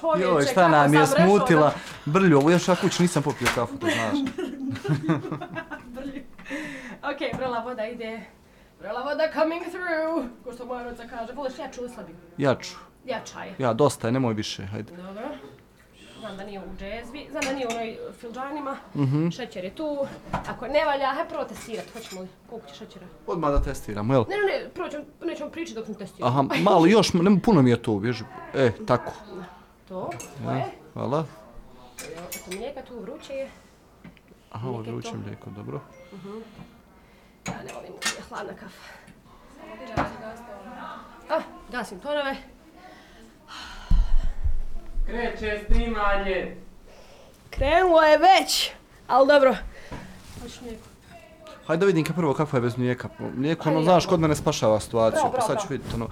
čovječe, Joj, šta nam je smutila. Brlju, ovo još ja kuć nisam popio kafu, to znaš. da. Ok, vrela voda ide. Vrela voda coming through. Ko što moja roca kaže, voliš jaču ili slabiju? Jaču. Jača je. Ja, dosta je, nemoj više, hajde. Dobro. Znam da nije u džezvi, znam da nije u onoj filđanima. Mhm. Šećer je tu. Ako ne valja, hajde prvo testirati. Hoćemo li? Koliko će šećera? Odmah da testiramo, jel? Ne, ne, ne, prvo ćemo, nećemo pričati dok ne testiramo. Aha, malo još, nema puno mi je tu, bježi. E, tako. To, to je. Hvala. Evo, Eto mlijeka tu vruće je. Aha, ovo je vruće to. mlijeko, dobro. Ja ne volim je hladna kafa. Ah, gasim tonove. Kreće snimanje. Krenulo je već, ali dobro. Hoćeš mlijeko? Hajde da vidim ka prvo kakva je bez mlijeka. Mlijeko, ono, znaš, ja. kod mene spašava situaciju, Bravo, pa bravo, sad ću vidjeti, ono,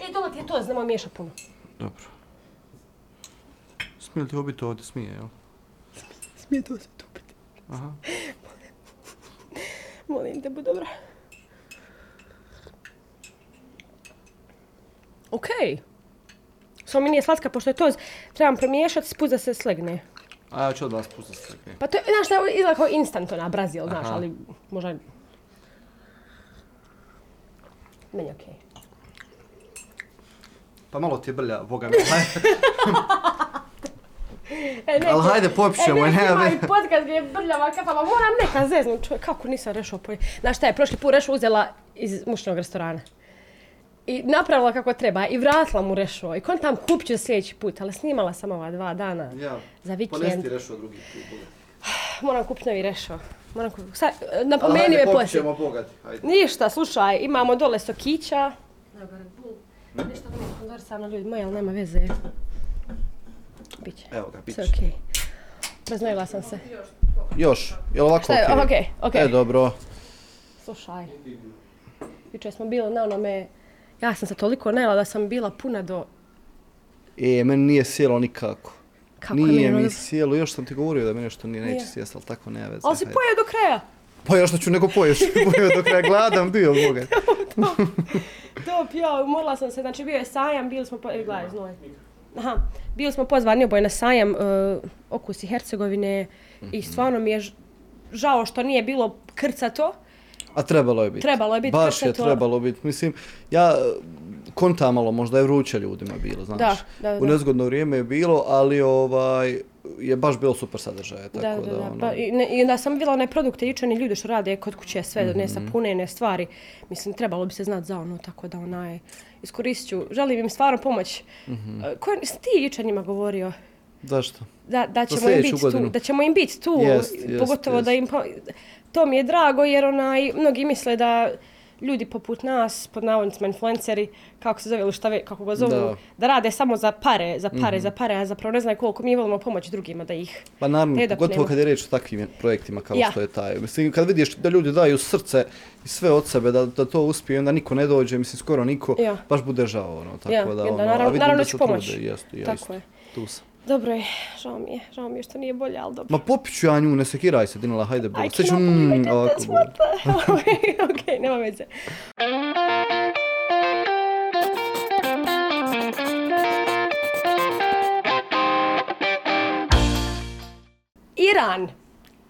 E, dole ti je to, znamo miješa puno. dobro. Smije li ti ovo biti ovdje? Smije, jel? Smije to se tupiti. Aha. Molim te, bud dobra. Okej. Samo mi nije slatka, pošto je to, trebam premiješati, spust da se slegne. A ja ću od vas pustiti stekne. Pa to je, znaš, ne, izgleda kao instant ona, Brazil, znaš, Aha. ali možda... Meni je okej. Pa malo ti je brlja, boga mi. Hajde. E, neće- Ali hajde, popit ćemo, E, veze. i podcast gdje je brljava kafa, ma moram neka zeznu, čovjek, kako nisam rešao po... Znaš šta je, prošli put rešao uzela iz mušnog restorana. I napravila kako treba i vratila mu rešao. I kontam kupit ću sljedeći put, ali snimala sam ova dva dana Ja. za vikend. Ponesti rešao drugi put. Moram kupiti novi rešao. Moram kupiti... Sad, napomeni me poslije. ćemo, bogati, hajde. Ništa, slušaj, imamo dole sokića. Ništa da mi sponzorisano ljudi moji, ali nema veze. Biće. Evo ga, bit Sve okej. Raznojila sam se. Još, jel ovako Šta je, okej? okej, okej. E, dobro. Slušaj, jučer smo bili na onome, ja sam se toliko najela da sam bila puna do... E, meni nije sjelo nikako. Kako je nije mi ono- sjelo, još sam ti govorio da mi nešto nije neće Nije. sjest, ali tako nema veze. Ali si pojeo do kraja. Pa još da ću nego poješ, pojeo do kraja gladan bio, boga. To pio, morala sam se, znači bio je sajam, bili smo, po... e, gledaj, znoj. Aha, bili smo pozvani oboje na sajam uh, okusi Hercegovine i stvarno mi je žao što nije bilo krcato. A trebalo je biti. Trebalo je biti, Baš kad je trebalo biti. Mislim, ja konta malo, možda je vruće ljudima bilo, znaš. Da, da, U da. nezgodno vrijeme je bilo, ali ovaj, je baš bilo super sadržaje. Tako Da, da, da, da. ono, Pa, i, ne, I onda sam vidjela one produkte jučerni ljudi što rade kod kuće sve, mm -hmm. Mhm. ne sapunene stvari. Mislim, trebalo bi se znati za ono, tako da onaj, iskoristit ću. Želim im stvarno pomoć. Mm Mhm. -hmm. Ko, si ti jučer njima govorio? Zašto? Da, da, ćemo im biti tu, da ćemo im biti tu, Jest, jest, pogotovo jest. da im... To mi je drago jer onaj, mnogi misle da ljudi poput nas, pod navodnicima influenceri, kako se zove ili šta ve, kako ga zovu, Da. da. da rade samo za pare, za pare, mm -hmm. za pare, a zapravo ne znaju koliko mi volimo pomoći drugima da ih Pa naravno, da pogotovo kad je reč o takvim projektima kao Ja. što je taj. Mislim, kad vidiš da ljudi daju srce i sve od sebe da, da to uspije, onda niko ne dođe, mislim, skoro niko, Ja. baš bude žao, ono, tako Ja, da, i onda ono, naravno- a vidim naravno da se pomoći. trude, jeste, ja Tako je. tu sam. Dobro je, žao mi je, žao mi je što nije bolje, ali dobro. Ma popit ću ja nju, ne sekiraj se, Dinala, hajde, bro. Sve ću, believe I mm, ovako, Okej, nema veze. Iran.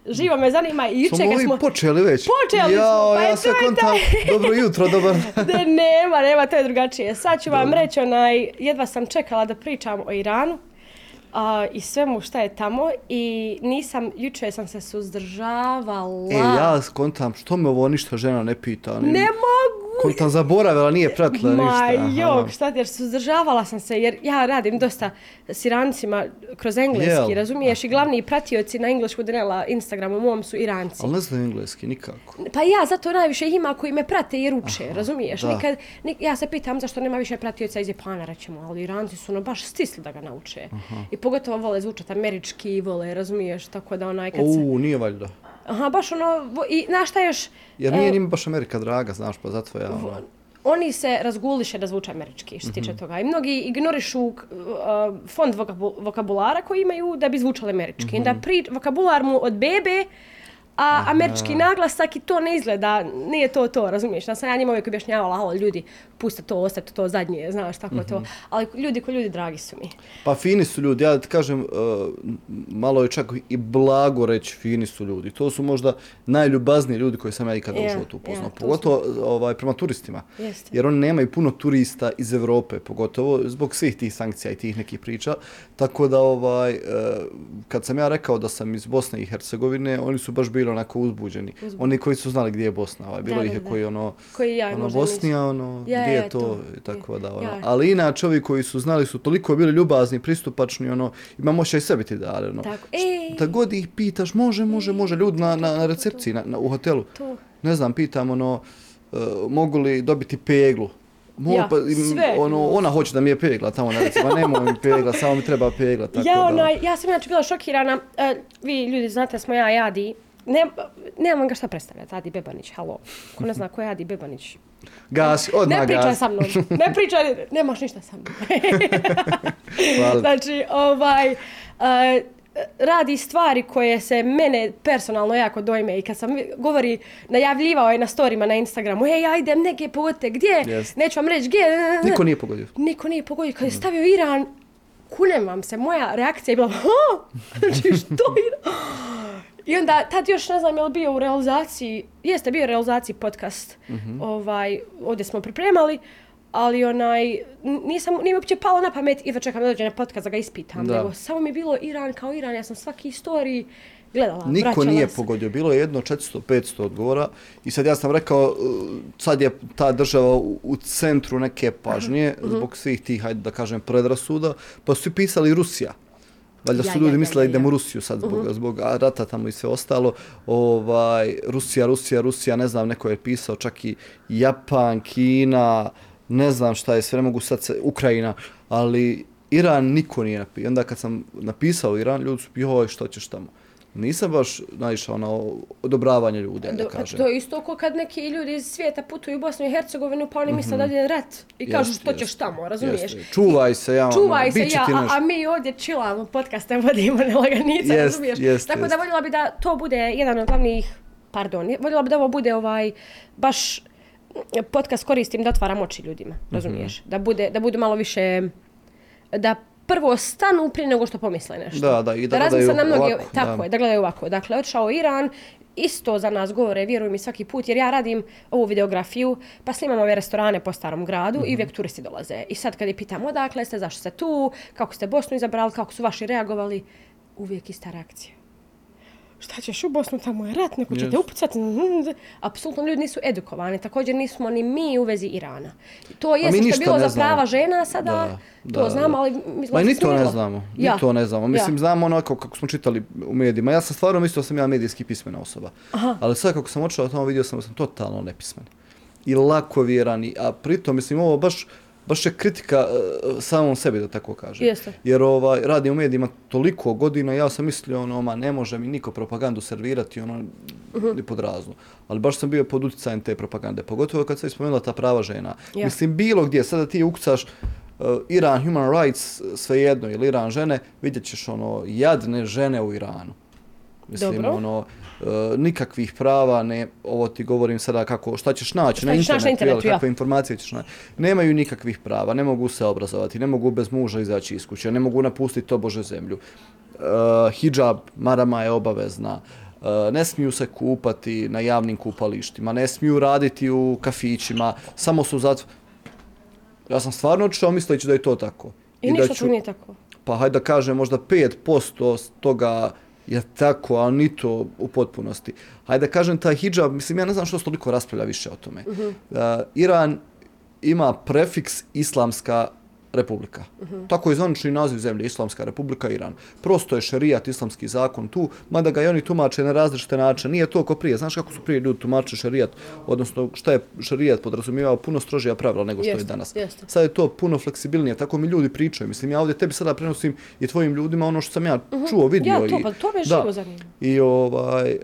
Živo me zanima i juče Smo kad smo... počeli već. Počeli smo, Jao, pa ja je sve kontam, dobro jutro, dobar. Ne, nema, nema, to je drugačije. Sad ću vam reći, onaj, jedva sam čekala da pričam o Iranu a, i svemu šta je tamo i nisam, juče sam se suzdržavala. E, ja kontam, što me ovo ništa žena ne pita? Ne mogu! Kontam zaboravila, nije pratila Ma ništa. aha. jok, šta jer suzdržavala sam se, jer ja radim dosta s Irancima kroz engleski, Jel? razumiješ? I glavni pratioci na englešku Denela Instagramu mom su Iranci. Ali ne znam engleski, nikako. Pa ja zato najviše ima koji me prate i ruče, razumiješ? da. Nikad, nik, ja se pitam zašto nema više pratioca iz Japana, rećemo, ali Iranci su ono baš stisli da ga nauče. I pogotovo vole zvučati američki, vole, razumiješ, tako da onaj kad se... U, nije valjda. Aha, baš ono, i znaš šta još? Jer nije E, njima baš Amerika draga, znaš, pa zato ja ono... oni se razguliše da zvuče američki, što se tiče toga. I mnogi ignorišu uh, fond vokabu, vokabulara koji imaju da bi zvučali američki. Mm -hmm. Onda pri, vokabular mu od bebe, a američki naglasak i to ne izgleda, nije to to, razumiješ? Ja sam ja njima uvijek objašnjavala, halo, ljudi, puste to, ostavite to zadnje, znaš, tako je Mhm. to. Ali ljudi ko ljudi, dragi su mi. Pa fini su ljudi, ja da ti kažem, uh, malo je čak i blago reći fini su ljudi. To su možda najljubazniji ljudi koji sam ja ikada u Ja, životu upoznao. to pogotovo ovaj, prema turistima. Jeste. Jer oni nemaju puno turista iz Evrope, pogotovo zbog svih tih sankcija i tih nekih priča. Tako da, ovaj, uh, kad sam ja rekao da sam iz Bosne i Hercegovine, oni su baš bili onako uzbuđeni. Oni koji su znali gdje je Bosna. Ovaj. Bilo Da, ih je da. koji ono, Koji ja ono Bosnija, ono, ja, je to, to. i tako da, ono. Ja. Ali inače, ovi koji su znali su toliko bili ljubazni, pristupačni, ono, imam ošaj sebi ti dare, ono. Tako, ej. Da god ih pitaš, može, može, može, ljudi na, na, na recepciji, na, na, u hotelu. To. Ne znam, pitam, ono, uh, mogu li dobiti peglu? Mo, Ja, pa, im, sve. ono, ona hoće da mi je pegla tamo na recimo, nemoj mi pegla, samo mi treba pegla, tako ja, da. onaj, ja sam inače bila šokirana, e, vi ljudi znate da smo ja i Adi, ne, nemam ga šta predstavljati, Adi Bebanić, halo. Ko ne zna ko je Adi Bebanić? Gasi, odmah Ne pričaj gasi. sa mnom, ne pričaj, nemaš ništa sa mnom. Hvala. znači, ovaj, uh, radi stvari koje se mene personalno jako dojme i kad sam govori, najavljivao je na storima na Instagramu, ej, ja idem neke pogote, gdje? Jest. Neću vam reći gdje. Niko nije pogodio. Niko nije pogodio. Kad je stavio Iran, kunem vam se, moja reakcija je bila, ha? Znači, što Iran? I onda, tad još ne znam je li bio u realizaciji, jeste bio u realizaciji podcast, ovaj, ovdje smo pripremali, ali onaj, nisam, nije mi uopće palo na pamet i čekam da dođe na podcast da ga ispitam, Da. nego samo mi je bilo Iran kao Iran, ja sam svaki storiji gledala, Niko nije se. pogodio, bilo je jedno 400-500 odgovora i sad ja sam rekao, uh, sad je ta država u, u centru neke pažnje Mhm. zbog svih tih, hajde da kažem, predrasuda, pa su pisali Rusija. Valjda Ja, su ja, ljudi ja, mislili ja, da idemo u ja. Rusiju sad zbog, zbog a, rata tamo i sve ostalo. Ovaj, Rusija, Rusija, Rusija, ne znam, neko je pisao čak i Japan, Kina, ne znam šta je, sve ne mogu sad se, Ukrajina, ali Iran niko nije napisao. Onda kad sam napisao Iran, ljudi su joj, što ćeš tamo? Nisam baš naišao na odobravanje ljudi, da kažem. to je isto ko kad neki ljudi iz svijeta putuju u Bosnu i Hercegovinu pa oni misle da je rat i kažu što jeste. ćeš tamo, razumiješ? Jeste. Čuvaj se, ja, Čuvaj ono, se ja, a, a mi ovdje chillamo, podcaste vodimo nelaganica, Jest, razumiješ? jest, Tako jest. da voljela bi da to bude jedan od glavnih, pardon, voljela bi da ovo bude ovaj, baš podcast koristim da otvaram oči ljudima, Mhm. razumiješ? Da, bude, da bude malo više, da prvo stanu prije nego što pomisle nešto. Da, da, i da razmisle gledaju na mnoge, ovako, tako da. je, da gledaju ovako. Dakle, otišao Iran, isto za nas govore, vjeruj mi svaki put, jer ja radim ovu videografiju, pa snimam ove restorane po starom gradu i uvijek turisti dolaze. I sad kad je pitam odakle ste, zašto ste tu, kako ste Bosnu izabrali, kako su vaši reagovali, uvijek ista reakcija. Šta ćeš u Bosnu, tamo je rat, neko će te Yes. upucati. Apsolutno ljudi nisu edukovani, također nismo ni mi u vezi Irana. To je što je bilo za prava žena sada, Da, to da, znamo, ali mi smo Ma ni to ne znamo, ni Ja. to ne znamo. Mislim, Ja. znamo onako kako smo čitali u medijima. Ja sam stvarno mislio da sam ja medijski pismena osoba. Aha. Ali sad kako sam očeo tamo vidio sam da sam totalno nepismen. I lako vjeran, a pritom, mislim, ovo baš, baš je kritika uh, samom sebi, da tako kažem. Jeste. Jer ovaj, radi u medijima toliko godina, ja sam mislio, ono, ma ne može mi niko propagandu servirati, ono, Mhm. ni pod razno. Ali baš sam bio pod utjecajem te propagande, pogotovo kad sam spomenula ta prava žena. Ja. Mislim, bilo gdje, sada ti ukucaš uh, Iran human rights, svejedno, ili Iran žene, vidjet ćeš ono, jadne žene u Iranu. Mislim, Dobro. ono, uh, nikakvih prava, ne, ovo ti govorim sada kako, šta ćeš naći Šta na internetu, na internetu, jel, ja. kakve informacije ćeš naći. Nemaju nikakvih prava, ne mogu se obrazovati, ne mogu bez muža izaći iz kuće, ne mogu napustiti to Bože zemlju. Uh, hijab, marama je obavezna, uh, ne smiju se kupati na javnim kupalištima, ne smiju raditi u kafićima, samo su zato... Ja sam stvarno otišao misleći da je to tako. I, da ništa tu nije tako. pa hajde da kažem možda 5% s toga je tako, ali ni to u potpunosti. Hajde da kažem taj hijab, mislim ja ne znam što se toliko raspravlja više o tome. Uh -huh. uh, Iran ima prefiks islamska republika. Uh -huh. Tako je zvanični naziv zemlje, Islamska republika Iran. Prosto je šerijat, islamski zakon tu, mada ga i oni tumače na različite načine. Nije to ko prije. Znaš kako su prije ljudi tumače šerijat, odnosno šta je šerijat podrazumijevao puno strožija pravila nego što Jeste, je danas. jeste. Sad je to puno fleksibilnije, tako mi ljudi pričaju. Mislim, ja ovdje tebi sada prenosim i tvojim ljudima ono što sam ja čuo, vidio. Ja, to, i, pa to me živo zanima. I ovaj,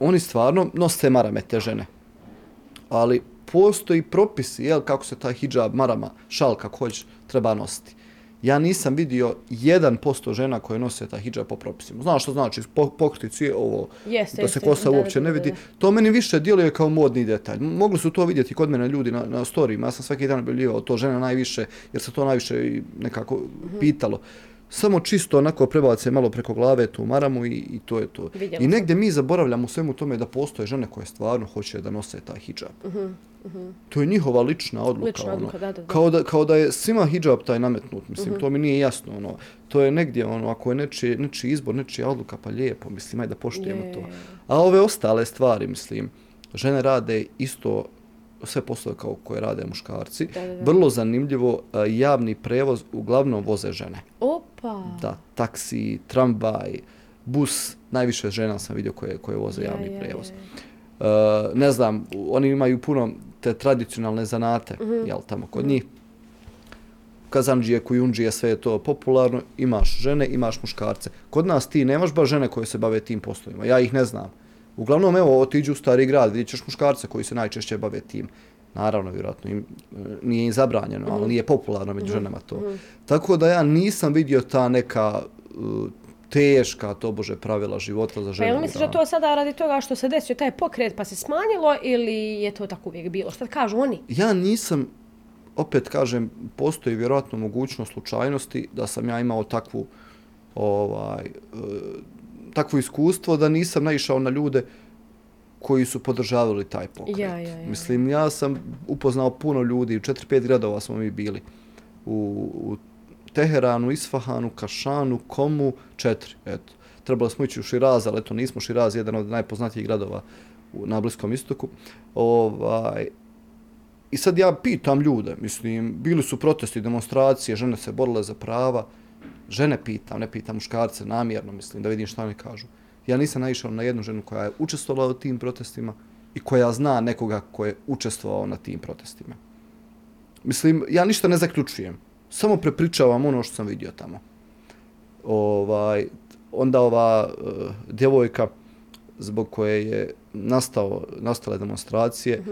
oni stvarno nose marame te žene. Ali postoji propisi, jel, kako se taj hijab, marama, šal, kako hoćeš, treba nositi. Ja nisam vidio 1% žena koje nose taj hijab po propisima. Znaš što znači po, pokriti cije ovo, Jeste, da se jeste, kosa da, uopće da, ne da, vidi. da. To meni više djeluje kao modni detalj. Mogli su to vidjeti kod mene ljudi na, na storijima. Ja sam svaki dan objavljivao to žena najviše, jer se to najviše nekako Mhm. pitalo. Samo čisto onako prebace malo preko glave tu maramu i, i to je to. Vidjela I sam. negdje mi zaboravljamo u svemu tome da postoje žene koje stvarno hoće da nose taj hijab. To je njihova lična odluka. Lična ono. odluka, da, da, da. Kao da, kao da je svima hijab taj nametnut, mislim, Mhm. to mi nije jasno, ono. To je negdje, ono, ako je nečiji, nečiji izbor, nečija odluka, pa lijepo, mislim, ajde da poštujemo Je, to. A ove ostale stvari, mislim, žene rade isto sve poslove kao koje rade muškarci. Da, da, da. Vrlo zanimljivo, a, javni prevoz uglavnom voze žene. Opa. Da, taksi, tramvaj, bus, najviše žena sam vidio koje, koje voze Ja, javni ja, prevoz. ja. Uh, ne znam, oni imaju puno te tradicionalne zanate, Mhm. jel, tamo kod njih. Kazanđije, kujundžije, sve je to popularno. Imaš žene, imaš muškarce. Kod nas ti nemaš baš žene koje se bave tim poslovima. Ja ih ne znam. Uglavnom, evo, otiđu u stari grad, vidjet ćeš muškarce koji se najčešće bave tim. Naravno, vjerojatno, im, e, nije im zabranjeno, ali nije popularno među ženama to. Tako da ja nisam vidio ta neka uh, teška, to bože, pravila života za Pa žene. u misliš da to sada radi toga što se desio taj pokret pa se smanjilo ili je to tako uvijek bilo? Šta kažu oni? Ja nisam, opet kažem, postoji vjerojatno mogućnost slučajnosti da sam ja imao takvu ovaj, e, takvo iskustvo da nisam naišao na ljude koji su podržavali taj pokret. Ja, ja, ja. Mislim, ja sam upoznao puno ljudi, u 4-5 gradova smo mi bili. U, u Teheranu, Isfahanu, Kašanu, Komu, četiri, eto. Trebalo smo ići u Širaz, ali eto nismo Širaz, jedan od najpoznatijih gradova u, na Bliskom istoku. Ovaj, I sad ja pitam ljude, mislim, bili su protesti, demonstracije, žene se borile za prava, žene pitam, ne pitam muškarce namjerno, mislim, da vidim šta oni kažu. Ja nisam naišao na jednu ženu koja je učestvovala u tim protestima i koja zna nekoga ko je učestvovao na tim protestima. Mislim, ja ništa ne zaključujem, samo prepričavam ono što sam vidio tamo. Ovaj, onda ova uh, djevojka zbog koje je nastao, nastale demonstracije,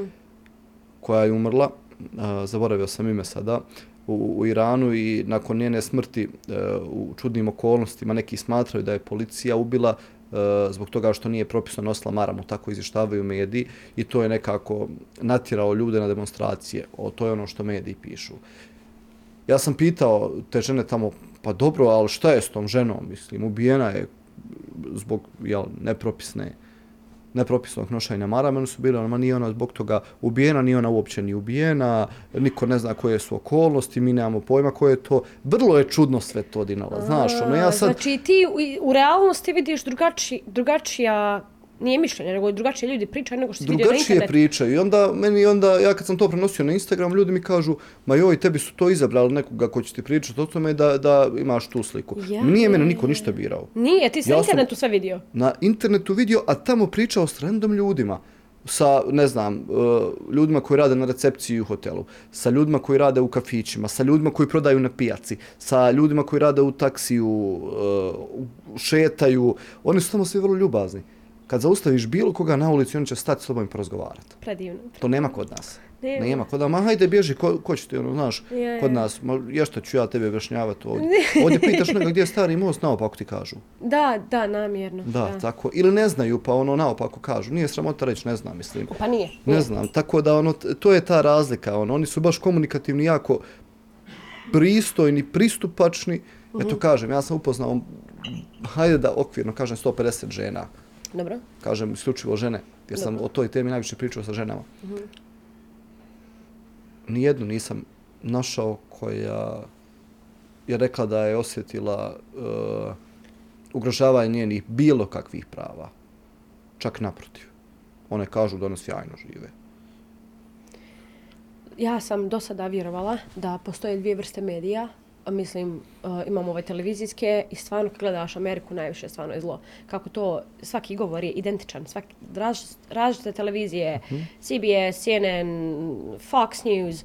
koja je umrla, a, zaboravio sam ime sada, u, u Iranu i nakon njene smrti e, u čudnim okolnostima neki smatraju da je policija ubila e, zbog toga što nije propisno nosila maramu, tako izvještavaju mediji i to je nekako natjerao ljude na demonstracije. O, to je ono što mediji pišu. Ja sam pitao te žene tamo, pa dobro, ali šta je s tom ženom? Mislim, ubijena je zbog jel, nepropisne nepropisnog nošenja marama, oni su bili, ono, nije ona zbog toga ubijena, nije ona uopće ni ubijena, niko ne zna koje su okolnosti, mi nemamo pojma koje je to. Vrlo je čudno sve to, Dinala, znaš, ono, ja sad... Znači ti u, u realnosti vidiš drugači, drugačija, nije mišljenje, nego drugačije ljudi pričaju nego što si vidio na drugačije internetu. pričaju i onda meni onda ja kad sam to prenosio na Instagram ljudi mi kažu ma joj tebi su to izabrali nekoga ko će ti pričati o tome da, da imaš tu sliku. Ja, Nije mene niko ništa birao. Nije, ti si Ja na sam- internetu sve vidio. na internetu vidio, a tamo pričao s random ljudima sa, ne znam, uh, ljudima koji rade na recepciji u hotelu, sa ljudima koji rade u kafićima, sa ljudima koji prodaju na pijaci, sa ljudima koji rade u taksiju, uh, šetaju. Oni su tamo svi vrlo ljubazni. Kad zaustaviš bilo koga na ulici, oni će stati s tobom i porazgovarati. Predivno. To nema kod nas. Nema. Nema kod nas. Ma hajde bježi, ko, ko će ti, ono, znaš, Je, je. kod nas, ma ja što ću ja tebe objašnjavati ovdje. Ovdje pitaš nekoga gdje je stari most, naopako ti kažu. Da, da, namjerno. Da, tako. Ili ne znaju, pa ono naopako kažu. Nije sramota reći, ne znam, mislim. Pa nije. Ne nije. znam, tako da ono, to je ta razlika. Ono, oni su baš komunikativni, jako pristojni, pristupačni. Eto kažem, ja sam upoznao, hajde da okvirno kažem 150 žena. Dobro. Kažem isključivo žene, jer sam Dobro. o toj temi najviše pričao sa ženama. Nijednu nisam našao koja je rekla da je osjetila uh, ugrožavanje njenih bilo kakvih prava. Čak naprotiv. One kažu da one sjajno žive. Ja sam do sada vjerovala da postoje dvije vrste medija. Mislim, uh, imamo ove televizijske i stvarno kad gledaš Ameriku najviše stvarno je zlo. Kako to, svaki govor je identičan. Svaki, različ, različite televizije, CBS, CNN, Fox News,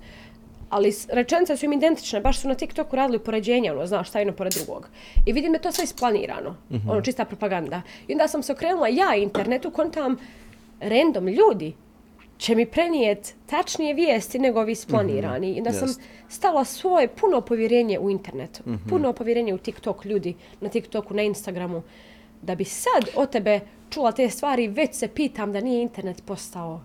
ali rečenice su im identične, baš su na TikToku radili poređenja, ono, znaš, šta jedno pored drugog. I vidim da je to sve isplanirano, ono, čista propaganda. I onda sam se okrenula ja internetu, kontam random ljudi će mi prenijet tačnije vijesti nego ovi splanirani. I da sam jest. stala svoje puno povjerenje u internetu, puno povjerenje u TikTok ljudi, na TikToku, na Instagramu, da bi sad od tebe čula te stvari, već se pitam da nije internet postao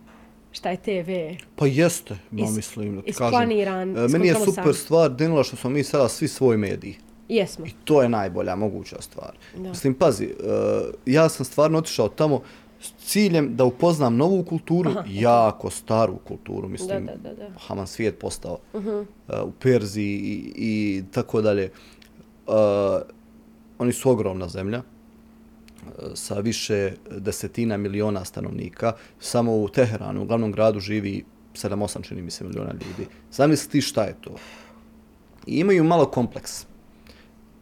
šta je TV. Pa jeste, ma Is- mislim da ti isplaniran, kažem. E, Meni je super stvar Denila što smo mi sada svi svoj mediji. Jesmo. I to je najbolja moguća stvar. Da. Mislim, pazi, uh, ja sam stvarno otišao tamo s ciljem da upoznam novu kulturu, jako staru kulturu, mislim, Da, da, da, da. Haman svijet postao uh, u Perziji i, i tako dalje. Uh, oni su ogromna zemlja, uh, sa više desetina miliona stanovnika. Samo u Teheranu, u glavnom gradu, živi 7-8, čini mi se, miliona ljudi. Zamisli ti šta je to. I imaju malo kompleks.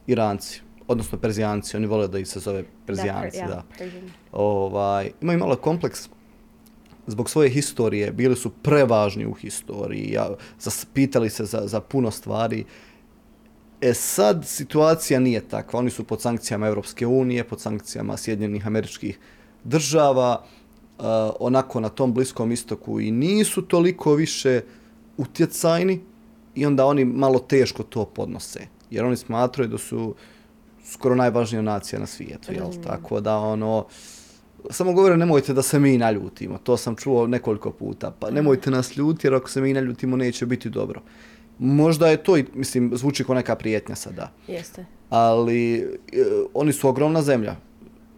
Iranci, odnosno Perzijanci, oni vole da ih se zove Perzijanci, ja, da. Persian. Ovaj, imaju malo kompleks zbog svoje historije, bili su prevažni u historiji, ja, zas- pitali se za, za puno stvari. E sad situacija nije takva, oni su pod sankcijama Europske unije, pod sankcijama Sjedinjenih američkih država, uh, onako na tom bliskom istoku i nisu toliko više utjecajni i onda oni malo teško to podnose. Jer oni smatraju da su skoro najvažnija nacija na svijetu, jel? Tako da ono, samo govore nemojte da se mi naljutimo. To sam čuo nekoliko puta. Pa nemojte nas ljuti jer ako se mi naljutimo neće biti dobro. Možda je to, i, mislim, zvuči kao neka prijetnja sada. Jeste. Ali e, oni su ogromna zemlja.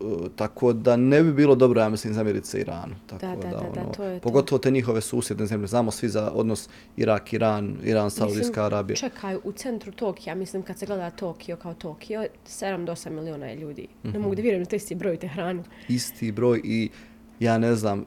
E, tako da ne bi bilo dobro, ja mislim, zamjeriti se Iranu. Tako Da, da, da, da, ono, to je to. Pogotovo te njihove susjedne zemlje. Znamo svi za odnos Irak-Iran, Iran-Saudijska Arabija. Čekaj, u centru Tokija, mislim kad se gleda Tokio kao Tokio, 7 do 8 miliona je ljudi. Mhm. Ne mogu da vjerujem da to isti broj te hranu. Isti broj i ja ne znam,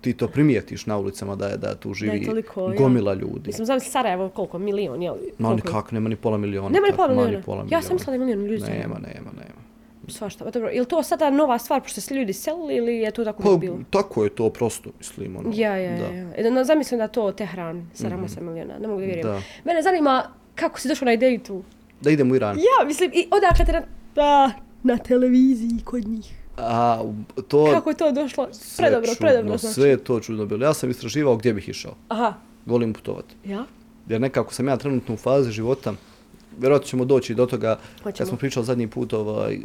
ti to primijetiš na ulicama da je da tu živi toliko, ja. gomila ljudi. Mislim, znam Sarajevo koliko, milion, jel? Ma Koliko je? nikak, nema ni pola miliona. Nema ni pola miliona. pola Ja sam miliona. mislila da je milion ljudi. Nema, nema, nema. Svašta. Pa dobro, je li to sada nova stvar pošto se ljudi selili ili je to tako Pa, bilo? tako je to prosto, mislim. Ono, Ja, ja, da. ja. E, no, zamislim da to Tehran, 7-8 miliona, ne mogu da vjerujem. Da. Mene zanima kako si došao na ideju tu. Da idem u Iran. Ja, mislim, i odakle te na, da, na televiziji kod njih. A, to... Kako je to došlo? sve Predobro, čudno, predobro znači. Sve je to čudno bilo. Ja sam istraživao gdje bih išao. Aha, Volim putovati. ja? Jer nekako sam ja trenutno u fazi života, vjerojatno ćemo doći do toga, kad Hoćemo. smo pričali zadnji put, ovaj,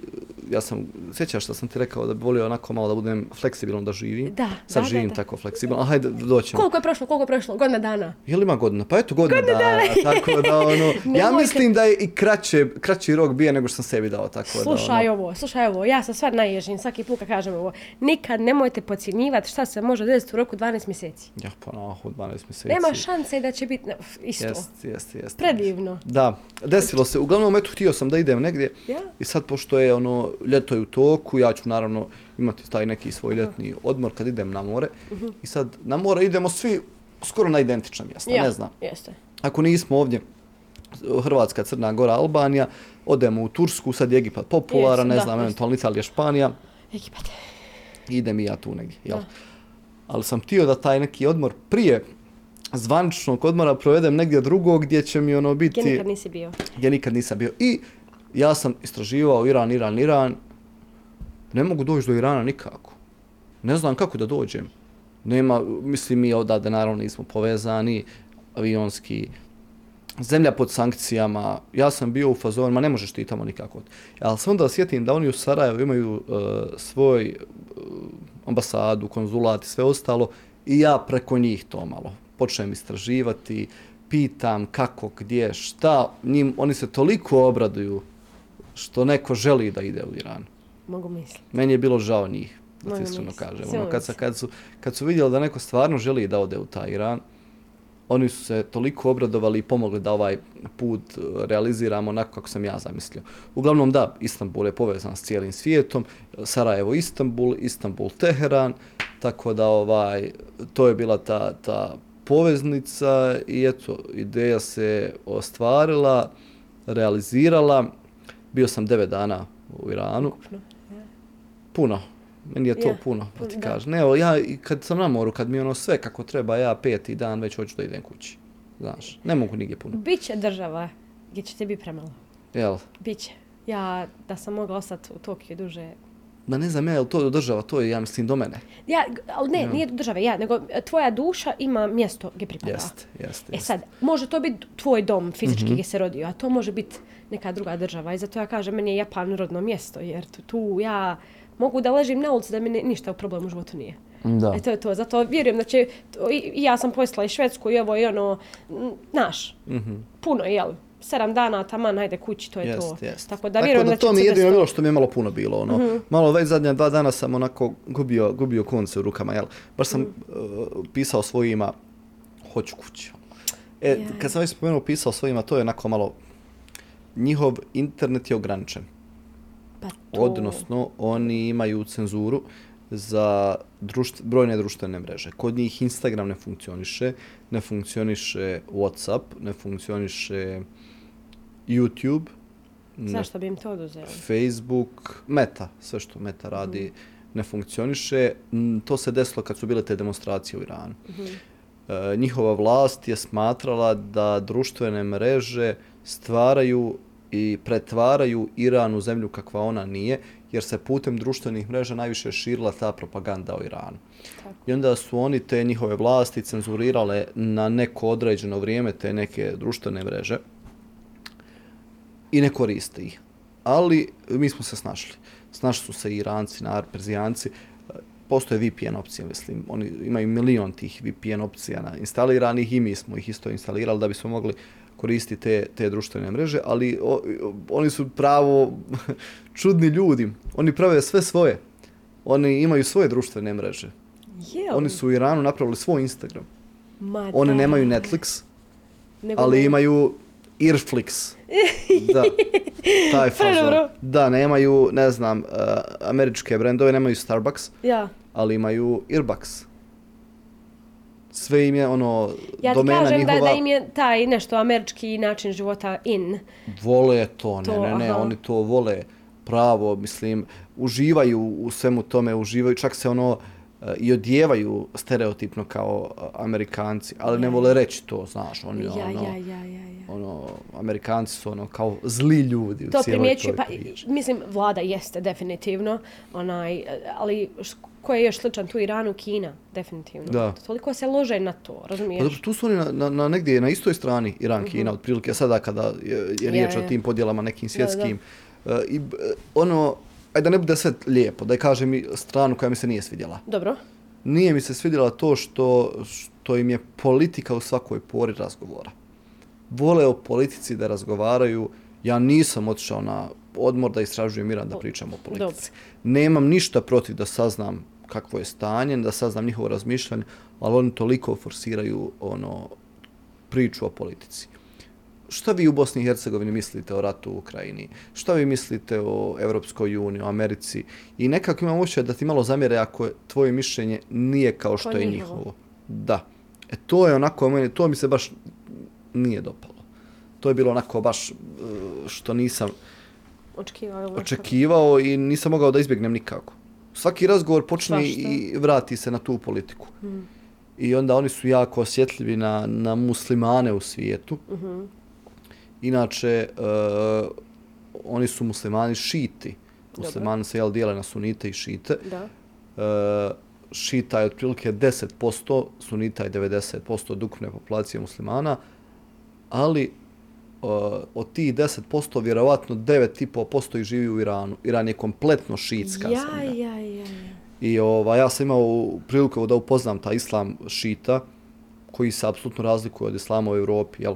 ja sam, sjećaš što sam ti rekao da bi volio onako malo da budem fleksibilan da živim. Da, Sad da, da, živim da. tako fleksibilno, a hajde doćemo. Koliko je prošlo, koliko je prošlo? Godina dana. Je li ima godina? Pa eto godina dana, tako da ono, ja mislim da je i kraće, kraći rok bio nego što sam sebi dao, tako Slušaj da ono, ovo, slušaj ovo, ja sam stvar najježim, svaki put kad kažem ovo. Nikad nemojte podcjenjivati šta se može desiti u roku 12 mjeseci. ja pa naho, 12 mjeseci. Nema šanse da će biti isto. Jest, jest, jest. Predivno. Da, desilo se. Uglavnom, eto, htio sam da idem negdje. Ja. I sad, pošto je ono, ljeto je u toku, ja ću naravno imati taj neki svoj ljetni odmor kad idem na more. I sad, na more idemo svi skoro na identična mjesta, Ja, ne znam. Jeste. Ako nismo ovdje, Hrvatska, Crna Gora, Albanija, odemo u Tursku, sad je Egipat popularan, ne da, znam, eventualno Italija, Španija, Egipat. idem i ja tu negdje, jel? Ali sam htio da taj neki odmor prije zvaničnog odmora provedem negdje drugo gdje će mi ono biti... Gdje nikad nisi bio. Ja nikad nisam bio. I ja sam istraživao Iran, Iran, Iran. Ne mogu doći do Irana nikako. Ne znam kako da dođem. Nema, mislim mi odavde naravno nismo povezani, avionski, zemlja pod sankcijama, ja sam bio u fazonu, ma ne možeš ti tamo nikako. Ali se onda sjetim da oni u Sarajevu imaju uh, svoj uh, ambasadu, konzulat i sve ostalo i ja preko njih to malo počnem istraživati, pitam kako, gdje, šta, njim, oni se toliko obraduju što neko želi da ide u Iran. Mogu misliti. Meni je bilo žao njih, da ti iskreno kažem. Ono, kad, sa, kad, su, kad su vidjeli da neko stvarno želi da ode u taj Iran, oni su se toliko obradovali i pomogli da ovaj put e, realiziramo onako kako sam ja zamislio. Uglavnom da, Istanbul je povezan s cijelim svijetom, Sarajevo Istanbul, Istanbul Teheran, tako da ovaj to je bila ta, ta poveznica i eto, ideja se ostvarila, realizirala. Bio sam devet dana u Iranu. Ukupno. Puno. Meni je to Ja, puno, da ti kažem. Ne, evo, ja kad sam na moru, kad mi ono sve kako treba, ja peti dan već hoću da idem kući. Znaš, ne mogu nigdje puno. Biće država gdje će ti biti premalo. Jel? Biće. Ja, da sam mogla ostati u Tokiju duže, Ma ne znam ja, je li to država, to je, ja mislim, do mene. Ja, ali ne, nije do države, ja, nego e, tvoja duša ima mjesto gdje pripada. Jeste, jeste. E jeste. sad, može to biti tvoj dom fizički Mhm. gdje se rodio, a to može biti neka druga država. I zato ja kažem, meni je Japan rodno mjesto, jer tu, tu ja mogu da ležim na ulici da mi ne, ništa u problemu u životu nije. Da. E to je to, zato vjerujem da će, to, i, i ja sam poslala i Švedsku i ovo i ono, naš, puno, jel, sedam dana, taman, ajde kući, to je to. Jest, jest. Tako da vjerujem da, će to mi je jedino bilo što mi je malo puno bilo. Ono. Malo već zadnja dva dana sam onako gubio, gubio konce u rukama. Jel? Baš sam uh, pisao svojima, hoću kući. E, Ja. kad sam već spomenuo pisao svojima, to je onako malo, njihov internet je ograničen. Pa to... Odnosno, oni imaju cenzuru za društv, brojne društvene mreže. Kod njih Instagram ne funkcioniše, ne funkcioniše Whatsapp, ne funkcioniše YouTube, Zašto bi im to oduzeli? Facebook, Meta, sve što Meta radi ne funkcioniše. Mm, To se desilo kad su bile te demonstracije u Iranu. E, njihova vlast je smatrala da društvene mreže stvaraju i pretvaraju Iran u zemlju kakva ona nije, jer se putem društvenih mreža najviše širila ta propaganda o Iranu. Tako. I onda su oni te njihove vlasti cenzurirale na neko određeno vrijeme te neke društvene mreže i ne koriste ih. Ali mi smo se snašli. Snašli su se i Iranci, nar, Perzijanci. Postoje VPN opcije, mislim. Oni imaju milion tih VPN opcija na instaliranih i mi smo ih isto instalirali da bismo mogli koristiti te, te društvene mreže, ali o, o- oni su pravo čudni ljudi. Oni prave sve svoje. Oni imaju svoje društvene mreže. Jel? Oni su u Iranu napravili svoj Instagram. Ma Oni nemaju Netflix, Nego ali ne- imaju Earflix. Da, taj fazon. Predobro. Da, nemaju, ne znam, uh, američke brendove, nemaju Starbucks, Ja. ali imaju Earbucks. Sve im je ono, Ja ti domena kažem njihova, da, da im je taj nešto američki način života in. vole to, ne, To, ne, ne, aha. oni to vole pravo, mislim, uživaju u svemu tome, uživaju, čak se ono uh, i odjevaju stereotipno kao uh, Amerikanci, ali ne vole reći to, znaš, oni Ja, ono, ja, ja, ja, ja. ono, Amerikanci su ono kao zli ljudi u To cijeloj primjećuje, toj pa priči. mislim, vlada jeste definitivno, onaj, ali š- ko je još sličan tu Iranu, Kina, definitivno. Da. Toliko se lože na to, Pa razumiješ? dobro, tu su oni na, na, na negdje na istoj strani Iran, Kina, otprilike sada kada je, je riječ Mhm. Ja, ja. o tim podjelama nekim Da, da. svjetskim. E, I b- ono, ajde da ne bude sve lijepo, da je kažem stranu koja mi se nije svidjela. Dobro. Nije mi se svidjela to što, što im je politika u svakoj pori razgovora. Vole o politici da razgovaraju. Ja nisam otišao na odmor da istražujem Iran da pričam o politici. Nemam ništa protiv da saznam kakvo je stanje, da saznam njihovo razmišljanje, ali oni toliko forsiraju ono priču o politici. Šta vi u Bosni i Hercegovini mislite o ratu u Ukrajini? Šta vi mislite o Evropskoj uniji, o Americi? I nekako imam osjećaj da ti malo zamjere ako je tvoje mišljenje nije kao što Kao je njihovo. Da. E to je onako, meni, to mi se baš nije dopalo. To je bilo onako baš e, što nisam Očekivao. očekivao i nisam mogao da izbjegnem nikako. Svaki razgovor počne Svašta. i vrati se na tu politiku. I onda oni su jako osjetljivi na, na muslimane u svijetu. Inače, uh, oni su muslimani šiti. Muslimani se jel dijele na sunite i šite. Da. Uh, šita je otprilike 10%, sunita je 90% od ukupne populacije muslimana, ali uh, od tih 10% vjerovatno 9,5% ih živi u Iranu. Iran je kompletno šitska Ja, zemlja. ja, ja, ja. I ova, ja sam imao priliku da upoznam taj islam šita, koji se apsolutno razlikuje od islama u Europi, jel?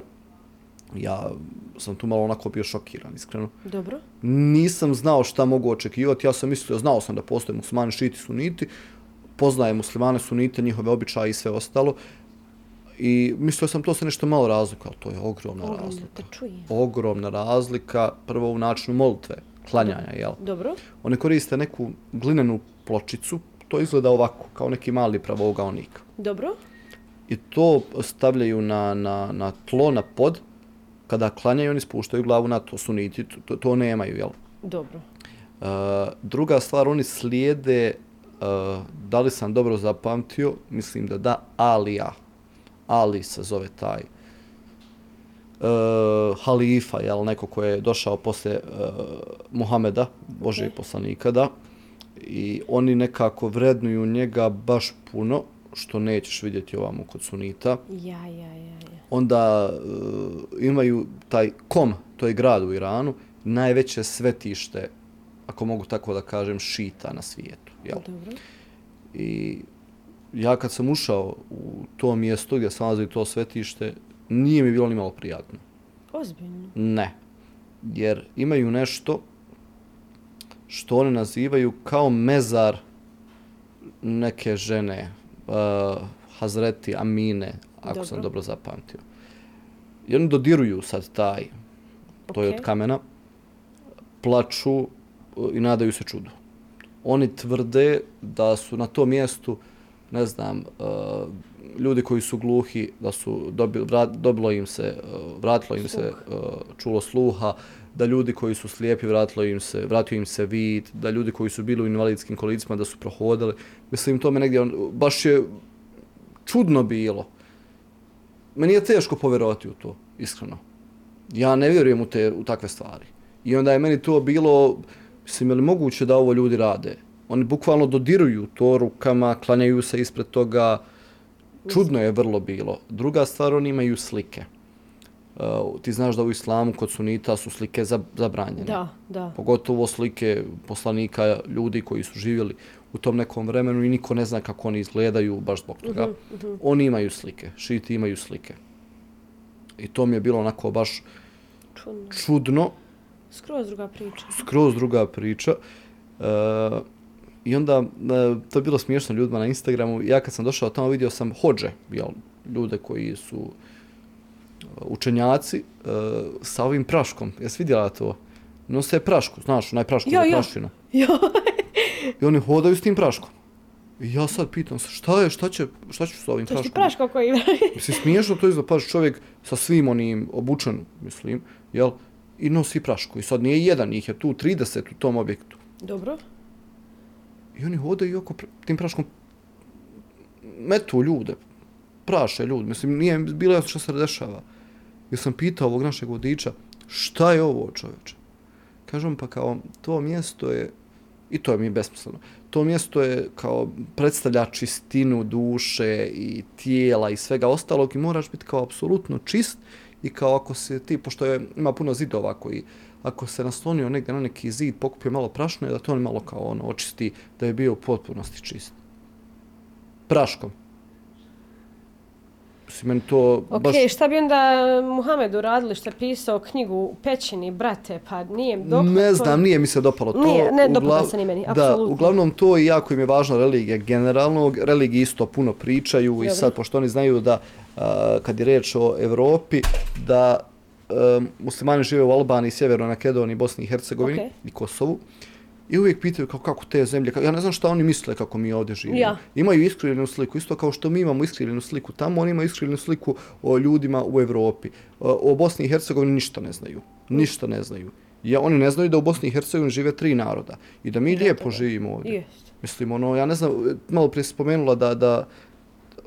Ja sam tu malo onako bio šokiran, iskreno. Dobro. Nisam znao šta mogu očekivati, ja sam mislio, znao sam da postoje muslimani, šiti, suniti, poznaje muslimane, sunite, njihove običaje i sve ostalo. I mislio sam to se nešto malo razlika, ali to je ogromna Ogromno razlika. Ogromna razlika, prvo u načinu molitve, klanjanja, jel? Dobro. Oni koriste neku glinenu pločicu, to izgleda ovako, kao neki mali pravougaonik. Dobro. I to stavljaju na, na, na tlo, na pod, kada klanjaju oni spuštaju glavu na to, suniti, to, to nemaju, jel? Dobro. Uh, druga stvar, oni slijede, uh, da li sam dobro zapamtio, mislim da da, Alija. Ali se zove taj uh, halifa, jel, neko ko je došao posle uh, Muhameda, Božeg Ok. poslanika, da. i oni nekako vrednuju njega baš puno, što nećeš vidjeti ovamo kod sunita. Ja, ja, ja, ja. Onda e, imaju taj kom, to je grad u Iranu, najveće svetište, ako mogu tako da kažem, šita na svijetu. Jel? Dobro. I ja kad sam ušao u to mjesto gdje se nalazi to svetište, nije mi bilo ni malo prijatno. Ozbiljno. Ne. Jer imaju nešto što oni nazivaju kao mezar neke žene, uh, Hazreti Amine, ako Dobro. sam dobro zapamtio. I oni dodiruju sad taj, to je od kamena, plaču uh, i nadaju se čudu. Oni tvrde da su na tom mjestu, ne znam, uh, ljudi koji su gluhi, da su dobili, vrat, dobilo im se, uh, vratilo im se uh, čulo sluha, da ljudi koji su slijepi vratilo im se, vratio im se vid, da ljudi koji su bili u invalidskim kolicima da su prohodili. Mislim, to me negdje, on, baš je čudno bilo. Meni je teško povjerovati u to, iskreno. Ja ne vjerujem u, te, u takve stvari. I onda je meni to bilo, mislim, je li moguće da ovo ljudi rade? Oni bukvalno dodiruju to rukama, klanjaju se ispred toga. Čudno je vrlo bilo. Druga stvar, oni imaju slike. Uh, ti znaš da u islamu kod sunita su slike za, zabranjene. Da, da. Pogotovo slike poslanika, ljudi koji su živjeli u tom nekom vremenu i niko ne zna kako oni izgledaju baš zbog toga. Oni imaju slike, šiti imaju slike. I to mi je bilo onako baš Čudno. čudno, Skroz druga priča. skroz druga priča. E, I onda, e, to je bilo smiješno ljudima na Instagramu. Ja kad sam došao tamo vidio sam hođe, jel, ljude koji su e, učenjaci e, sa ovim praškom. Jesi vidjela to? Nose prašku, znaš, onaj prašku Ja, za ja. prašinu. I oni hodaju s tim praškom. I ja sad pitam se, šta je, šta će, šta ću s ovim to praškom? praško koji ima. Mislim, smiješno to izgleda, paš čovjek sa svim onim obučen, mislim, jel, i nosi prašku. I sad nije jedan, njih je tu 30 u tom objektu. Dobro. I oni hodaju oko tim praškom metu ljude, praše ljude. Mislim, nije bilo jasno što se dešava. Ja sam pitao ovog našeg vodiča, šta je ovo čovječe? Kažem pa kao, to mjesto je, i to je mi besmisleno, to mjesto je kao predstavlja čistinu duše i tijela i svega ostalog i moraš biti kao apsolutno čist i kao ako se ti, pošto je, ima puno zidova koji, ako se naslonio negdje na neki zid, pokupio malo prašne, da to on malo kao ono očisti, da je bio u potpunosti čist. Praškom. Mislim, meni to Ok, baš... šta bi onda Muhammed uradili što je pisao knjigu u pećini, brate, pa nije dok... Ne znam, nije mi se dopalo to. Nije, ne Uglav- se ni meni, Da, apsolutno. uglavnom to i jako im je važna religija generalno. Religiji isto puno pričaju i Dobro. sad, pošto oni znaju da, a, kad je reč o Evropi, da um, muslimani žive u Albaniji, Sjevernoj Makedoniji, Bosni i Hercegovini Ok. i Kosovu. I uvijek pitaju kao, kako te zemlje, kako, ja ne znam šta oni misle kako mi ovdje živimo. Ja. Imaju iskrivljenu sliku, isto kao što mi imamo iskrivljenu sliku tamo, oni imaju iskrivljenu sliku o ljudima u Evropi. O, o Bosni i Hercegovini ništa ne znaju. Ništa ne znaju. Ja, oni ne znaju da u Bosni i Hercegovini žive tri naroda i da mi Da, lijepo da. živimo ovdje. Jest. Mislim, ono, ja ne znam, malo prije spomenula da, da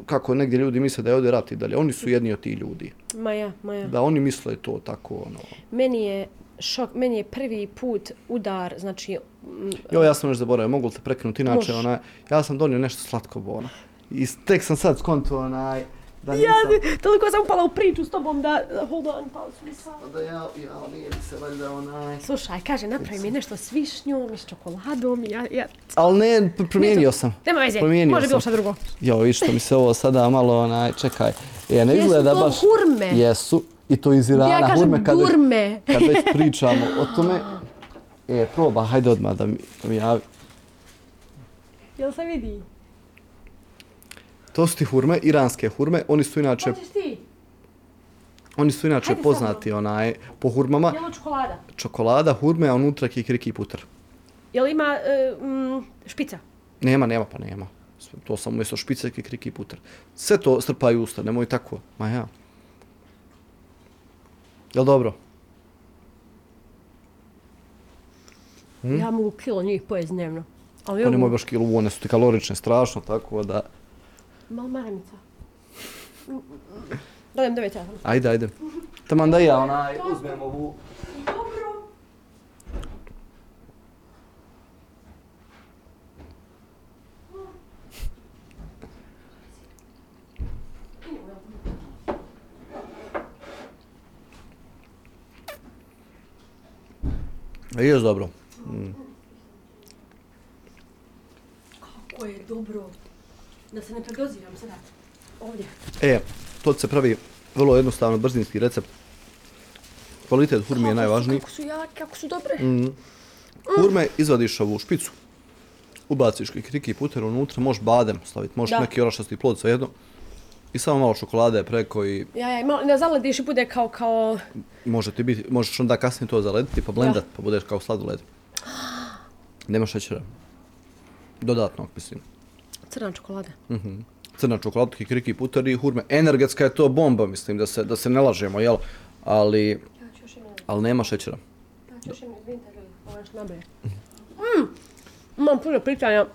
kako negdje ljudi misle da je ovdje rat i dalje. Oni su jedni od tih ljudi. Ma ja, ma ja. Da oni misle to tako, ono. Meni je šok, meni je prvi put udar, znači, mm, Jo, ja sam još zaboravio, mogu li te prekinuti, inače, onaj, ja sam donio nešto slatko, bona. I tek sam sad skonto, onaj, da ja, nisam, toliko sam upala u priču s tobom da, hold on, pa mi sad. da ja, ja, nije se valjda, onaj. Slušaj, kaže, napravi mi nešto s višnjom i s čokoladom i ja, ja, Ali ne, pr- promijenio sam. nema veze, Promijenio može bilo šta drugo. Jo, viš što mi se ovo sada malo, onaj, čekaj. E, ne Jesu izgleda to baš... hurme? Jesu. I to iz Irana, Ja kažem hurme, kad već, gurme. kad već pričamo o tome. E, proba, hajde odmah da mi, da mi javi. Jel se vidi? To su ti hurme, iranske hurme. Oni su inače, Hoćeš ti? oni su inače Hajde poznati onaj, po hurmama. Jel čokolada? Čokolada, hurme, a unutra kikiriki putar. Jel ima mm, špica? Nema, nema, pa nema. To samo umjesto špice, kikiriki putar. Sve to strpaju u usta, nemoj tako. Ma ja. Jel dobro? Ja mogu kilo njih pojest dnevno. Ali Pa ovo, nemoj baš kilu, one su ti kalorične strašno, tako da... malo maramica. Dodajem devet telefon. Ajde, ajde. Taman da ja onaj, uzmem ovu... E, je dobro. Mm. Kako je dobro. Da se ne predoziram sada. Ovdje. E, to se pravi vrlo jednostavno, brzinski recept. Kvalitet hurme je su- najvažniji. Kako su jake, kako su dobre. Mm. Hurme izvadiš ovu špicu, ubaciš kikiriki puter unutra, možeš badem staviti, možeš Da. neki orašasti plod, svejedno. I samo malo čokolade preko i Ja, ja, malo, ne zalediš i bude kao, kao, može ti biti, možeš onda kasnije to zalediti pa blendat, pa budeš kao sladoled. Nema šećera. Dodatno, mislim. crna čokolada. Mhm. Crna čokolada, kikiriki puter i hurme. Energetska je to bomba, mislim, da se, da se ne lažemo, jel? Ali, Ja ću još jednom, ali nema šećera. ja ću još izvinite, ljudi, ovo je još nabrije. Mm, imam puno pitanja.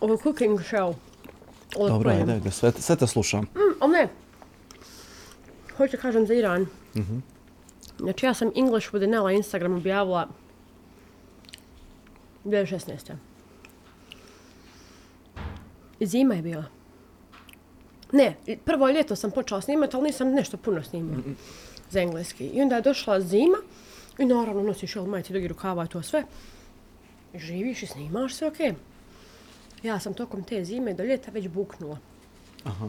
Ovo cooking show. Dobro, ajde, ajde, sve, sve te slušam. Mm, ne. Hoću kažem za Iran. Znači ja sam English with Nella Instagram objavila 2016. Zima je bila. Ne, prvo ljeto sam počela snimati, ali nisam nešto puno snimala za engleski. I onda je došla zima i naravno nosiš jel majice dugi rukava i to sve. Živiš i snimaš sve okej. Ja sam tokom te zime do ljeta već buknula. Aha.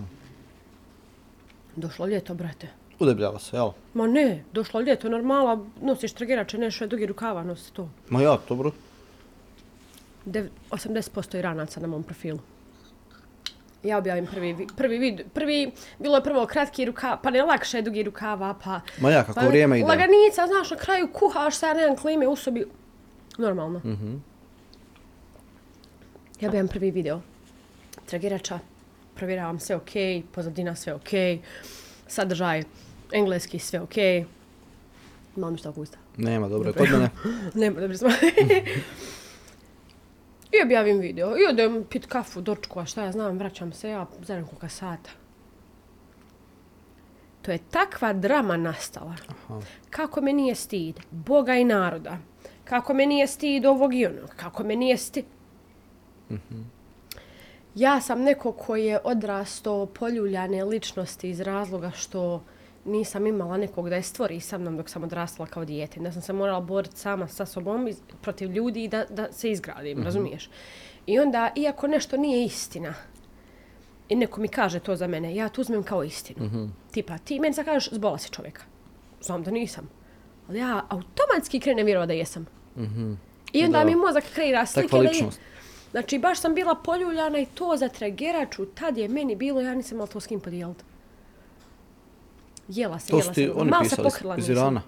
Došlo ljeto, brate. Udebljava se, jel? Ma ne, došlo ljeto, normala, nosiš tragerače, nešto je dugi rukava, nosi to. Ma ja, dobro. Dev- 80% Iranaca na mom profilu. Ja objavim prvi, vi- prvi vid, prvi, bilo je prvo kratki rukav, pa ne lakše je dugi rukava, pa... Ma ja, kako pa vrijeme ide. Laganica, znaš, na kraju kuhaš, sad nemam klime u sobi. Normalno. Mhm. Ja objavim prvi video. Tragerača, provjeravam sve okej, pozadina sve okej, sadržaj, engleski sve okej. Malo mi što gusta. Nema, dobro, je kod mene. Nema da smo. I objavim video. I odem pit kafu, dočku, a šta ja znam, vraćam se ja za nekoga sata. To je takva drama nastala. Aha. Kako me nije stid Boga i naroda. Kako me nije stid ovog i onog. Kako me nije stid... Ja sam neko koji je odrasto poljuljane ličnosti iz razloga što nisam imala nekog da je stvori sa mnom dok sam odrastala kao dijete. Da sam se morala boriti sama sa sobom iz, protiv ljudi i da, da se izgradim, razumiješ? I onda, iako nešto nije istina, i neko mi kaže to za mene, ja to uzmem kao istinu. Tipa, ti meni sad kažeš, zbola si čovjeka. Znam da nisam. Ali ja automatski krenem vjerovat da jesam. I onda Da. mi mozak kreira slike Takva da je. Znači, baš sam bila poljuljana i to za trageraču, tad je meni bilo, ja nisam imala to s kim podijeliti. Jela se, To jela sam. oni Malo se pokrila iz nisam. Irana.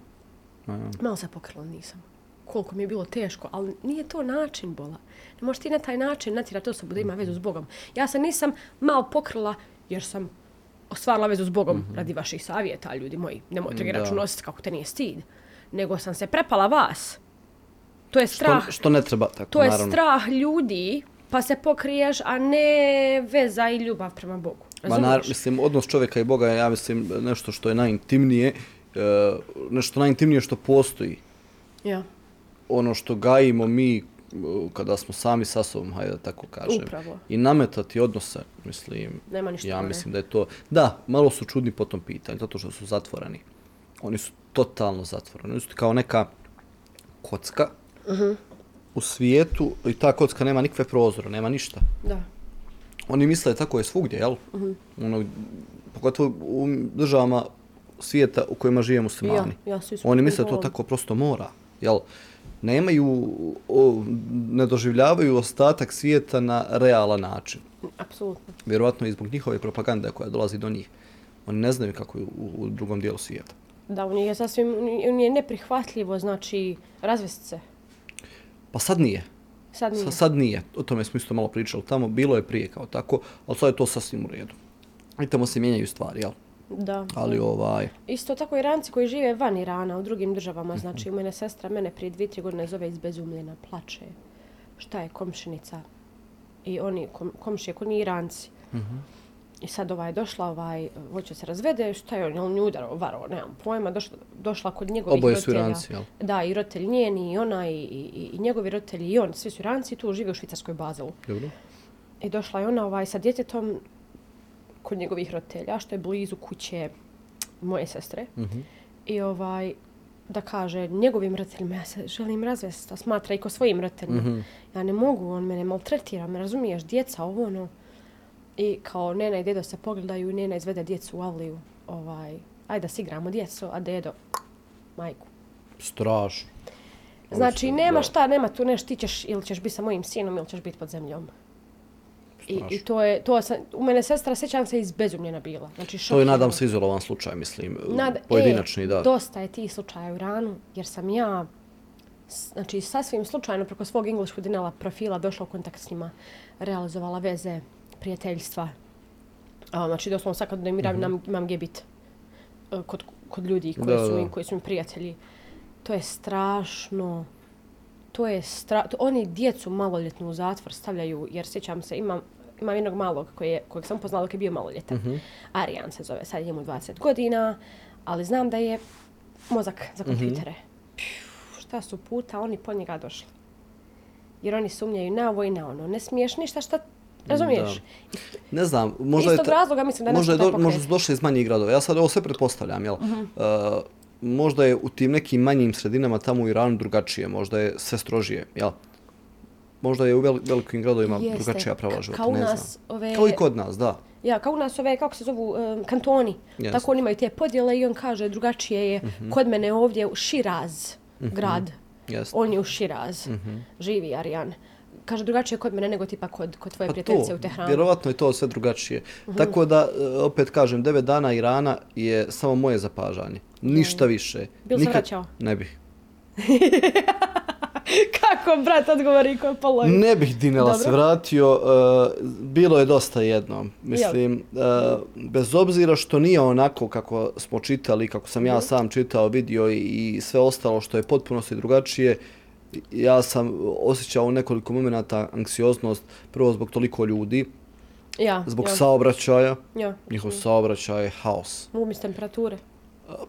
Malo se pokrila nisam. Koliko mi je bilo teško, ali nije to način bola. Ne možeš ti na taj način natjerati osobu da ima vezu s Bogom. Ja se nisam malo pokrila jer sam ostvarila vezu s Bogom radi vaših savjeta, ljudi moji. Nemoj trageraču Da. nositi kako te nije stid. Nego sam se prepala vas. To je strah. Što, što ne treba, tako, To je naravno. strah ljudi, pa se pokriješ, a ne veza i ljubav prema Bogu. Ma nar, mislim, odnos čovjeka i Boga je, ja mislim, nešto što je najintimnije, e, nešto najintimnije što postoji. Ja, Ono što gajimo mi e, kada smo sami sa sobom, hajde da tako kažem. Upravo. I nametati odnose, mislim, Nema ništa ja mislim da je to... Da, malo su čudni po tom pitanju, zato što su zatvoreni. Oni su totalno zatvoreni. Oni su kao neka kocka Mhm. u svijetu i ta kocka nema nikakve prozore, nema ništa. da. Oni misle da tako je svugdje, jel? Mhm. Ono, pogotovo u državama svijeta u kojima žive muslimani. Ja, ja Oni misle da to tako prosto mora, jel? Nemaju, o, ne doživljavaju ostatak svijeta na realan način. Apsolutno. Vjerovatno i zbog njihove propagande koja dolazi do njih. Oni ne znaju kako je u, u drugom dijelu svijeta. Da, njih je sasvim, njih je neprihvatljivo, znači, razvesti se. Pa sad nije. Sad nije. Sa, sad nije. O tome smo isto malo pričali tamo. Bilo je prije kao tako, ali sad je to sasvim u redu. I tamo se mijenjaju stvari, jel? Da. Ali ovaj... Isto tako Iranci koji žive van Irana, u drugim državama, znači, mene sestra mene prije dvije, tri godine zove izbezumljena, plače. Šta je komšinica? I oni, kom, komšije, ko ni Iranci. Mhm. I sad ovaj došla, ovaj, hoće se razvede, šta je on, on nju udarao, varao, nemam pojma, došla, došla kod njegovih Oboje su roditelja. Iranci, jel? Da. I roditelj njeni, i ona, i, i, i njegovi roditelji, i on, svi su Iranci, tu žive u švicarskoj Bazelu. Dobro. I došla je ona ovaj, sa djetetom kod njegovih roditelja, što je blizu kuće moje sestre. Mhm. I ovaj, da kaže njegovim roditeljima, ja se želim razvesti, a smatra i ko svojim roditeljima. Mhm. Ja ne mogu, on mene maltretira, me razumiješ, djeca, ovo ono. I kao nena i dedo se pogledaju i nena izvede djecu u avliju, ovaj, ajde da si igramo djecu, a dedo, majku. Strašno. Znači, nema da. šta, nema tu nešto, ti ćeš, ili ćeš biti sa mojim sinom, ili ćeš biti pod zemljom. I, Strašno. I to je, to sam, u mene sestra, sjećam se, izbezumljena bila. Znači, To je, nadam se, izolovan slučaj, mislim, Nad- pojedinačni, e, da. Dosta je tih slučaja u Iranu, jer sam ja, znači sasvim slučajno preko svog English Dinela profila došla u kontakt s njima, realizovala veze, prijateljstva. A, znači doslovno sad kad im mm imam, imam gdje bit e, kod, kod ljudi koji, Da, su, da. mi, koji su mi prijatelji. To je strašno. To je stra... to Oni djecu maloljetnu u zatvor stavljaju, jer sjećam se, imam, imam jednog malog koji je, kojeg sam upoznala dok je bio maloljetan. Mhm. Arijan se zove, sad je mu 20 godina, ali znam da je mozak za Mhm. kompjutere. Pju, šta su puta oni po njega došli. Jer oni sumnjaju na ovo i na ono. Ne smiješ ništa šta... Razumiješ? Ne znam, možda Iz tog je... razloga mislim da možda je nešto do, možda su došli iz manjih gradova. Ja sad ovo sve pretpostavljam, jel? Mhm. Uh, možda je u tim nekim manjim sredinama tamo u Iranu drugačije, možda je sve strožije, jel? Možda je u vel, velikim gradovima Jeste. drugačija prava života, kao ne nas, znam. ove- Kao i kod nas, da. Ja, kao u nas ove, kako se zovu, um, kantoni. Jeste. Tako oni imaju te podjele i on kaže drugačije je Mhm. kod mene ovdje u Širaz grad. Jeste. On je u Širaz. Mhm. Živi Arijan. Kaže drugačije je kod mene nego tipa kod, kod tvoje Pa prijateljice to, u Tehranu. vjerovatno je to sve drugačije. Mhm. Tako da, e, opet kažem, devet dana Irana je samo moje zapažanje. Ništa više. Bil se vraćao? Ne bih. Kako brat odgovori ko je polovi? Ne bih Dinela Dobro. se vratio, e, bilo je dosta jednom. Mislim, e, bez obzira što nije onako kako smo čitali, kako sam Mhm. ja sam čitao, vidio i, i sve ostalo što je potpuno se drugačije, ja sam osjećao u nekoliko momenata anksioznost, prvo zbog toliko ljudi, Ja, zbog ja, saobraćaja, ja. njihov saobraćaj je haos. Mogu mi s temperature.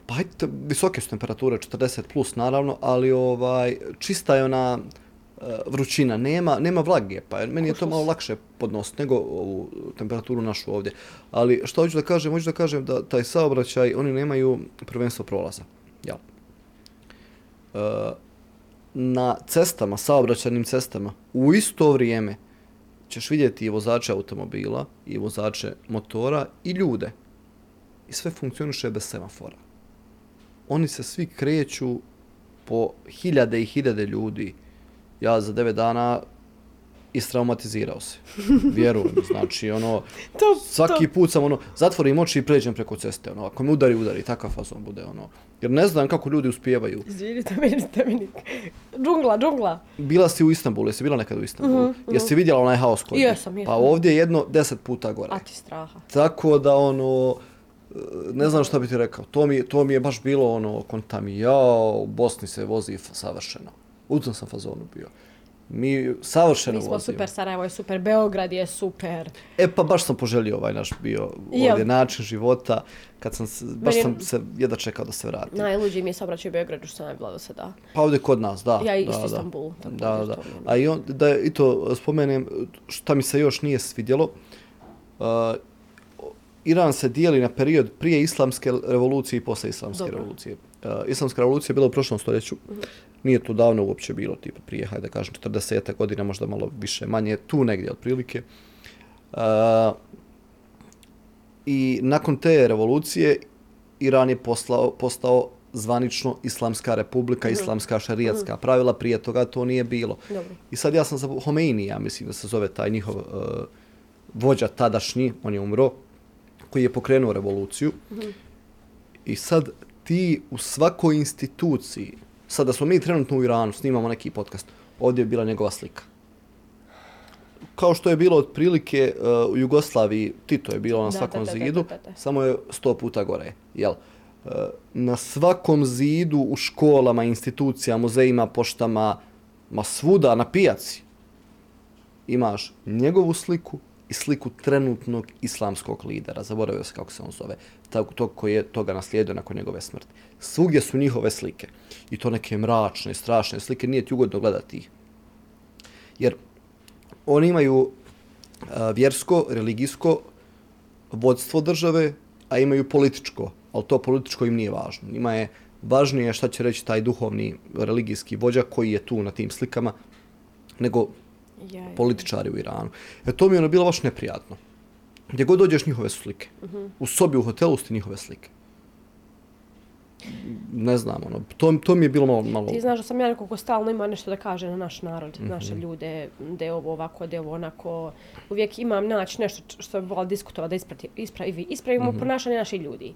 Pa hajde, visoke su temperature, 40 plus naravno, ali ovaj čista je ona e, vrućina, nema, nema vlage, pa meni je to malo lakše podnositi nego ovu temperaturu našu ovdje. Ali što hoću da kažem, hoću da kažem da taj saobraćaj, oni nemaju prvenstvo prolaza. Jel? E, na cestama, saobraćajnim cestama, u isto vrijeme ćeš vidjeti i vozače automobila, i vozače motora, i ljude. I sve funkcioniše bez semafora. Oni se svi kreću po hiljade i hiljade ljudi. Ja za devet dana istraumatizirao se. Vjerujem, znači ono, To, svaki put sam ono, zatvorim oči i pređem preko ceste, ono, ako me udari, udari, takav fazon bude, ono. Jer ne znam kako ljudi uspijevaju. Izvinite meni, meni. Džungla, džungla. Bila si u Istanbulu, jesi bila nekad u Istanbulu? Jesi vidjela onaj haos kod njih? Jesam, jesam. Pa ovdje jedno deset puta gore. A ti straha. Tako da ono, ne znam šta bi ti rekao, to mi, to mi je baš bilo ono, kontami, jao, u Bosni se vozi savršeno. U tom sam fazonu bio. Mi savršeno Mi smo vozimo. super, Sarajevo je super, Beograd je super. E pa baš sam poželio ovaj naš bio Jel? ovdje način života, kad sam, se, baš Meni- sam se jedva čekao da se vratim. Najluđi mi je saobraćaj Beogradu što sam najbila do sada. Pa ovdje kod nas, da. Ja i da, isto da. Također, Da, da. je- A i on, da i to spomenem, šta mi se još nije svidjelo, uh, Iran se dijeli na period prije islamske revolucije i posle islamske Dobro. revolucije. Uh, islamska revolucija je bila u prošlom stoljeću, nije to davno uopće bilo, tipa prije, hajde da kažem, 40 godina, možda malo više, manje, tu negdje otprilike. Uh, I nakon te revolucije Iran je poslao, postao zvanično Islamska republika, islamska šarijatska pravila, prije toga to nije bilo. Dobro. I sad ja sam za Homeini, ja mislim da se zove taj njihov uh, vođa tadašnji, on je umro, koji je pokrenuo revoluciju. I sad ti u svakoj instituciji, sad da smo mi trenutno u Iranu, snimamo neki podcast, ovdje je bila njegova slika. Kao što je bilo otprilike uh, u Jugoslaviji, Tito je bilo na Da, svakom da, da, da, zidu, da, da. samo je sto puta gore, jel? Uh, na svakom zidu u školama, institucijama, muzejima, poštama, ma svuda na pijaci imaš njegovu sliku i sliku trenutnog islamskog lidera. Zaboravio se kako se on zove. tog, to koji je toga naslijedio nakon njegove smrti. Svugdje su njihove slike. I to neke mračne, strašne slike. Nije ti ugodno gledati ih. Jer oni imaju a, vjersko, religijsko vodstvo države, a imaju političko. Ali to političko im nije važno. Njima je važnije šta će reći taj duhovni religijski vođa koji je tu na tim slikama, nego Političari u Iranu. E to mi je ono bilo baš neprijatno. Gdje god dođeš njihove su slike. U sobi u hotelu su ti njihove slike. Ne znam, ono, to, to mi je bilo malo... malo Ti znaš da sam ja neko ko stalno ima nešto da kaže na naš narod, Mhm. naše ljude, da je ovo ovako, da je ovo onako. Uvijek imam naći nešto što bi volila diskutovati, da isprati, ispravi, ispravimo Mhm. ponašanje naših ljudi.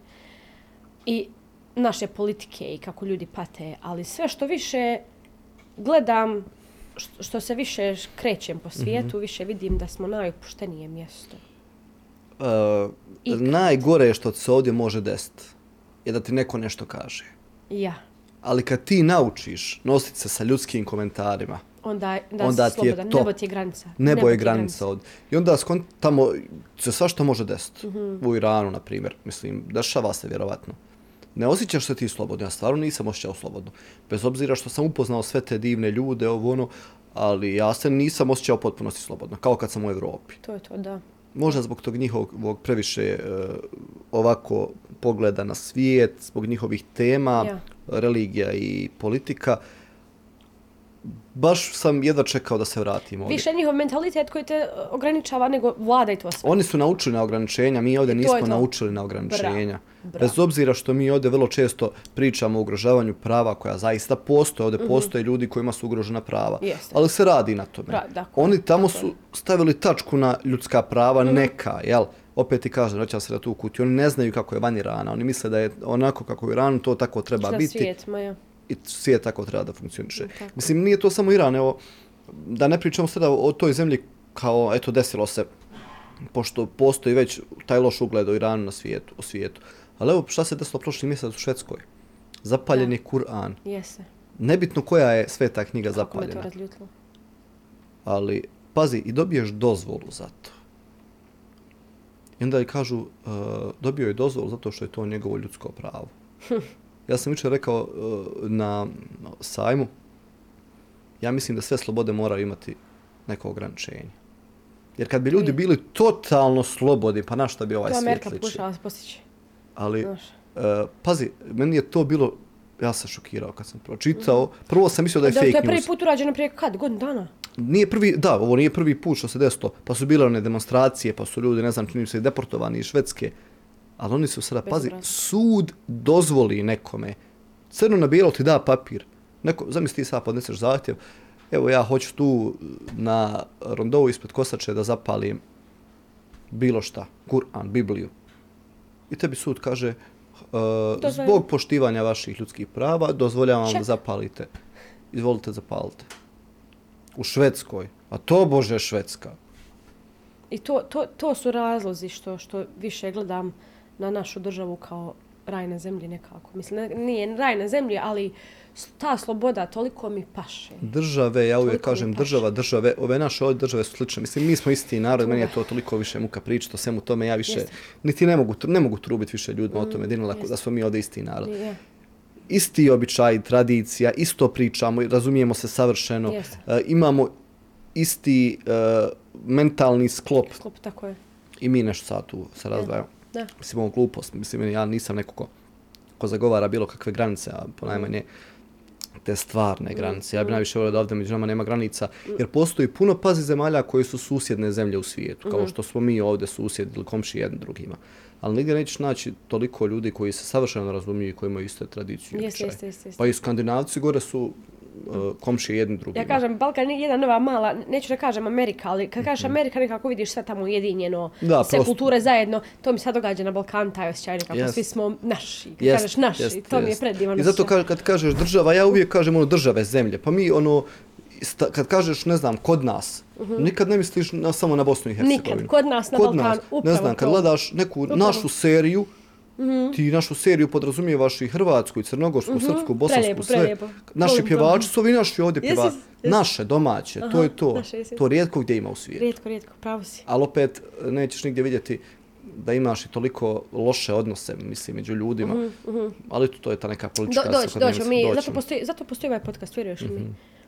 I naše politike i kako ljudi pate, ali sve što više gledam, što, se više krećem po svijetu, Mhm. više vidim da smo najopuštenije mjesto. Uh, Ikad. najgore što se ovdje može desiti je da ti neko nešto kaže. Ja. Ali kad ti naučiš nositi se sa ljudskim komentarima, Onda, da Onda ti je to. Nebo ti je granica. nebo ti je granica od... I onda skon, tamo se svašta može desiti. Mhm. U Iranu, na primjer. Mislim, dešava se vjerovatno. Ne osjećaš se ti slobodno. Ja stvarno nisam osjećao slobodno. Bez obzira što sam upoznao sve te divne ljude, ovo ono, ali ja se nisam osjećao potpunosti slobodno. Kao kad sam u Evropi. To je to, da. Možda zbog tog njihovog previše e, ovako pogleda na svijet, zbog njihovih tema, Ja. religija i politika. Baš sam jedva čekao da se vratim ovdje. Više njihov mentalitet koji te e, ograničava nego vlada i to sve. Oni su naučili na ograničenja, mi ovdje to nismo to. naučili na ograničenja. Bravo. Bez obzira što mi ovdje vrlo često pričamo o ugrožavanju prava koja zaista postoje, ovdje postoje ljudi kojima su ugrožena prava. Jeste. ali se radi na tome. Ra- da, Oni tamo tako su stavili tačku na ljudska prava, Mhm. neka, jel? Opet ti kažem, vraćam se na tu kutiju, oni ne znaju kako je van Irana, oni misle da je onako kako je u Iranu, to tako treba na biti svijet, ma ja. I svijet tako treba da funkcioniše. Tako. Mislim, nije to samo Iran, evo, da ne pričamo sada o toj zemlji kao, eto, desilo se, pošto postoji već taj loš ugled o Iranu na svijetu, o svijetu. Ali evo, šta se desilo prošli mjesec u Švedskoj? Zapaljen je Kur'an. Jese. Nebitno koja je sveta knjiga Kako me to zapaljena, razljutilo. ali pazi, i dobiješ dozvolu za to. I onda i kažu, uh, dobio je dozvolu zato što je to njegovo ljudsko pravo. ja sam jučer rekao uh, na sajmu, ja mislim da sve slobode moraju imati neko ograničenje. Jer kad bi ljudi bili totalno slobodni, pa na šta bi ovaj To svijet Amerika liči? pokušava postići. Ali, uh, pazi, meni je to bilo, ja sam šokirao kad sam pročitao. Prvo sam mislio da je Da, to fake je prvi news. put urađeno prije kad? Godinu dana? Nije prvi, da, ovo nije prvi put što se desilo. Pa su bile one demonstracije, pa su ljudi, ne znam, čini se i deportovani iz Švedske. Ali oni su sada, pazi, sud dozvoli nekome. Crno na bijelo ti da papir. Neko, zamisli ti sad podneseš zahtjev. Evo ja hoću tu na rondovu ispred kosače da zapalim bilo šta, Kur'an, Bibliju. I tebi sud kaže, uh, zbog poštivanja vaših ljudskih prava, dozvoljavam vam da zapalite. Izvolite, zapalite. U Švedskoj. A to bože Švedska. I to, to, to su razlozi što, što više gledam na našu državu kao raj na zemlji nekako. Mislim, ne- nije raj na zemlji, ali ta sloboda toliko mi paše. Države, ja uvijek Toliko kažem država, države, ove naše ove države su slične. Mislim, mi smo isti narod, meni je to toliko više muka pričati o svemu tome, ja više, Jeste. niti ne mogu, ne mogu trubiti više ljudima o tome, dinala, da smo mi ovdje isti narod. Je. Isti običaj, tradicija, isto pričamo, razumijemo se savršeno, Jeste. e, imamo isti e, mentalni sklop Sklop, tako je. i mi nešto sad tu se razdvajamo. Da. Mislim, ovo glupost. Mislim, ja nisam neko ko, ko zagovara bilo kakve granice, a ponajmanje te stvarne granice. Ja bih najviše volio da ovdje među nama nema granica, jer postoji puno pazi zemalja koji su susjedne zemlje u svijetu, kao što smo mi ovdje susjedi ili komši jedni drugima. Ali nigdje nećeš naći toliko ljudi koji se savršeno razumiju i koji imaju iste tradiciju i Jeste, jeste, jeste. Pa i skandinavci gore su komšije jedni drugima. Ja kažem, Balkan je jedna nova mala, neću da kažem Amerika, ali kad Mhm. kažeš Amerika nekako vidiš sve tamo ujedinjeno, Da, sve prosto. kulture zajedno, to mi sad događa na Balkanu, taj osjećaj nekako, Jest. svi smo naši, kad Jest, kažeš naši, jest, to mi je predivan I zato osjećaj. ka, kad kažeš država, ja uvijek kažem ono države, zemlje. Pa mi ono, sta, kad kažeš, ne znam, kod nas, nikad ne misliš na, samo na Bosnu i Hercegovinu. Nikad, kod nas na kod Balkanu, nas, ne upravo znam, kad to. gledaš neku Upravo. Mhm. našu seriju, ti našu seriju podrazumijevaš i hrvatsku, i crnogorsku, srpsku, bosansku, Prelijepo, sve. prelijepo. Naši Volim to. pjevači su ovi naši ovdje pjevači. jes, jes. Naše, domaće, to Aha, je to. naše. To rijetko gdje ima u svijetu. Rijetko, rijetko, pravo si. Ali opet nećeš nigdje vidjeti da imaš i toliko loše odnose, mislim, među ljudima. Ali to, to je ta neka Do, politička doći, doći, svakodnevnica. mi, Doćemo. zato postoji, zato postoji ovaj podcast, vjeruješ li mi?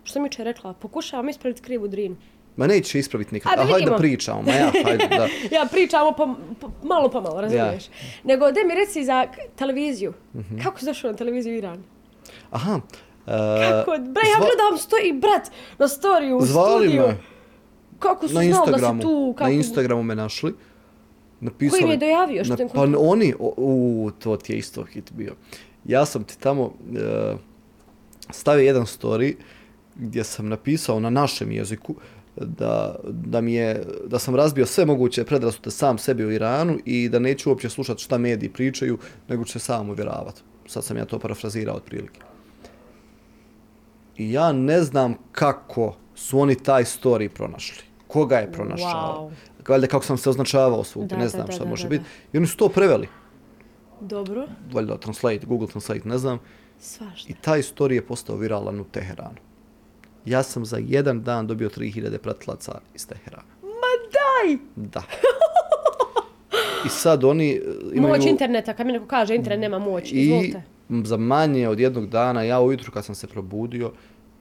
Što sam jučer rekla, pokušavam ispraviti krivu drinu. Ma neće ispraviti nikad. Ajde, A hajde da pričamo. Ma ja, hajde, da. ja pričamo po, po, malo po malo, razumiješ? Nego, da mi reci za televiziju. Mhm. Kako si došao na televiziju Iran? Aha. Uh, Kako? Bre, ja gledam stoji brat na storiju u Zvali studiju. me Kako su na znali da si tu? Kako... Na Instagramu me našli. Napisali, Ko im je dojavio što na, Pa oni, o, u, to ti je isto hit bio. Ja sam ti tamo uh, stavio jedan story gdje sam napisao na našem jeziku da, da, mi je, da sam razbio sve moguće predrasude sam sebi u Iranu i da neću uopće slušati šta mediji pričaju, nego ću se sam uvjeravati. Sad sam ja to parafrazirao otprilike. I ja ne znam kako su oni taj story pronašli. Koga je pronašao? Wow. Valjda kako sam se označavao svugdje, Da, ne znam da, šta da, može da, biti. I oni su to preveli. Dobro. Valjda Translate, Google Translate, ne znam. Svašta. I taj story je postao viralan u Teheranu. Ja sam za jedan dan dobio 3000 pratilaca iz Teherana. Ma daj! Da. I sad oni e, imaju... Moć interneta, kad mi neko kaže internet nema moć, I izvolite. m, za manje od jednog dana, ja ujutru kad sam se probudio,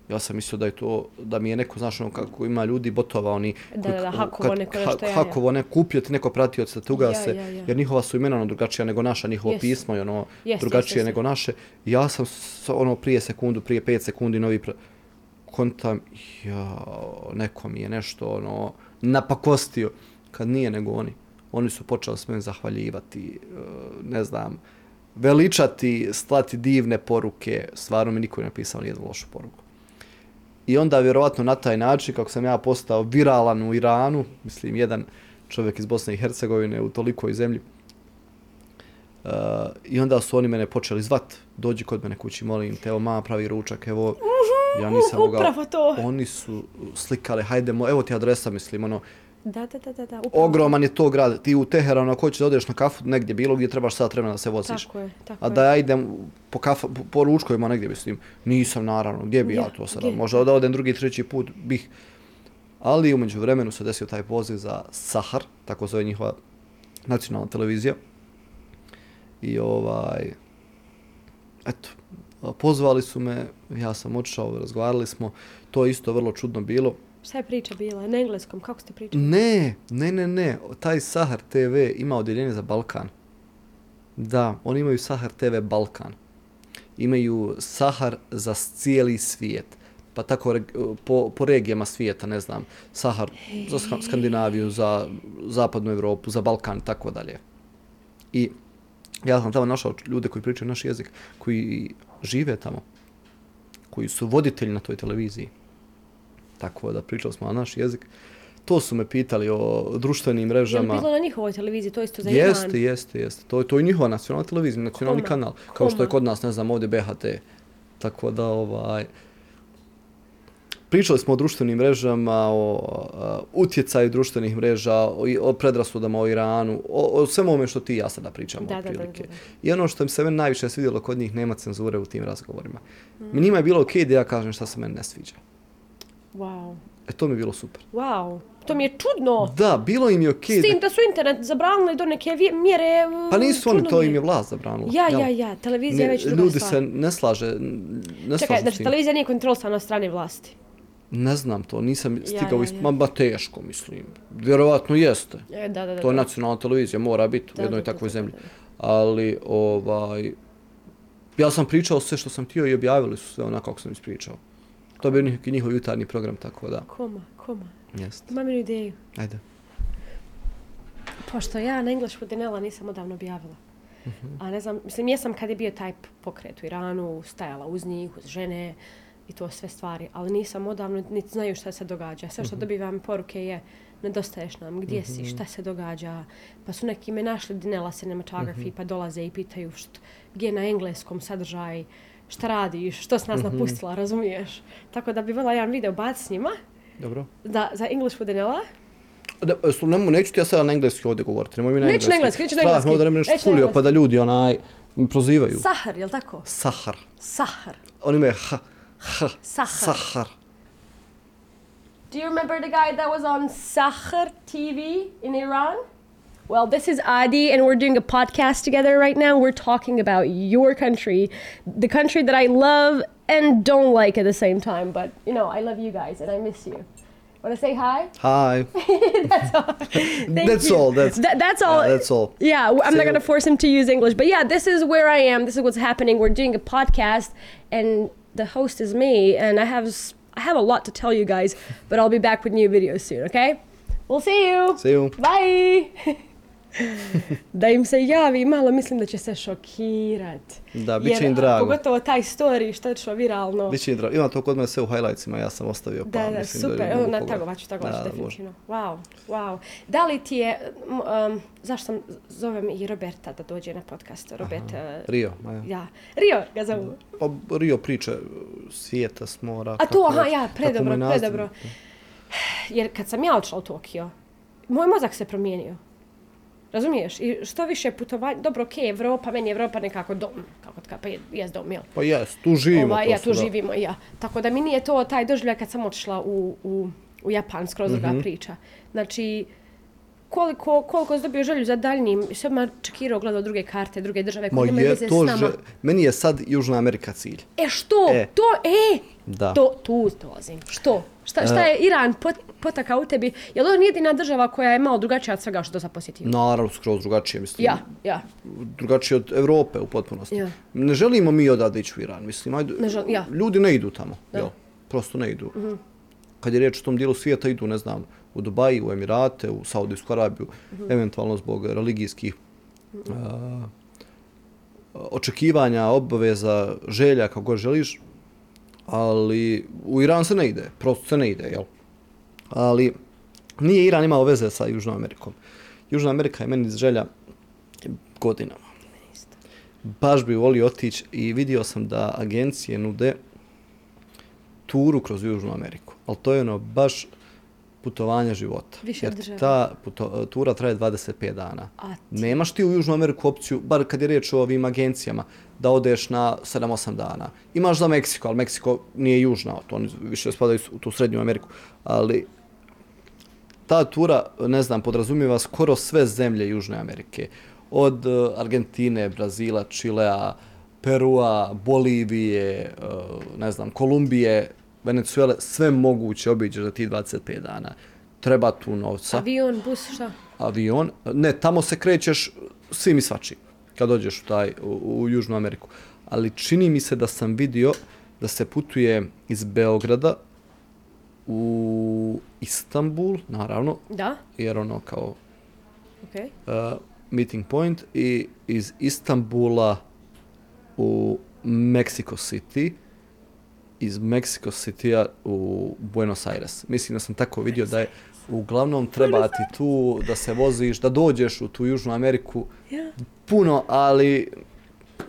ja sam mislio da je to, da mi je neko, znaš, ono kako ima ljudi botova, oni... Da, koji- da, da, hakovo kad- neko ha- nešto, ja. Hakovo ne, kupljati neko pratioc da te ugase, Ja, ja, ja. jer njihova su imena ono drugačija nego naša, njihovo Jest. pismo je ono Jest, drugačije jest, jest. nego naše. Ja sam ono prije sekundu, prije pet sekundi novi pra kontam, ja, neko mi je nešto ono napakostio, kad nije nego oni. Oni su počeli s meni zahvaljivati, e, ne znam, veličati, slati divne poruke, stvarno mi niko nije napisao nijednu lošu poruku. I onda vjerovatno na taj način, kako sam ja postao viralan u Iranu, mislim jedan čovjek iz Bosne i Hercegovine u tolikoj zemlji, uh, i onda su oni mene počeli zvat, dođi kod mene kući, molim te, evo mama pravi ručak, evo, ja nisam mogao, Upravo to. oni su slikali, hajdemo, evo ti adresa, mislim, ono, Da, da, da, da, da. upravo. ogroman je to grad, ti u Teheranu, ako hoćeš da odeš na kafu negdje, bilo gdje trebaš sat vremena da se voziš. Tako je, tako A da ja idem po, kafa, po, po ručkovima negdje, mislim, nisam naravno, gdje bi ja, Ja, to sada, gdje? možda da odem drugi, treći put bih. Ali umeđu vremenu se desio taj poziv za Sahar, tako zove njihova nacionalna televizija. I ovaj, eto, pozvali su me, ja sam otišao, razgovarali smo, to je isto vrlo čudno bilo. Šta je priča bila? Na engleskom, kako ste pričali? Ne, ne, ne, ne, taj Sahar TV ima odjeljenje za Balkan. Da, oni imaju Sahar TV Balkan. Imaju Sahar za cijeli svijet. Pa tako po, po regijama svijeta, ne znam, Sahar za Ska- Skandinaviju, za zapadnu Europu, za Balkan i tako dalje. I ja sam tamo našao ljude koji pričaju naš jezik, koji žive tamo, koji su voditelji na toj televiziji. Tako da pričali smo na naš jezik. To su me pitali o društvenim Je li mrežama. bilo na njihovoj televiziji, to isto za Iran? Jeste, jeste, jeste. To, je- to je njihova nacionalna televizija, nacionalni Koma? kanal. Kao što je Koma? kod nas, ne znam, ovdje BHT. Tako da, ovaj... Pričali smo o društvenim mrežama, o uh, utjecaju društvenih mreža, o, o predrasudama o Iranu, o, o svemu ovome što ti i ja sada pričamo. Da, da, da, otprilike. da, da. I ono što mi se meni najviše svidjelo kod njih, nema cenzure u tim razgovorima. Mm. Njima je bilo okej da ja kažem šta se meni ne sviđa. Wow. E to mi je bilo super. Wow. To mi je čudno. Da, bilo im je okej S tim da... da su internet zabranili do neke mjere... uh, Pa nisu oni, to im je vlast zabranila. Ja, ja, ja, televizija je Ne, već druga ljudi stvar. se ne slaže, ne Čekaj, slažu s znači televizija nije kontrolisana od strane vlasti. Ne znam to, nisam stigao ja, ist... ja. Ma, teško, mislim. Vjerovatno jeste. E, da, da, da. To je da. nacionalna televizija, mora biti u Da, jednoj da, da, takvoj da, zemlji. da, da. Ali, ovaj... Ja sam pričao sve što sam htio i objavili su sve onako kako sam ispričao. To je bio neki njihov jutarnji program, tako da. Koma, koma. Jeste. Imam jednu ideju. Ajde. Pošto ja na English with Danela nisam odavno objavila. Mhm. A ne znam, mislim, jesam kad je bio taj pokret u Iranu, stajala uz njih, uz žene i to sve stvari, ali nisam odavno, niti znaju šta se događa. Sve Mhm. što dobivam poruke je, nedostaješ nam, gdje si, šta se događa. Pa su neki me našli Dinela Cinematography, Mhm. pa dolaze i pitaju št, gdje je na engleskom sadržaj, šta radiš, što si nas Mhm. napustila, razumiješ? Tako da bi voljela jedan video baciti s njima, Dobro. da, za English with Danela. Da, slu, nemo, neću ti ja sada na engleski ovdje govoriti, nemoj mi na Neću engleski. na engleski, neću na me engleski. ovdje da ne bi nešto Neću engleski. pa da ljudi onaj prozivaju. Sahar, jel tako? Sahar. Sahar. Oni ha, ha, Sahar. Do you remember the guy that was on Sahar TV in Iran? Well, this is Adi, and we're doing a podcast together right now. We're talking about your country, the country that I love and don't like at the same time. But, you know, I love you guys and I miss you. Want to say hi? Hi. that's all. Thank That's you. all, that's- That- that's all. Yeah, that's all. Yeah, I'm not going to force him to use English, but yeah, this is where I am. This is what's happening. We're doing a podcast, and the host is me, and I have I have a lot to tell you guys, but I'll be back with new videos soon. Okay? We'll see you. See you. Bye. da im se javi, malo mislim da će se šokirat. Da, bit će im drago. Pogotovo taj story što je išlo viralno. Biće im drago. Ima to kod mene sve u highlightsima, ja sam ostavio. Pa, Da, da, mislim super. mogu na pogledat. tagovat ću, tagovat ću Da, može. definitivno. Wow, wow. Da li ti je, um, zašto sam, zovem i Roberta da dođe na podcast, Robert, uh, Rio, a ja. Rio ga zovu. Pa Rio priče svijeta s mora. A kako to, aha, već, ja, kako predobro, predobro. Jer kad sam ja odšla u Tokio, moj mozak se promijenio. Razumiješ? I što više putovanja, dobro, okej, Evropa, meni je Evropa nekako dom, kako tka, pa je, jes dom, jel? Pa jes, tu živimo. Ovaj, ja tu da. živimo, ja. Tako da mi nije to taj doživljaj kad sam otišla u, u, u Japan, skroz druga Mhm. priča. Znači, koliko, koliko si dobio želju za daljnjim, sve ma čekirao, gledao druge karte, druge države koje nemaju je veze s nama. že... Meni je sad Južna Amerika cilj. E što? E. To, e! Da. To, tu dolazim. Što? Šta, šta je Iran pot, potakao u tebi? Je li on jedina država koja je malo drugačija od svega što sad posjetio? Naravno, skroz drugačije, mislim. Ja, ja. Drugačije od Evrope u potpunosti. Ja. Ne želimo mi odavde ići u Iran, mislim. Ajde, Ne žel- ja. Ljudi ne idu tamo, jel? Prosto ne idu. Kad je riječ o tom dijelu svijeta, idu, ne znam, u Dubaji, u Emirate, u Saudijsku Arabiju, eventualno zbog religijskih a, očekivanja, obaveza, želja, kako god želiš, ali u Iran se ne ide, prosto se ne ide, jel? Ali nije Iran imao veze sa Južnom Amerikom. Južna Amerika je meni želja godinama. Baš bi volio otići i vidio sam da agencije nude turu kroz Južnu Ameriku. Ali to je ono baš putovanje života. Više Jer država. ta puto, tura traje 25 dana. Nemaš ti u Južnu Ameriku opciju, bar kad je riječ o ovim agencijama, da odeš na 7-8 dana. Imaš za Meksiko, ali Meksiko nije južna, to oni više spadaju u tu Srednju Ameriku. Ali ta tura, ne znam, podrazumijeva skoro sve zemlje Južne Amerike. Od uh, Argentine, Brazila, Čilea, Perua, Bolivije, uh, ne znam, Kolumbije, Venezuele, sve moguće obiđeš za tih 25 dana. Treba tu novca Avion, bus, šta? avion. Ne, tamo se krećeš svim i svačim kad dođeš u, taj, u, u Južnu Ameriku. Ali čini mi se da sam vidio da se putuje iz Beograda u Istanbul, naravno, Da? jer ono kao Okej. uh, meeting point i iz Istanbula u Mexico City iz Mexico City u Buenos Aires. Mislim da sam tako vidio da je uglavnom treba ti tu da se voziš, da dođeš u tu Južnu Ameriku Ja. puno, ali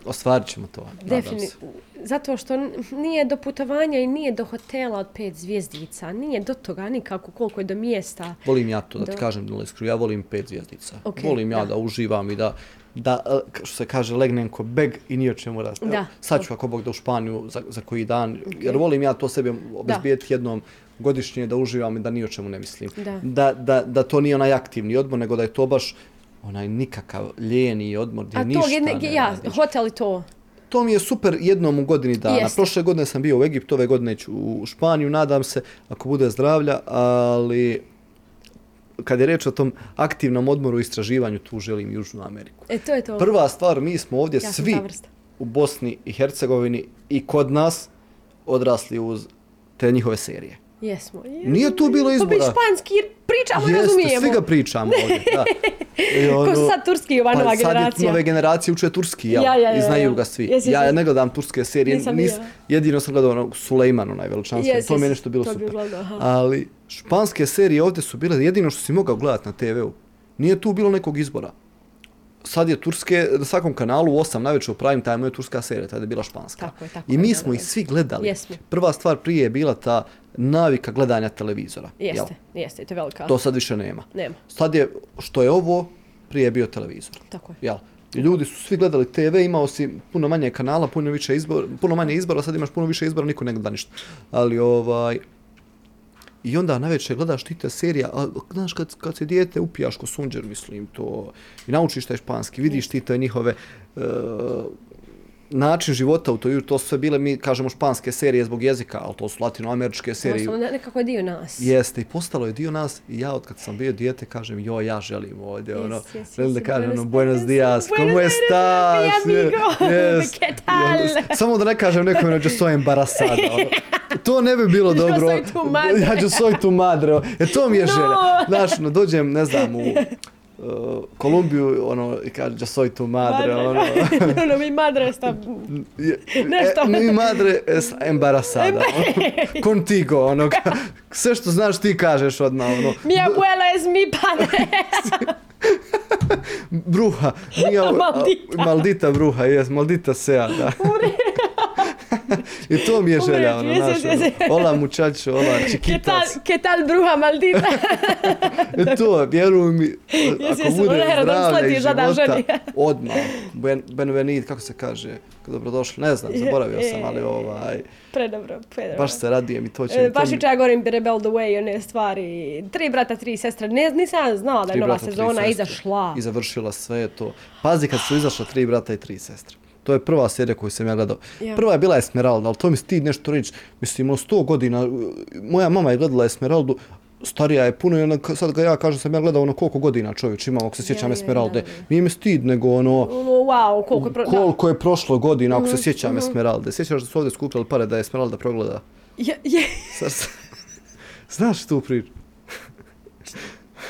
ostvarit ćemo to. Definitivno. Zato što nije do putovanja i nije do hotela od pet zvijezdica. Nije do toga nikako koliko je do mjesta. Volim ja to, da, Da. ti kažem iskreno, ja volim pet zvijezdica. Ok, volim ja da. da. uživam i da, da, e, što se kaže, legnem ko beg i ni o čemu. Da. Sad ću ako Bog da u Španiju za, za koji dan, jer volim ja to sebi obezbijeti jednom godišnje da uživam i da ni o čemu ne mislim. Da. Da, da, da to nije onaj aktivni odmor, nego da je to baš onaj nikakav lijeni odmor gdje A ništa to, je ne, ne ja, radiš. hotel i to. To mi je super jednom u godini dana. Jeste. Prošle godine sam bio u Egiptu, ove godine ću u Španiju, nadam se, ako bude zdravlja, ali kad je reč o tom aktivnom odmoru i istraživanju, tu želim Južnu Ameriku. E, to je to. Prva stvar, mi smo ovdje Ja svi u Bosni i Hercegovini i kod nas odrasli uz te njihove serije. Jesmo. jesmo. Nije tu bilo Pa mi izbora. španski pričamo Jeste, razumijemo. svi ga pričamo ovdje, da. I Ko su sad turski, ova nova pa sad je generacija? nove generacije uče turski, jel? Ja, ja, ja, I znaju ja. ga svi. Jes, jes, ja ne gledam turske serije, Nisam nis, ni ja. jedino sam gledao onog Sulejman, onaj veličanstven, Jes, to mi je nešto bilo to bi super. gledao, aha. Ali španske serije ovdje su bile jedino što si mogao gledati na TV-u. Nije tu bilo nekog izbora. Sad je turske, na svakom kanalu u 8 najveće u prime time je turska serija, tada je bila španska. Tako je, tako I je, mi da, smo ih svi gledali. Jesmo. Prva stvar prije je bila ta navika gledanja televizora. jel? Jeste, jeste, to je velika. To sad više nema. Nema. Sad je, što je ovo, prije je bio televizor. Tako je. Jel? I ljudi su svi gledali TV, imao si puno manje kanala, puno više izbora, puno manje izbora, sad imaš puno više izbora, niko ne gleda ništa. Ali ovaj I onda najveće gledaš ti ta serija, a znaš kad, kad se dijete upijaš ko sunđer, mislim, to, i naučiš taj španski, vidiš ti te njihove uh, način života u toj, to su sve bile, mi kažemo, španske serije zbog jezika, ali to su latinoameričke serije. Ono, nekako je dio nas. Jeste, i postalo je dio nas i ja od kad sam bio dijete kažem, jo, ja želim ovdje, ono, Yes, yes, da yes, kažem, ono, buenos dias, como estás? mi amigo, Yes. ¿qué tal? Onda- Samo da ne kažem nekom, ono, yo soy embarazada, ono. To ne bi bilo dobro. Ja ću soy tu madre. E to mi je No. želja. Znaš, no, dođem, ne znam, u uh, Kolumbiju, ono, i kaže, ja soy tu madre, ono. ono, mi madre sta... Nešto. E, mi madre es embarazada. ono. Contigo, ono. ka- Sve što znaš ti kažeš odmah, ono. Mi abuela es mi padre. Bruha. Mija, Maldita. Maldita bruha, jes, maldita sea, da. I to mi je želja, ono, znaš, jes. ono, hola muchacho, hola ¿Qué tal, chiquitas. ¿Qué tal, bruja maldita? E to, vjeruj mi, ako bude zdravlja i života, odmah. Ben, benvenid, kako se kaže, dobrodošli, ne znam, zaboravio sam, ali ovaj, Predobro, predobro. baš se radijem i to će... E, baš i čak govorim Rebel the Way, one stvari. Tri brata, tri sestre. Ne, nisam znala da je nova sezona izašla. I završila sve to. Pazi kad su izašla tri brata i tri sestre. To je prva serija koju sam ja gledao. Ja. Prva je bila Esmeralda, ali to mi stid nešto reći. Mislim, ono sto godina, moja mama je gledala Esmeraldu, starija je puno i ona, sad ga ja kažem sam ja gledao ono koliko godina čovječ imam, ako se sjećam Ja, ja, Esmeralde. ja, ja. Nije mi stid, nego ono, wow, koliko je... Pro... koliko je prošlo godina, ako se sjećam Esmeralde. Sjećaš da su ovdje skupljali pare da Esmeralda progleda? Je, je. Sad se- Znaš tu priču?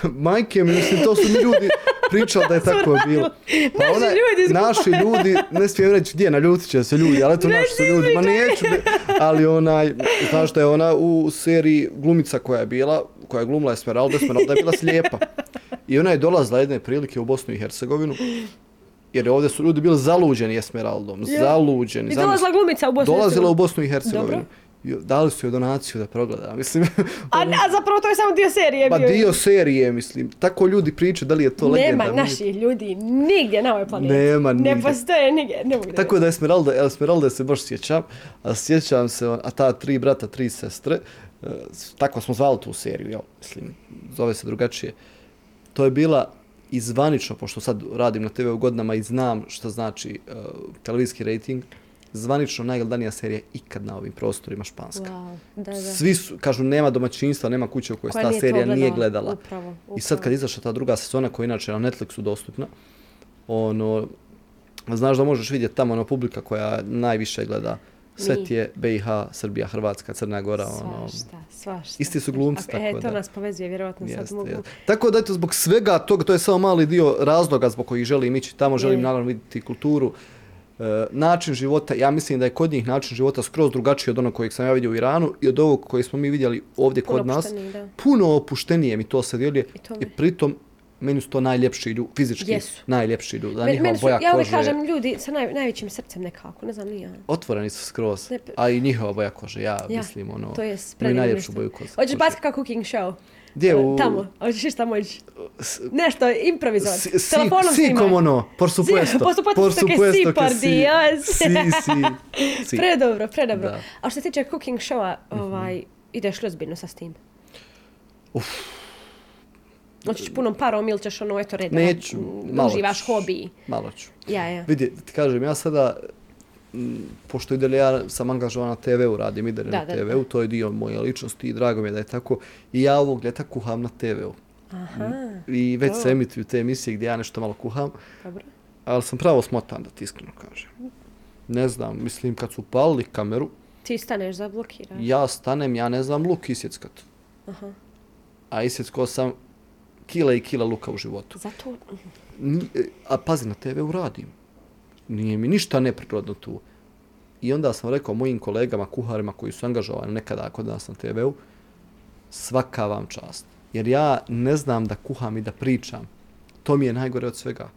Majke mi, mislim, to su mi ljudi pričali da je tako bilo. Pa Naši ljudi iz naši ljudi, ne smijem reći gdje, naljutit će se ljudi, ali eto naši su ljudi, ma neću, ne, ali onaj, znaš da je ona u seriji glumica koja je bila, koja je glumila Esmeralda, Esmeralda je bila slijepa. I ona je dolazila jedne prilike u Bosnu i Hercegovinu, jer ovdje su ljudi bili zaluđeni Esmeraldom, Ja. zaluđeni. I dolazila glumica u Bosnu i Dolazila u Hercegovinu. Bosnu i Hercegovinu. Dobro. Dali su joj donaciju da progleda, mislim. A, a zapravo to je samo dio serije Pa bio. dio serije, mislim. Tako ljudi pričaju da li je to legenda. Nema naših ljudi nigdje na ovoj planeti. Nema Ne nigdje. postoje nigdje. Ne mogu da Tako da Esmeralda, Esmeralda se baš sjećam, a sjećam se, a ta tri brata, tri sestre, e, tako smo zvali tu seriju, jel, mislim, zove se drugačije. To je bila izvanično, pošto sad radim na TV u godinama i znam šta znači uh, televizijski rating, zvanično najgledanija serija ikad na ovim prostorima španska. Wow, da, da. Svi su, kažu, nema domaćinstva, nema kuće u kojoj Koja ta nije to serija nije gledala. gledala. Upravo, I sad upravo. kad izašla ta druga sezona koja je inače na Netflixu dostupna, ono, znaš da možeš vidjeti tamo ono publika koja najviše gleda. Sve ti je BiH, Srbija, Hrvatska, Crna Gora, ono, Svašta, svašta. Isti su glumci, E, tako to da. nas povezuje, vjerovatno sad Jeste, mogu... jeste. Tako da eto zbog svega toga, to je samo mali dio razloga zbog kojih želim ići tamo, želim Je. naravno vidjeti kulturu, e, način života, ja mislim da je kod njih način života skroz drugačiji od onog kojeg sam ja vidio u Iranu i od ovog koji smo mi vidjeli ovdje Puno kod nas. da. Puno opuštenije mi to se djeluje I i pritom meni su to najljepši ljudi, fizički Jesu. najljepši ljudi, da njihova boja ja uvijek kože, kažem ljudi sa naj, najvećim srcem nekako, ne znam ni ja. otvoreni su skroz, Ne, a i njihova boja kože, ja, Ja, mislim, ono, to je imaju predivno najljepšu boju kože. Hoćeš kao cooking show? Gdje u... Tamo, hoćeš tamo ići? s- Nešto, improvizovat. Si, si, Telefonom si snimaj. como no, por supuesto. por supuesto que sí, por Dios. Si, si, si. Predobro, predobro. Da. A što se tiče cooking showa, ovaj, ideš li ozbiljno sa s tim? Uf. Hoćeš punom parom ili ćeš ono, eto, red, Neću, da malo uživaš ću. hobi? Malo ću. Ja, ja. Vidi, ti kažem, ja sada, pošto ide ja sam angažovan na TV-u, radim ide Da, na da, TV-u, to je dio moje ličnosti i drago mi je da je tako. I ja ovog ljeta kuham na TV-u. Aha, I već se emituju te emisije gdje ja nešto malo kuham, dobro. ali sam pravo smotan da ti iskreno kažem. Ne znam, mislim kad su palili kameru, Ti staneš, zablokiraš. ja stanem, ja ne znam luk isjeckat. Aha. A isjeckao sam kila i kila luka u životu. Zato, e, A pazi, na TV-u radim. Nije mi ništa neprirodno tu. I onda sam rekao mojim kolegama, kuharima koji su angažovani nekada kod nas na TV-u, svaka vam čast. Jer ja ne znam da kuham i da pričam. To mi je najgore od svega.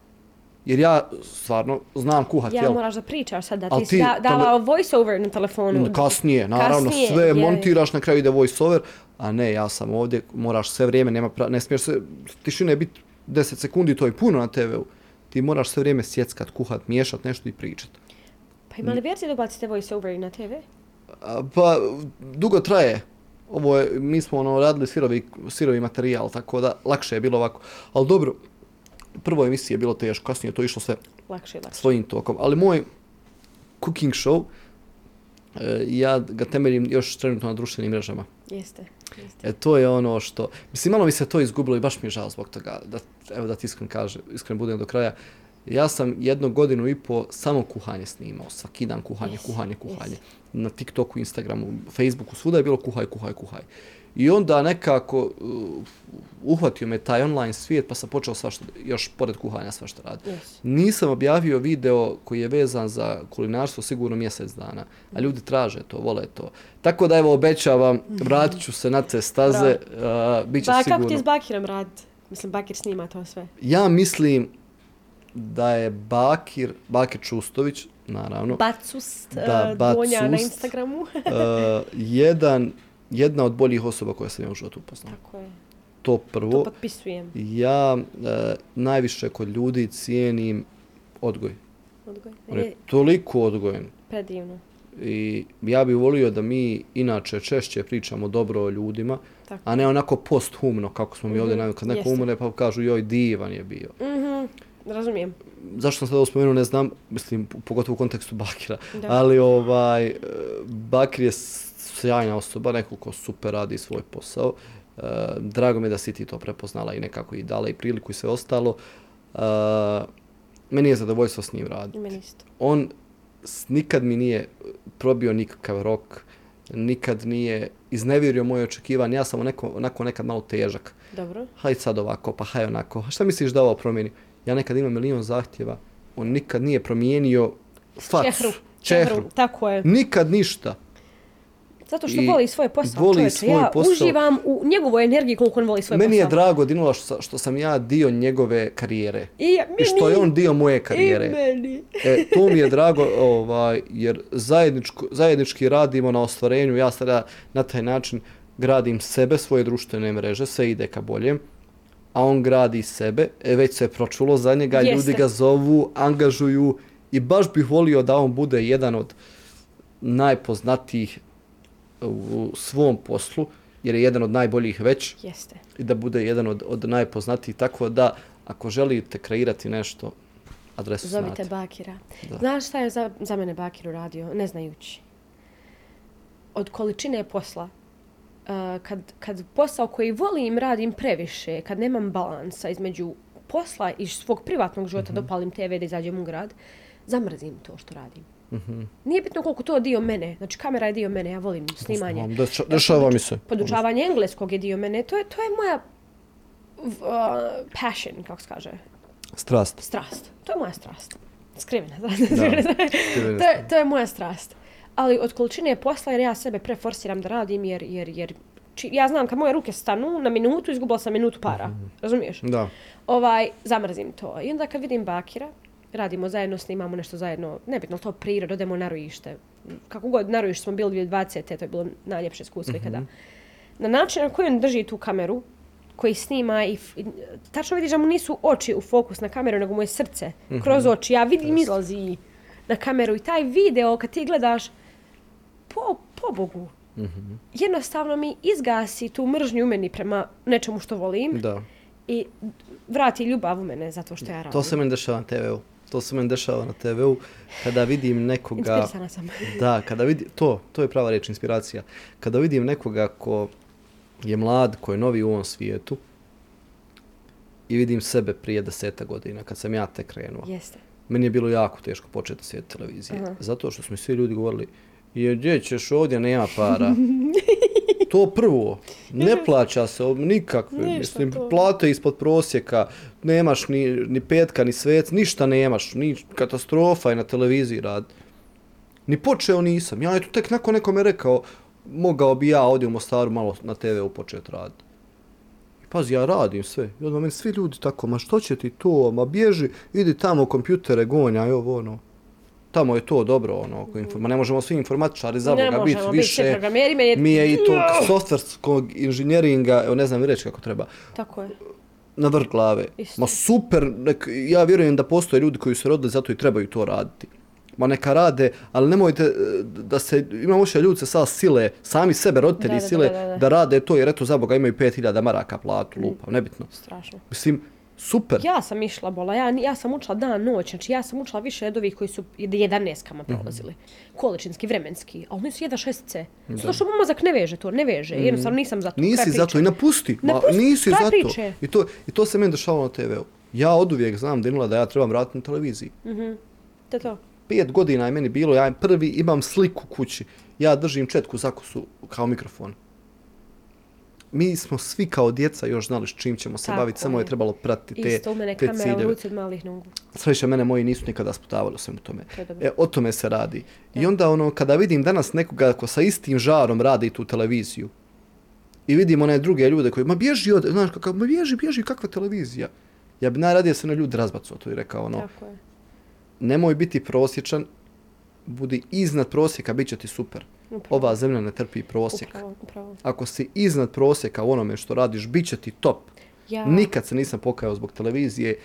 Jer ja stvarno znam kuhat, ja jel? moraš da pričaš sad, da ti, ti da, tele- voice over na telefonu. Kasnije, naravno, Kasnije, sve je, je. montiraš, na kraju ide voice over, a ne, ja sam ovdje, moraš sve vrijeme, nema pra, ne smiješ se, tišine biti 10 sekundi, to je puno na TV-u. Ti moraš sve vrijeme sjeckat, kuhat, miješat nešto i pričat. Pa ima li verzije da ubacite voice over na TV? A, Pa, dugo traje. Ovo je, mi smo ono radili sirovi, sirovi materijal, tako da lakše je bilo ovako. Ali dobro, prvo emisije je bilo teško, kasnije je to išlo sve Lakše, lakše. svojim tokom. Ali moj cooking show. E, ja ga temeljim još trenutno na društvenim mrežama. Jeste. E, to je ono što, mislim, malo mi se to izgubilo i baš mi je žao zbog toga, da, evo da ti iskreno kaže, iskreno budem do kraja. Ja sam jednu godinu i po samo kuhanje snimao, svaki dan kuhanje, Yes, kuhanje, kuhanje. yes. Na TikToku, Instagramu, Facebooku, svuda je bilo kuhaj, kuhaj, kuhaj. I onda nekako uh, uhvatio me taj online svijet, pa sam počeo svašta, još pored kuhanja svašta raditi. Yes. Nisam objavio video koji je vezan za kulinarstvo sigurno mjesec dana, a ljudi traže to, vole to. Tako da evo obećavam, vratit ću se na te staze, uh, bit će Ba, kako ti sigurno. s Bakirom raditi? Mislim, Bakir snima to sve. Ja mislim da je Bakir, Bakir Čustović, naravno, Bacust, Da, da, Donja na Bacust. Instagramu. uh, jedan, jedna od boljih osoba koja sam ja u životu upoznao. Tako je. To To prvo. potpisujem. Ja uh, najviše kod ljudi cijenim odgoj. Odgoj. On je Je, toliko odgojen. predivno. I ja bih volio da mi inače češće pričamo dobro o ljudima, Tako. a ne onako posthumno kako smo mi ovdje Mhm, navikli. Kad neko jeste. umre pa kažu joj divan je bio. Mhm, razumijem. Zašto sam sada ovo spomenuo ne znam, mislim pogotovo u kontekstu Bakira. Da. Ali ovaj, e, Bakir je sjajna osoba, neko ko super radi svoj posao. E, drago mi da si ti to prepoznala i nekako i dala i priliku i sve ostalo. E, meni je zadovoljstvo s njim raditi. Meni isto. on nikad mi nije probio nikakav rok, nikad nije iznevjerio moje očekivanje, ja sam onako, onako nekad malo težak. Dobro. Hajde sad ovako, pa haj onako. Šta misliš da ovo promijeni? Ja nekad imam milion zahtjeva, on nikad nije promijenio facu. Čehru. Čehru. Tako je. Nikad ništa. Zato što I voli svoj posao, voli čovječe. svoj ja posao. uživam u njegovoj energiji koliko on voli svoj Meni je posao. drago Dinula što, što sam ja dio njegove karijere. I, ja, I što je meni- on dio moje I karijere. meni. E, to mi je drago, ovaj, jer zajedničko, zajednički radimo na ostvarenju, ja sada na taj način gradim sebe, svoje društvene mreže, sve ide ka boljem, a on gradi sebe, e, već se je pročulo za njega, Jeste. ljudi ga zovu, angažuju i baš bih volio da on bude jedan od najpoznatijih u svom poslu, jer je jedan od najboljih već Jeste. i da bude jedan od, od najpoznatijih, tako da ako želite kreirati nešto, adresu Zovite znate. Bakira. Da. Znaš šta je za, za mene Bakir uradio, ne znajući? Od količine posla, uh, kad, kad posao koji volim radim previše, kad nemam balansa između posla i svog privatnog života, Mhm. dopalim TV da izađem u grad, zamrzim to što radim. Mhm. Nije bitno koliko to dio mene, znači kamera je dio mene, ja volim snimanje. Deša- dešava mi se. Podučavanje engleskog je dio mene, to je, to je moja uh, passion, kako se kaže, Strast. strast. To je moja strast. Skrivena. Da, skrivena. to, je, to je moja strast. Ali od količine posla, jer ja sebe preforsiram da radim, jer, jer, jer či, ja znam kad moje ruke stanu na minutu, izgubila sam minutu para. Razumiješ? Da. Ovaj, zamrzim to. I onda kad vidim Bakira, radimo zajedno, snimamo nešto zajedno, nebitno to prirod, odemo na rojište. Kako god na rojište smo bili 20. to je bilo najljepše iskustvo ikada. Na način na koji on drži tu kameru, koji snima i, i tačno vidiš da mu nisu oči u fokus na kameru, nego mu je srce kroz oči. Ja vidim izlazi na kameru i taj video kad ti gledaš, po, po Bogu, jednostavno mi izgasi tu mržnju u meni prema nečemu što volim Da. i vrati ljubav u mene zato što ja radim. To se meni dešava na TV-u. To se meni dešava na TV-u kada vidim nekoga... Inspirisana sam. Da, kada vidim, to, to je prava reč, inspiracija. Kada vidim nekoga ko je mlad, ko je novi u ovom svijetu i vidim sebe prije deseta godina, kad sam ja tek krenuo. Jeste. Meni je bilo jako teško početi svijet televizije. Aha. Zato što su mi svi ljudi govorili, je, gdje ćeš ovdje, nema para. to prvo, ne plaća se nikakve, Ništa mislim, to. plate ispod prosjeka, nemaš ni, ni petka, ni svec, ništa nemaš, ni katastrofa je na televiziji rad. Ni počeo nisam, ja eto tek nakon nekome rekao, mogao bi ja ovdje u Mostaru malo na TV-u početi raditi. Pazi, ja radim sve. I odmah meni svi ljudi tako, ma što će ti to, ma bježi, idi tamo kompjutere, gonjaj, ovo ono. Tamo je to dobro, ono, ako informa, ma ne možemo svi informatičari za ne Boga biti možemo biti više. programeri, meni je... Mi je i tog softverskog inženjeringa, evo ne znam reći kako treba, Tako je. na vrh glave. Isto. Ma super, nek, ja vjerujem da postoje ljudi koji su rodili zato i trebaju to raditi. Ma neka rade, ali nemojte e, da se, imamo še ljudi se sa sile, sami sebe, roditelji Da, da, da, sile, da, da. da rade to jer eto za Boga imaju 5000 maraka platu, lupa, nebitno. Strašno. Mislim, Super. Ja sam išla bola, ja, ja sam učila dan, noć, znači ja sam učila više od ovih koji su 11-kama prolazili. Količinski, vremenski, a oni su jedan šestice. Zato što mozak ne veže to, ne veže, jednostavno nisam za to. kraj Nisi priče. zato i napusti. Ma, Napusti, nisi kraj zato. priče. I to, I to se meni dešavalo na TV-u. Ja od uvijek znam Dinula da ja trebam raditi na televiziji. To je to. Pet godina je meni bilo, ja prvi imam sliku kući. Ja držim četku zakosu kao mikrofon. Mi smo svi kao djeca još znali s čim ćemo se Tako baviti, samo je trebalo pratiti te, Isto u mene te kamera ciljeve. od malih nogu. Sreće mene moji nisu nikada sputavali u svemu tome. E, o tome se radi. I onda ono, kada vidim danas nekoga ko sa istim žarom radi tu televiziju i vidim one druge ljude koji, ma bježi od, znaš, kakav, ma bježi, bježi, kakva televizija. Ja bi najradije se na ljudi razbacao to i rekao ono, Tako je. nemoj biti prosječan, budi iznad prosjeka, bit će ti super. Upravo. Ova zemlja ne trpi prosjek. Upravo, upravo. Ako si iznad prosjeka u onome što radiš, bit će ti top. Ja, Nikad se nisam pokajao zbog televizije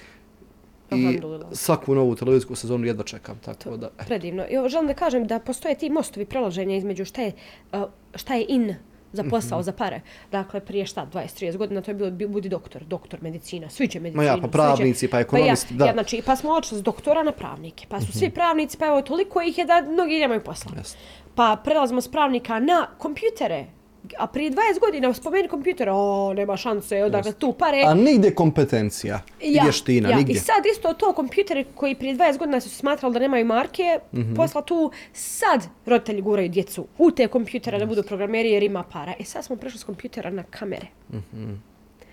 i svaku novu televizijsku sezonu jedva čekam. Tako da, e, predivno. Jo, želim da kažem da postoje ti mostovi prelaženja između šta je, uh, šta je in za posao, Mhm. za pare. Dakle, prije šta, 20-30 godina, to je bilo bi- budi doktor, doktor medicina, svi će medicinu. Ma ja, pa pravnici, pa ekonomisti, pa ja, da. Ja, znači, pa smo odšli s doktora na pravnike, pa su svi pravnici, pa evo, toliko ih je da mnogi nemaju posla. Jeste. Pa prelazimo s pravnika na kompjutere. A prije 20 godina spomeni kompjuter, o, nema šanse, odakle tu pare. A nigdje kompetencija i vještina, ja. nigdje. I sad isto to kompjuteri koji prije 20 godina su smatrali da nemaju marke, mm. -hmm. posla tu sad roditelji guraju djecu u te kompjutere da budu programeri jer ima para. E sad smo prešli s kompjutera na kamere.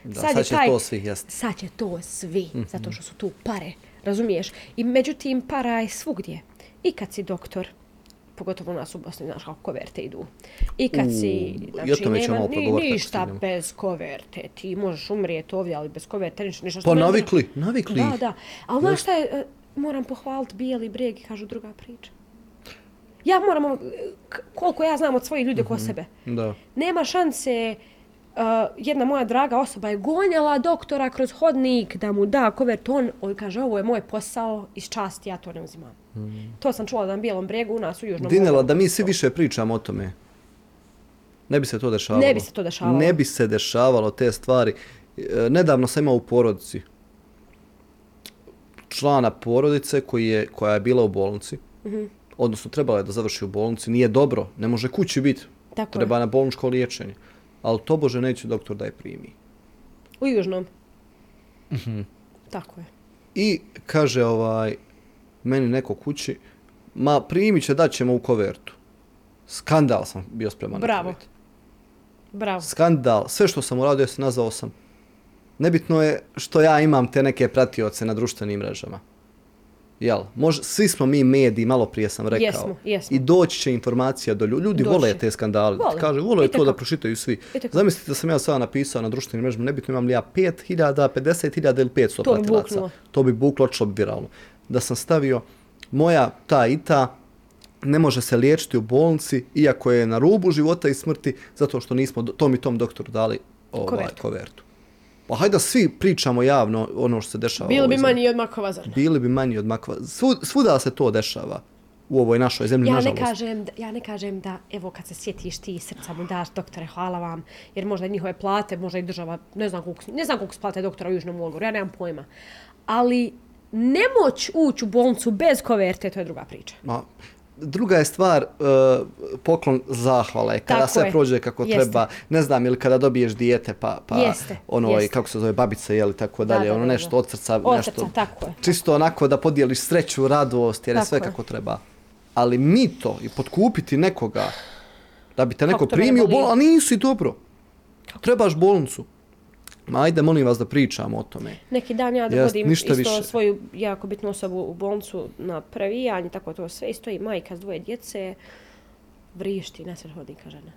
Da, sad sad, će taj- to svi jesti. Sad će to svi, Mhm. zato što su tu pare, razumiješ? I međutim, para je svugdje. I kad si doktor, pogotovo u nas u Bosni, znaš kako koverte idu. I kad si, U, znači, tome nema ni, ništa bez koverte. Ti možeš umrijeti ovdje, ali bez koverte ništa. ništa Pa navikli, navikli Da, da. Ali znaš šta je, e, moram pohvaliti bijeli breg i kažu druga priča. Ja moram, koliko ja znam od svojih ljudi oko sebe. Da. Nema šanse, uh, jedna moja draga osoba je gonjala doktora kroz hodnik da mu da kovert, on, on kaže ovo je moj posao, iz časti ja to ne uzimam. To sam čula na bijelom bregu u nas u Južnom Dinela, da mi svi više pričamo o tome. Ne bi se to dešavalo. Ne bi se to dešavalo. Ne bi se dešavalo te stvari. E, Nedavno sam imao u porodici člana porodice koji je, koja je bila u bolnici. Mhm. Odnosno, trebala je da završi u bolnici. Nije dobro, ne može kući biti. Tako Treba je. na bolničko liječenje. Ali to bože neće doktor da je primi. U Južnom. Mhm. Tako je. I kaže ovaj, meni neko kući, ma primit će, daćemo u kovertu. Skandal sam bio spreman Bravo. Bravo. Skandal. Sve što sam uradio, se nazvao sam. Nebitno je što ja imam te neke pratioce na društvenim mrežama. Jel? Može, svi smo mi mediji, malo prije sam rekao. Jesmo, jesmo. I doći će informacija do ljudi. Ljudi Doći vole te skandale. Vole. Kaže, vole to da pročitaju svi. Itekako. Zamislite da sam ja sada napisao na društvenim mrežama, nebitno imam li ja 5000, 50.000 ili 500 To pratilaca. To bi buklo, otišlo bi viralno. Da sam stavio moja ta i ta ne može se liječiti u bolnici, iako je na rubu života i smrti, zato što nismo tom i tom doktoru dali ovaj, Kovertu. kovertu. Pa hajde da svi pričamo javno ono što se dešava. Bili bi zemlji. manji od makova zrna. Bili bi manji od. Svud, svuda se to dešava u ovoj našoj zemlji, Ja ne, nažalost. kažem, da- ja ne kažem da, evo kad se sjetiš ti srca mu daš, doktore, hvala vam, jer možda i njihove plate, možda i država, ne znam koliko, ne znam koliko plate doktora u Južnom Logoru, ja nemam pojma. Ali nemoć ući u bolnicu bez koverte, to je druga priča. Ma, druga je stvar uh, poklon zahvale, kada Tako sve je. prođe kako Jeste. treba, ne znam, ili kada dobiješ dijete, pa, pa Jeste, ono, jeste. kako se zove, babice, jel, tako Da, dalje, da, ono da, da. nešto od srca, Od nešto, srca, tako je. čisto onako da podijeliš sreću, radost, jer je Tako sve je. kako treba. Ali mito i potkupiti nekoga da bi te neko to primio, bol, a nisi dobro. Trebaš bolnicu. Ma ajde, molim vas da pričamo o tome. Neki dan ja dovodim ništa isto više. svoju jako bitnu osobu u bolnicu na previjanje, tako to sve, i stoji majka s dvoje djece, vrišti na sred hodnika žena.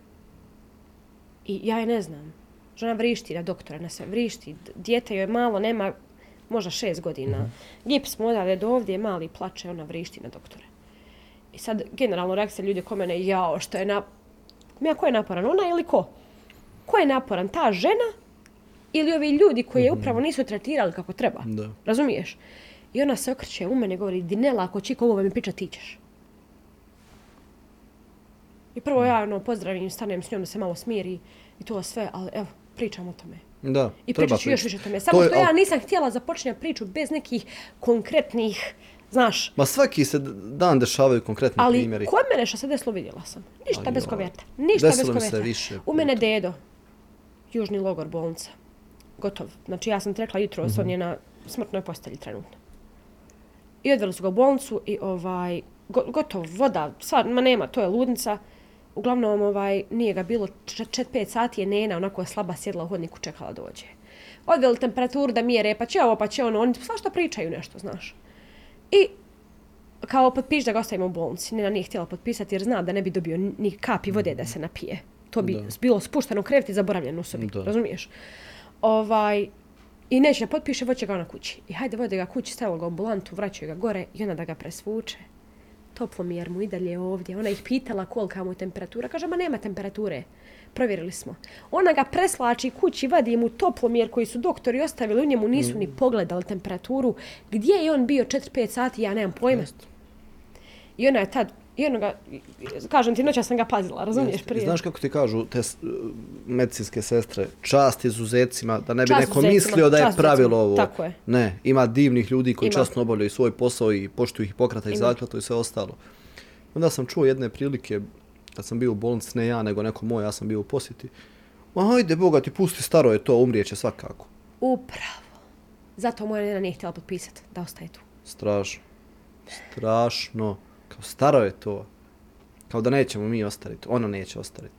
I ja je ne znam. Žena vrišti na doktora, na sve vrišti. D- Dijete joj malo, nema možda šest godina. Mhm. Gips mu odavde do ovdje, mali plače, ona vrišti na doktore. I sad, generalno, reakcija ljudi ko mene, jao, što je na... Ja, ko je naporan, ona ili ko? Ko je naporan, ta žena ili ovi ljudi koji je upravo nisu tretirali kako treba? Mhm. Da. Razumiješ? I ona se okreće u mene i govori, Dinela, ako čiko ovo mi priča, ti ćeš. I prvo ja ono, pozdravim, stanem s njom da se malo smiri i to sve, ali evo, pričam o tome. Da, I treba pričat ću još više o tome. To Samo je- što ja al- nisam htjela započinjati priču bez nekih konkretnih, znaš, Ma svaki se dan dešavaju konkretni ali primjeri. kod mene što se desilo vidjela sam. Ništa Aj, bez koverta. Ništa bez Desilo se koverta. U mene dedo. Južni logor bolnica. Gotov. Znači ja sam ti rekla jutro, Mhm. on je na smrtnoj postelji trenutno. I odveli su ga u bolnicu i ovaj, go, gotovo, voda, sva, ma nema, to je ludnica. Uglavnom, ovaj, nije ga bilo 4-5 sati je Nena, onako je slaba sjedla u hodniku, čekala dođe. Odveli temperaturu da mjere, pa će ovo, pa će ono, oni svašta pričaju nešto, znaš. I kao potpiš da ga ostavimo u bolnici. Nena nije htjela potpisati jer zna da ne bi dobio ni- kapi vode da se napije. To bi Da. bilo spušteno krevet i zaboravljeno u sobi, Da. razumiješ? Ovaj, I neće da potpiše, voće ga na kući. I hajde vode ga kući, stavila ga u ambulantu, vraćaju ga gore i onda da ga presvuče. Toplomjer mu i dalje ovdje. Ona ih pitala kolika mu je temperatura. Kaže, ma nema temperature. Provjerili smo. Ona ga preslači kući, vadi mu toplomjer koji su doktori ostavili u njemu, nisu ni pogledali temperaturu. Gdje je on bio 4-5 sati, ja nemam pojma. I ona je tad, i ona ga, kažem ti, noća sam ga pazila, razumiješ Jeste. Prije. znaš kako ti kažu te s- medicinske sestre, čast izuzecima, da ne bi Čast neko izuzecima, mislio da je pravilo ovo. tako je. Ne, ima divnih ljudi koji Ima. časno obavljaju svoj posao i poštuju Hipokrata i zakletu i sve ostalo. Onda sam čuo jedne prilike, kad sam bio u bolnici, ne ja, nego neko moj, ja sam bio u posjeti. Ma hajde, Boga ti pusti, staro je to, umrijeće svakako. Upravo. Zato moja nena nije htjela potpisati da ostaje tu. Strašno. Strašno. Kao staro je to. Kao da nećemo mi ostariti. Ona neće ostariti.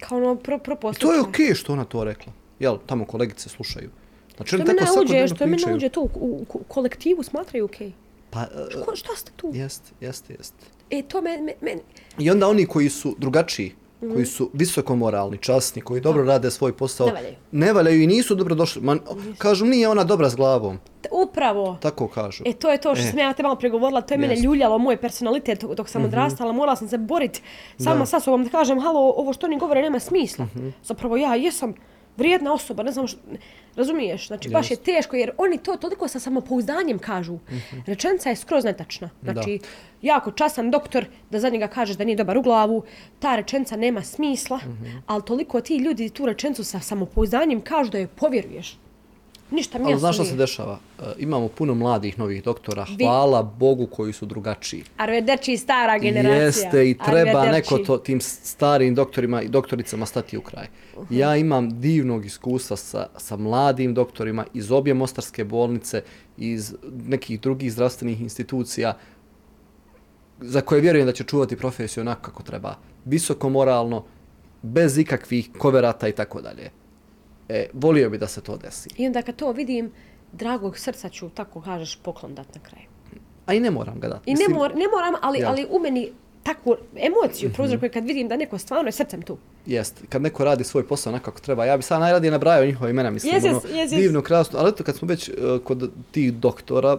Kao ono pro, pro I to je okej što ona to rekla. Jel, tamo kolegice slušaju. Znači, Što me tako ne uđe, svakodnevno što me ne pričaju. uđe to u, u, u kolektivu smatraju okej. Okay. Pa, e, Ko, šta ste tu? jest, jest, jest. E, to me, me, me, I onda oni koji su drugačiji, koji su visoko moralni, časni, koji dobro rade svoj posao, Ne valjaju. ne valjaju i nisu dobro došli. Man, kažu, nije ona dobra s glavom. Upravo. Tako kažu. E, to je to što E. sam ja te malo pregovorila, to je mene Jest. ljuljalo, moj personalitet dok- sam odrastala, morala sam se boriti sama Da. sa sobom da kažem, halo, ovo što oni govore nema smisla. Zapravo ja jesam vrijedna osoba, ne znam što, razumiješ, znači baš je teško jer oni to toliko sa samopouzdanjem kažu. Rečenica je skroz netačna. Znači, jako časan doktor da za njega kažeš da nije dobar u glavu, ta rečenica nema smisla, ali toliko ti ljudi tu rečenicu sa samopouzdanjem kažu da je povjeruješ. Ništa mi Ali znaš se dešava? E, imamo puno mladih novih doktora, Vi- hvala Bogu koji su drugačiji. Arvederci stara generacija. Jeste i treba neko to tim starim doktorima i doktoricama stati u kraj. Ja imam divnog iskustva sa, sa mladim doktorima iz obje Mostarske bolnice, iz nekih drugih zdravstvenih institucija, za koje vjerujem da će čuvati profesiju onako kako treba. Visoko moralno, bez ikakvih koverata i tako dalje. E, volio bi da se to desi. I onda kad to vidim, dragog srca ću, tako kažeš, poklon dat na kraju. A i ne moram ga dati. I ne, mor, ne moram, ali, Ja. ali u meni takvu emociju mm -hmm. kad vidim da neko stvarno je srcem tu. Jest, kad neko radi svoj posao onako kako treba. Ja bi sad najradije nabrajao njihova imena, mislim, Yes, yes, ono, yes, yes. divno, krasno. Ali eto, kad smo već uh, kod tih doktora,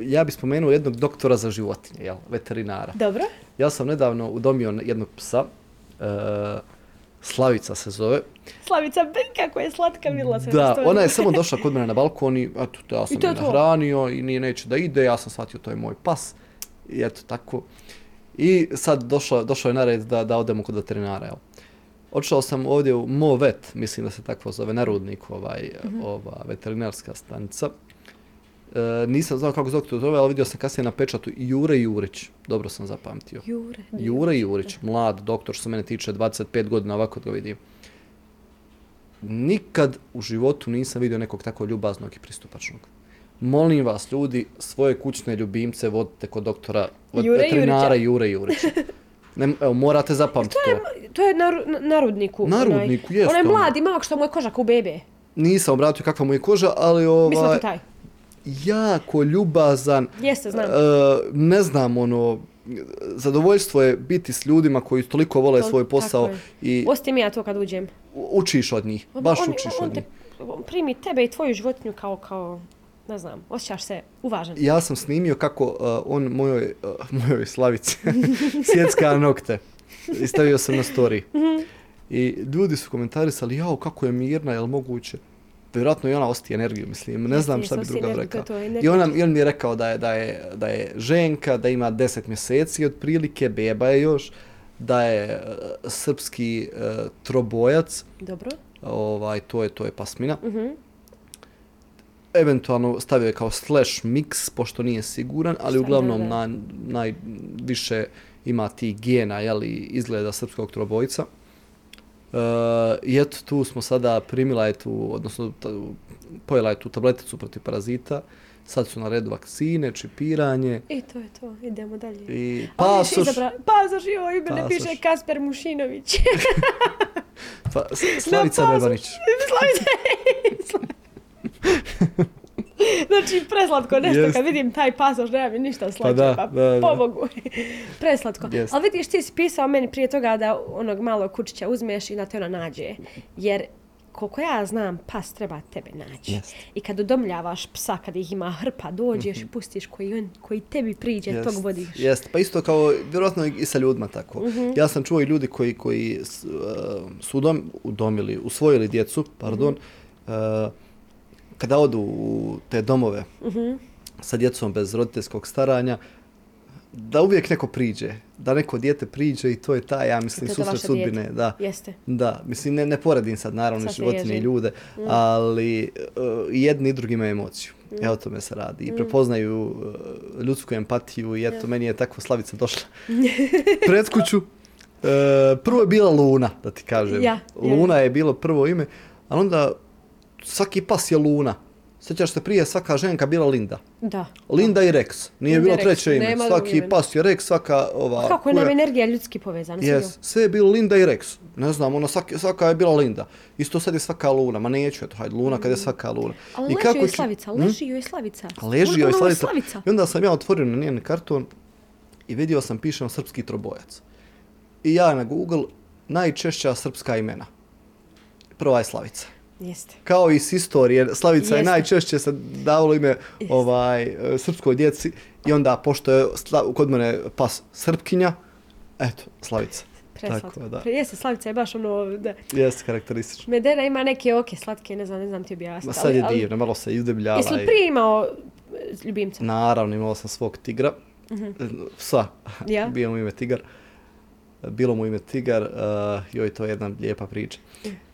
ja bi spomenuo jednog doktora za životinje, jel, veterinara. Dobro. Ja sam nedavno udomio jednog psa, uh, Slavica se zove. Slavica, ben kako je slatka, videla sam. Da, ona je samo došla kod mene na balkon i eto, ja sam je nahranio i nije neće da ide, ja sam shvatio to je moj pas. I eto, tako. I sad došao, došao je na red da, da odemo kod veterinara, jel. Odšao sam ovdje u Movet, mislim da se tako zove, Narudnik, ovaj, Mhm. ova veterinarska stanica. E, nisam znao kako zove to zove, ali vidio sam kasnije na pečatu Jure Jurić. Dobro sam zapamtio. Jure. Jure Jurić, mlad doktor, što se mene tiče, 25 godina, ovako ga vidim. Nikad u životu nisam vidio nekog tako ljubaznog i pristupačnog. Molim vas, ljudi, svoje kućne ljubimce vodite kod doktora, od Jure veterinara Jurića. Jure Jurića. Ne, evo, morate zapamtiti to. To je na, na, na rudniku. Na onaj. Rudniku, jest Onaj mladi mak što mu je kožak u bebe. Nisam obratio kakva mu je koža, ali Mislim da ovaj, to taj. jako ljubazan. Jeste, znam. E, ne znam, ono, zadovoljstvo je biti s ljudima koji toliko vole To- svoj posao tako je. i Ostim ja to kad uđem. Učiš od njih, baš on, učiš on od te, njih. on primi tebe i tvoju životinju kao, kao, ne znam, osjećaš se uvažen. Ja sam snimio kako uh, on mojoj, uh, mojoj slavici sjecka nokte. I stavio sam na story. Mhm. I ljudi su komentarisali, jao, kako je mirna, je li moguće? Vjerojatno i ona osti energiju, mislim, ne znam šta bi druga rekao. I, ona, I on mi je rekao da je, da, je, da je ženka, da ima 10 mjeseci otprilike, beba je još, da je uh, srpski uh, trobojac, Dobro. ovaj, to je to je pasmina. Eventualno stavio je kao slash mix, pošto nije siguran, ali Šta, uglavnom na, najviše ima ti gena, jeli, izgleda srpskog trobojca. Uh, I eto, tu smo sada primila je tu, odnosno ta, pojela je tu tableticu protiv parazita, sad su na redu vakcine, čipiranje I to je to, idemo dalje. i pasoš. izabra- Pasoš, joj, ime ne piše Kasper Mušinović. Pa, Slavica pasoš. Bebanić. Slavica. znači, preslatko nešto, Jest. kad vidim taj pasoš, nema mi ništa slađe, da, pa, da, da. pomogu. preslatko. Jest. Ali vidiš, ti si pisao meni prije toga da onog malog kučića uzmeš i da te ona nađe. Jer koliko ja znam, pas treba tebe naći. Jest. I kad udomljavaš psa, kad ih ima hrpa, dođeš i pustiš koji, on, koji tebi priđe, Jest, tog vodiš. Jest, pa isto kao, vjerojatno i sa ljudima tako. Mhm. Ja sam čuo i ljudi koji, koji uh, su udom, udomili, usvojili djecu, pardon, Mhm. uh, kada odu u te domove Mhm. sa djecom bez roditeljskog staranja, da uvijek neko priđe, da neko dijete priđe i to je ta, ja mislim, je susret sudbine. dijete. Da. Jeste. Da, mislim, ne, ne poredim sad naravno Sad životinje i ljude, ali uh, jedni i drugi imaju emociju. Evo o tome se radi. I prepoznaju uh, ljudsku empatiju i eto, meni je tako Slavica došla pred kuću. Uh, prvo je bila Luna, da ti kažem. Ja, ja. Luna je bilo prvo ime, ali onda svaki pas je Luna. Sjećaš se prije svaka ženka bila Linda. Da. Linda i Rex. Nije Linda bilo Rex, treće ime. nema Svaki imena. pas je Rex, svaka ova... Kako je kuja- nam energija ljudski povezana? Yes, sve je bilo Linda i Rex. Ne znam, ono, svaki, svaka je bila Linda. Isto sad je svaka Luna. Ma neću, eto, hajde, Luna kad je svaka Luna. Ali I leži kako joj Slavica, Hm? leži joj Slavica. Leži Ona- joj ona je Slavica. Slavica. I onda sam ja otvorio na njen karton i vidio sam pišem srpski trobojac. I ja na Google najčešća srpska imena. Prva je Slavica. Jeste. Kao i s istorije, Slavica je Jeste. najčešće se davalo ime ovaj, e, srpskoj djeci i onda, pošto je kod mene pas Srpkinja, eto, Slavica. Preslatko. Tako, da. Jeste, Slavica je baš ono, da. Jeste karakteristično. Medena ima neke oke slatke, ne znam, ne znam ti objasniti. Ma sad je ali- divno, malo se izdebljava. Jesi li prije imao e, ljubimca? Naravno, imao sam svog tigra. Psa. Mhm. Ja. Bio mu ime Tigar. Bilo mu ime Tigar. Uh, joj, to je jedna lijepa priča.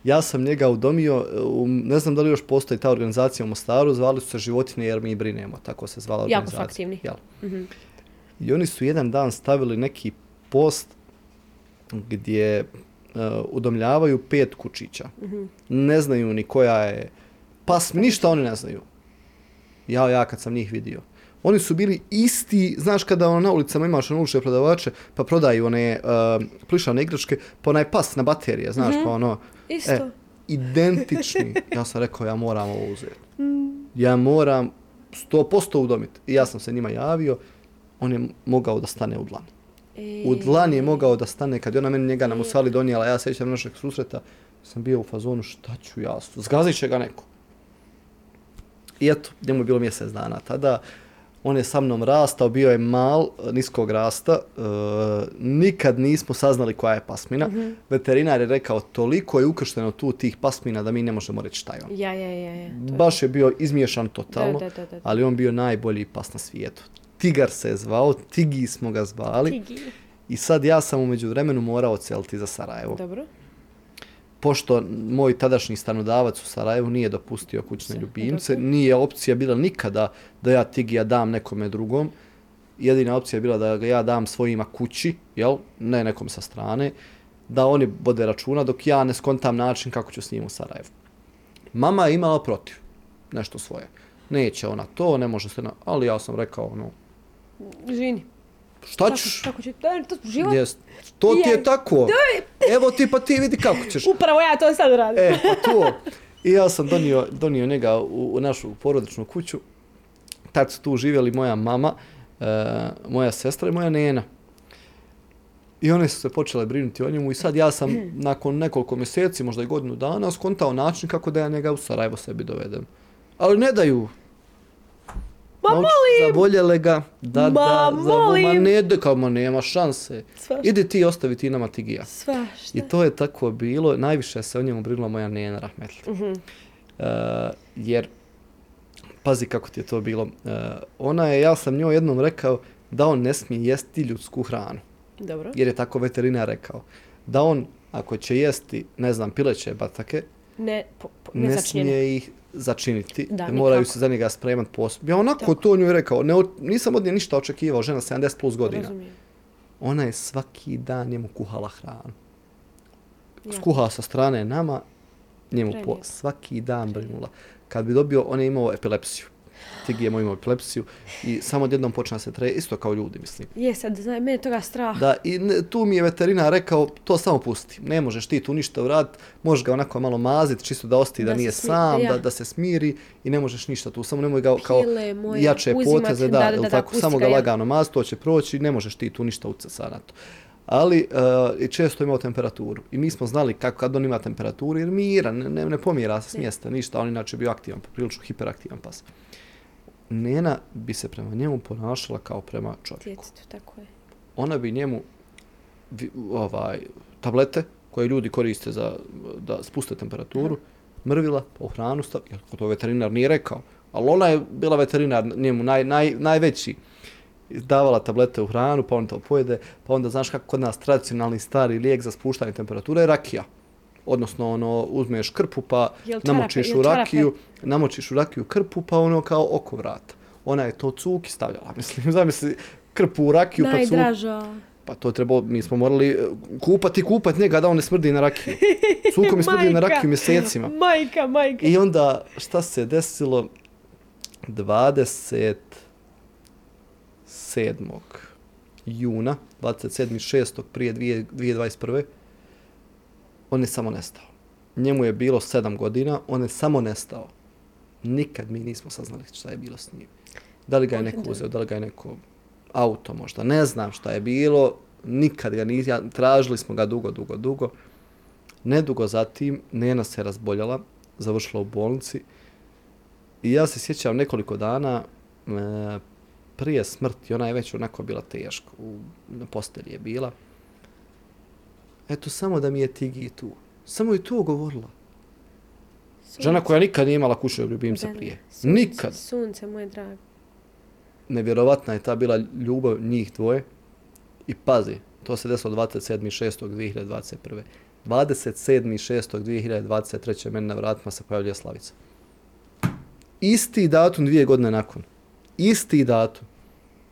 Ja sam njega udomio, ne znam da li još postoji ta organizacija u Mostaru, zvali su se Životine jer mi brinemo, tako se zvala Jako su organizacija. aktivni. Jel? Mhm. I oni su jedan dan stavili neki post gdje uh, udomljavaju pet kučića. Mhm. Ne znaju ni koja je pas, ništa oni ne znaju. Ja, ja kad sam njih vidio. Oni su bili isti, znaš kada ono, na ulicama imaš ono ulične prodavače, pa prodaju one uh, plišane igračke, pa onaj pas na baterije, znaš, pa ono, Isto. e, identični. Ja sam rekao, ja moram ovo uzeti. Ja moram 100% udomiti. I ja sam se njima javio, on je mogao da stane u dlan. E, U dlan je mogao da stane, kad je ona meni njega na musali donijela, ja sećam našeg susreta, sam bio u fazonu, šta ću ja, zgazit će ga neko. I eto, njemu je bilo mjesec dana tada, on je sa mnom rastao, bio je mal, niskog rasta, e, nikad nismo saznali koja je pasmina. Veterinar je rekao, toliko je ukršteno tu tih pasmina da mi ne možemo reći šta je on. Ja, ja, ja, ja. to Baš je bio izmiješan totalno, Da, da, da, da. ali on bio najbolji pas na svijetu. Tigar se je zvao, Tigi smo ga zvali. Tigi. I sad ja sam umeđu vremenu morao odseliti za Sarajevo. Dobro. Pošto moj tadašnji stanodavac u Sarajevu nije dopustio kućne ljubimce, nije opcija bila nikada da ja Tigija dam nekome drugom. Jedina opcija je bila da ga ja dam svojima kući, jel? ne nekom sa strane, da oni bode računa dok ja ne skontam način kako ću s njim u Sarajevu. Mama je imala protiv nešto svoje. Neće ona to, ne može se na... Ali ja sam rekao, ono, Žini. Šta ćeš? tako će, da, to život. Jest. To ti je Je. tako. Evo ti pa ti vidi kako ćeš. Upravo ja to sad radim. E, pa to. I ja sam donio, donio njega u, u našu porodičnu kuću. Tad su tu živjeli moja mama, e, moja sestra i moja nena. I one su se počele brinuti o njemu i sad ja sam nakon nekoliko mjeseci, možda i godinu dana, skontao način kako da ja njega u Sarajevo sebi dovedem. Ali ne daju. Ma Novčić, molim! Zavoljele ga. Da, Ma da, za- ma molim! ne, da, kao, ma nema šanse. Svašta. Idi ti ostavi ti nama Tigija. Svašta. I to je tako bilo, najviše se o njemu brinula moja nena Rahmetli. Mhm. Uh, jer, pazi kako ti je to bilo, uh, ona je, ja sam njoj jednom rekao da on ne smije jesti ljudsku hranu, Dobro. jer je tako veterinar rekao. Da on, ako će jesti, ne znam, pileće batake, ne, po, po, ne, ne smije ih začiniti. Da, moraju nikako. se za njega spremat posebno. Ja onako Tako. to nju rekao, ne, nisam od nje ništa očekivao, žena 70 plus godina. Razumijem. Ona je svaki dan njemu kuhala hranu. Ja. Skuha sa strane nama, njemu po, svaki dan brinula. Kad bi dobio, on je imao epilepsiju. Tigi je moj imao epilepsiju i samo odjednom počne se tre, isto kao ljudi, mislim. Je, sad, znaj, mene toga strah. Da, i ne, tu mi je veterinar rekao, to samo pusti. Ne možeš ti tu ništa uraditi, možeš ga onako malo maziti, čisto da osti da, Da nije smi- sam, ja. da, da se smiri i ne možeš ništa tu. Samo nemoj ga kao Pile moje, jače poteze, da, da, da, da, tako, pusti samo ga, ja. lagano maz, to će proći, ne možeš ti tu ništa ucesa na to. Ali uh, često imao temperaturu. I mi smo znali kako kad on ima temperaturu, jer mira, ne, ne, ne pomjera se s mjesta, ništa. On inače bio aktivan, prilično hiperaktivan pas. Nena bi se prema njemu ponašala kao prema čovjeku Djetetu, tako je. ona bi njemu ovaj tablete koje ljudi koriste za da spuste temperaturu, mrvila, po hranu stav, jer to veterinar nije rekao, ali ona je bila veterinar njemu naj, naj, najveći davala tablete u hranu, pa on to pojede, pa onda znaš kako kod nas tradicionalni stari lijek za spuštanje temperature je rakija. Odnosno, ono, uzmeš krpu pa čarape- namočiš u rakiju, namočiš u rakiju krpu pa ono kao oko vrata. Ona je to cuki stavljala, mislim, zamisli krpu u rakiju pa cuki. Najdraža. Pa to je trebalo, mi smo morali e, kupati i kupat njega da on ne smrdi na rakiju. Cuko mi smrdi na rakiju mjesecima. Majka, majka. I onda šta se desilo 27. juna, 27.6. prije dvije- 2021. On je samo nestao. Njemu je bilo 7 godina, on je samo nestao. Nikad mi nismo saznali šta je bilo s njim. Da li ga je neko uzeo, da li ga je neko auto možda, ne znam šta je bilo, nikad ga nisam, ja, tražili smo ga dugo, dugo, dugo. Nedugo zatim, Nena se razboljela, završila u bolnici i ja se sjećam nekoliko dana e, prije smrti, ona je već onako bila teško, u, na postelji je bila. Eto, samo da mi je Tigi tu. Samo je to govorila. Žena koja nikad nije imala kućnog ljubimca Da, prije. Sunce, Nikad. Sunce moje drago. nevjerovatna je ta bila ljubav njih dvoje. I pazi, to se desilo 27.6.2021. 27.6.2023. meni na vratima se pojavlja Slavica. Isti datum dvije godine nakon. Isti datum.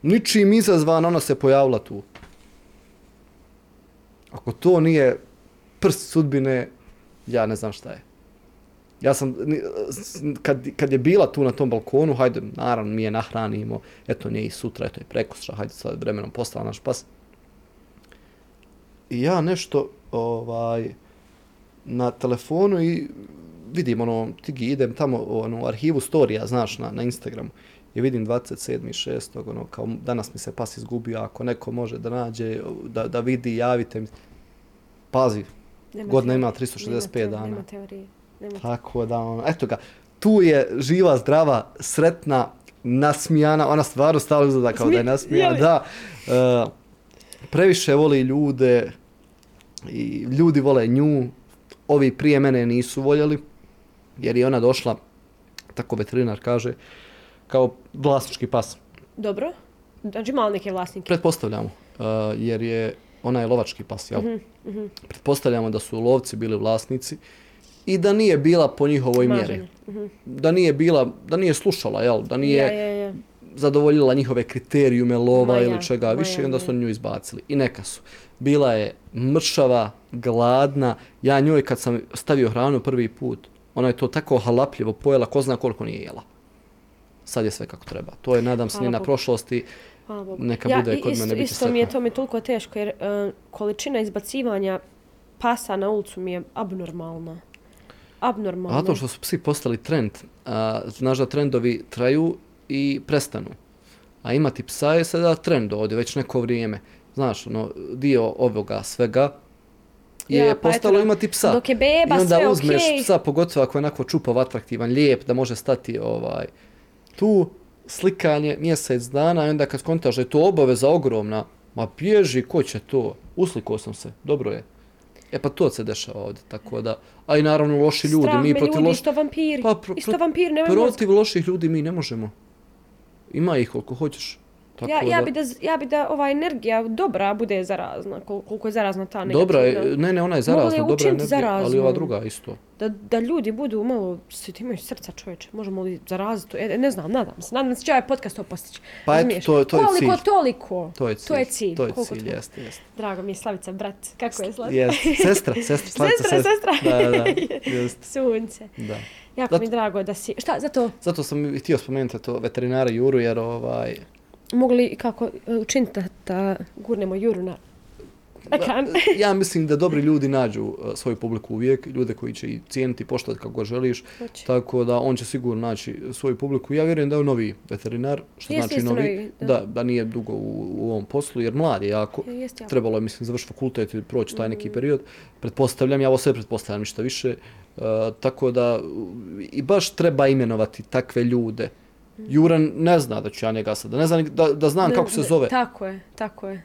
Ničim izazvan ona se pojavila tu. Ako to nije prst sudbine, ja ne znam šta je. Ja sam, kad, kad je bila tu na tom balkonu, hajde, naravno, mi je nahranimo, eto, nije i sutra, eto je prekosutra, hajde sad vremenom postala naš pas. I ja nešto, ovaj, na telefonu i vidim, ono, tigi, idem tamo, ono, arhivu storija, znaš, na, na Instagramu. I vidim 27.6. ono, kao danas mi se pas izgubio, ako neko može da nađe, da, da vidi, javite mi. Pazi, Nema Godina ima teorije, 365 nema, dana. Nema teorije. Nema Tako da, ono, eto ga, tu je živa, zdrava, sretna, nasmijana, ona stvarno stala izgleda kao da je Smi- nasmijana, je li? da. Uh, previše voli ljude i ljudi vole nju, ovi prije mene nisu voljeli, jer je ona došla, tako veterinar kaže, kao vlasnički pas. Dobro. Znači ima li neke vlasnike? Pretpostavljamo, uh, jer je ona je lovački pas, jel? Mhm, Pretpostavljamo da su lovci bili vlasnici i da nije bila po njihovoj mjeri. Da nije bila, da nije slušala, jel? Da nije Ja, ja, ja. zadovoljila njihove kriterijume lova Ma ja, ili čega ma više ja, i onda su nju izbacili. I neka su. Bila je mršava, gladna. Ja njoj kad sam stavio hranu prvi put, ona je to tako halapljivo pojela, ko zna koliko nije jela. Sad je sve kako treba. To je, nadam se, Hvala ni na Bogu. prošlosti. Hvala Bogu. Neka ja, bude kod isto, mene biti Isto mi je to mi toliko teško jer uh, količina izbacivanja pasa na ulicu mi je abnormalna. Abnormalna. Zato što su psi postali trend. A, znaš da trendovi traju i prestanu. A imati psa je sada trend ovdje već neko vrijeme. Znaš, ono, dio ovoga svega je Ja, pa postalo eto, imati psa. dok je beba, I onda sve uzmeš okej. psa, pogotovo ako je onako čupav, atraktivan, lijep, da može stati ovaj, tu slikanje mjesec dana i onda kad skontaš da je to obaveza ogromna, ma bježi, ko će to? Uslikao sam se, dobro je. E pa to se dešava ovdje, tako da, a i naravno loši ljudi, Strah mi protiv ljudi, loš... isto vampiri. Pa, pro- isto vampiri, nemoj mozga. Protiv loših ljudi mi ne možemo. Ima ih koliko hoćeš. Tako Ja, ja, bi da, ja bi da ova energija dobra bude zarazna, kol- koliko je zarazna ta negativna. Dobra je, ne, ne, ona je zarazna, je dobra energija, ali ova druga isto. Da, da ljudi budu malo, svi ti imaš srca čovječe, možemo li zaraziti, e, ne znam, nadam se, nadam se će ovaj podcast to postići. Pa eto, to- to je Koliko cilj. toliko, To je cilj. to je cilj. To je koliko cilj, jeste, jeste. Drago mi je Slavica, brat, kako je Slavica? Jest, sestra, sestra, Slavica, Sestra, sestra. Da, da, jest, Sunce. da. Jako Zato- mi drago da si, šta, zato Zato sam htio spomenuti to veterinara Juru, jer ovaj, mogu li kako e, učiniti da, gurnemo Juru na ekran? ja mislim da dobri ljudi nađu uh, svoju publiku uvijek, ljude koji će i cijeniti, poštovati kako god želiš, Hoće. tako da on će sigurno naći svoju publiku. Ja vjerujem da je novi veterinar, što Jeste, znači jeste novi, novi, da. da. da, nije dugo u, u ovom poslu, jer mlad je jako. Je, Jeste jako. Trebalo je, mislim, završiti fakultet i proći taj Mm. neki period. Pretpostavljam, ja ovo sve pretpostavljam ništa više. Uh, tako da i baš treba imenovati takve ljude. Juran ne zna da ću ja njega sad, ne zna da, da znam Ne, kako se zove. Tako je, tako je.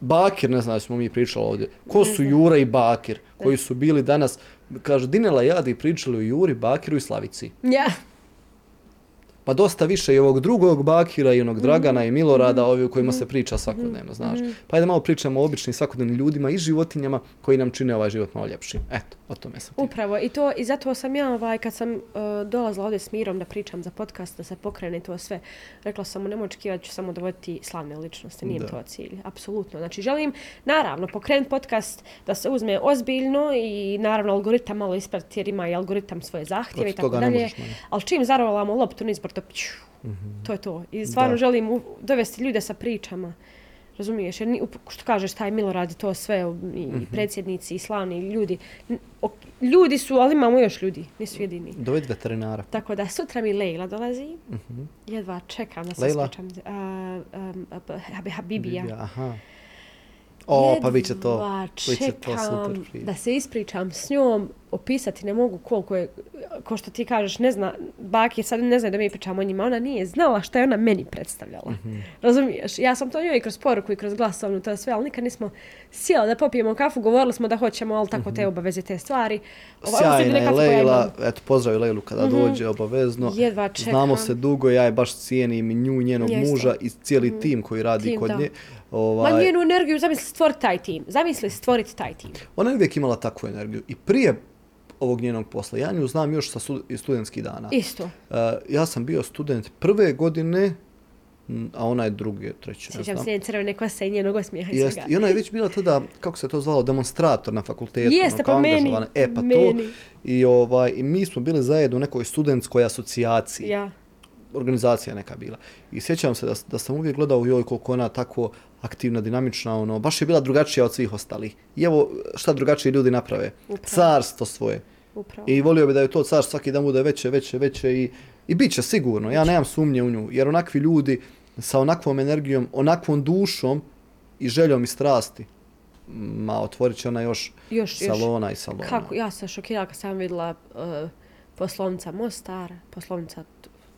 Bakir, ne znam da smo mi pričali ovdje. Ko su Jura i Bakir koji su bili danas, kaže, Dinela i Jadi pričali o Juri, Bakiru i Slavici. Ja. Pa dosta više i ovog drugog Bakira i onog Dragana i Milorada, ovi u kojima se priča svakodnevno, znaš. Pa ajde malo pričamo o običnim svakodnevnim ljudima i životinjama koji nam čine ovaj život malo ljepšim. Eto, o tome sam ti. Upravo, i to i zato sam ja ovaj kad sam uh, dolazila ovdje s Mirom da pričam za podcast, da se pokrene to sve. Rekla sam mu nemoj očekivati ću samo dovoditi slavne ličnosti, nije Da. to cilj, apsolutno. Znači želim naravno pokrenuti podcast da se uzme ozbiljno i naravno algoritam malo ispratiti jer ima i algoritam svoje zahtjeve i tako dalje. Ali čim zarovalamo loptu nizbor, to pću, to je to. I stvarno Da. želim u- dovesti ljude sa pričama. Razumiješ, jer ni, što kažeš, taj Milo radi to sve, i Mhm. predsjednici, i slavni ljudi. N- ok, ljudi su, ali imamo još ljudi, nisu jedini. Dovedi veterinara. Tako da sutra mi Lejla dolazi, jedva čekam da se Lejla? ispričam. A, um, a, b- Hab- Habibija. Bibija, aha. O, pa bit će to, Jedva bit će to super priča. da se ispričam s njom, opisati ne mogu koliko je, ko što ti kažeš, ne zna, Bakir sad ne zna da mi pričamo o njima, ona nije znala šta je ona meni predstavljala. Mhm. Razumiješ? Ja sam to njoj i kroz poruku i kroz glasovnu, to je sve, ali nikad nismo sjela da popijemo kafu, govorili smo da hoćemo, ali tako te obaveze te stvari. Ovo Mhm. Sjajna je Lejla, imam. eto pozdravi Lejlu kada dođe obavezno. Jedva čekam. Znamo se dugo, ja je baš cijenim i nju, njenog Ja isto. muža i cijeli tim koji radi Tim, kod da. nje. Ma Ovaj, njenu energiju, zamisli stvoriti taj tim. Zamisli stvoriti taj tim. ona je uvijek imala takvu energiju i prije ovog njenog posla. Ja nju znam još sa studentskih dana. Isto. Uh, ja sam bio student prve godine, a ona je druge, treće, Sjećam se njene crvene kose i njenog osmijeha i svega. I ona je već bila tada, kako se to zvalo, demonstrator na fakultetu. Jeste, pa meni. E, pa meni. to. I, ovaj, I mi smo bili zajedno u nekoj studentskoj asocijaciji. Ja. organizacija neka bila. I sjećam se da, da sam uvijek gledao joj koliko ona tako aktivna, dinamična, ono, baš je bila drugačija od svih ostalih. I evo šta drugačiji ljudi naprave. Upravo. Carstvo svoje. Upravo. I volio bi da je to carstvo svaki dan bude veće, veće, veće i, i bit će sigurno. Ja nemam sumnje u nju. Jer onakvi ljudi sa onakvom energijom, onakvom dušom i željom i strasti, ma otvorit će ona još, Još, još. salona i salona. Kako, ja sam šokirala kad sam vidjela uh, poslovnica Mostar, poslovnica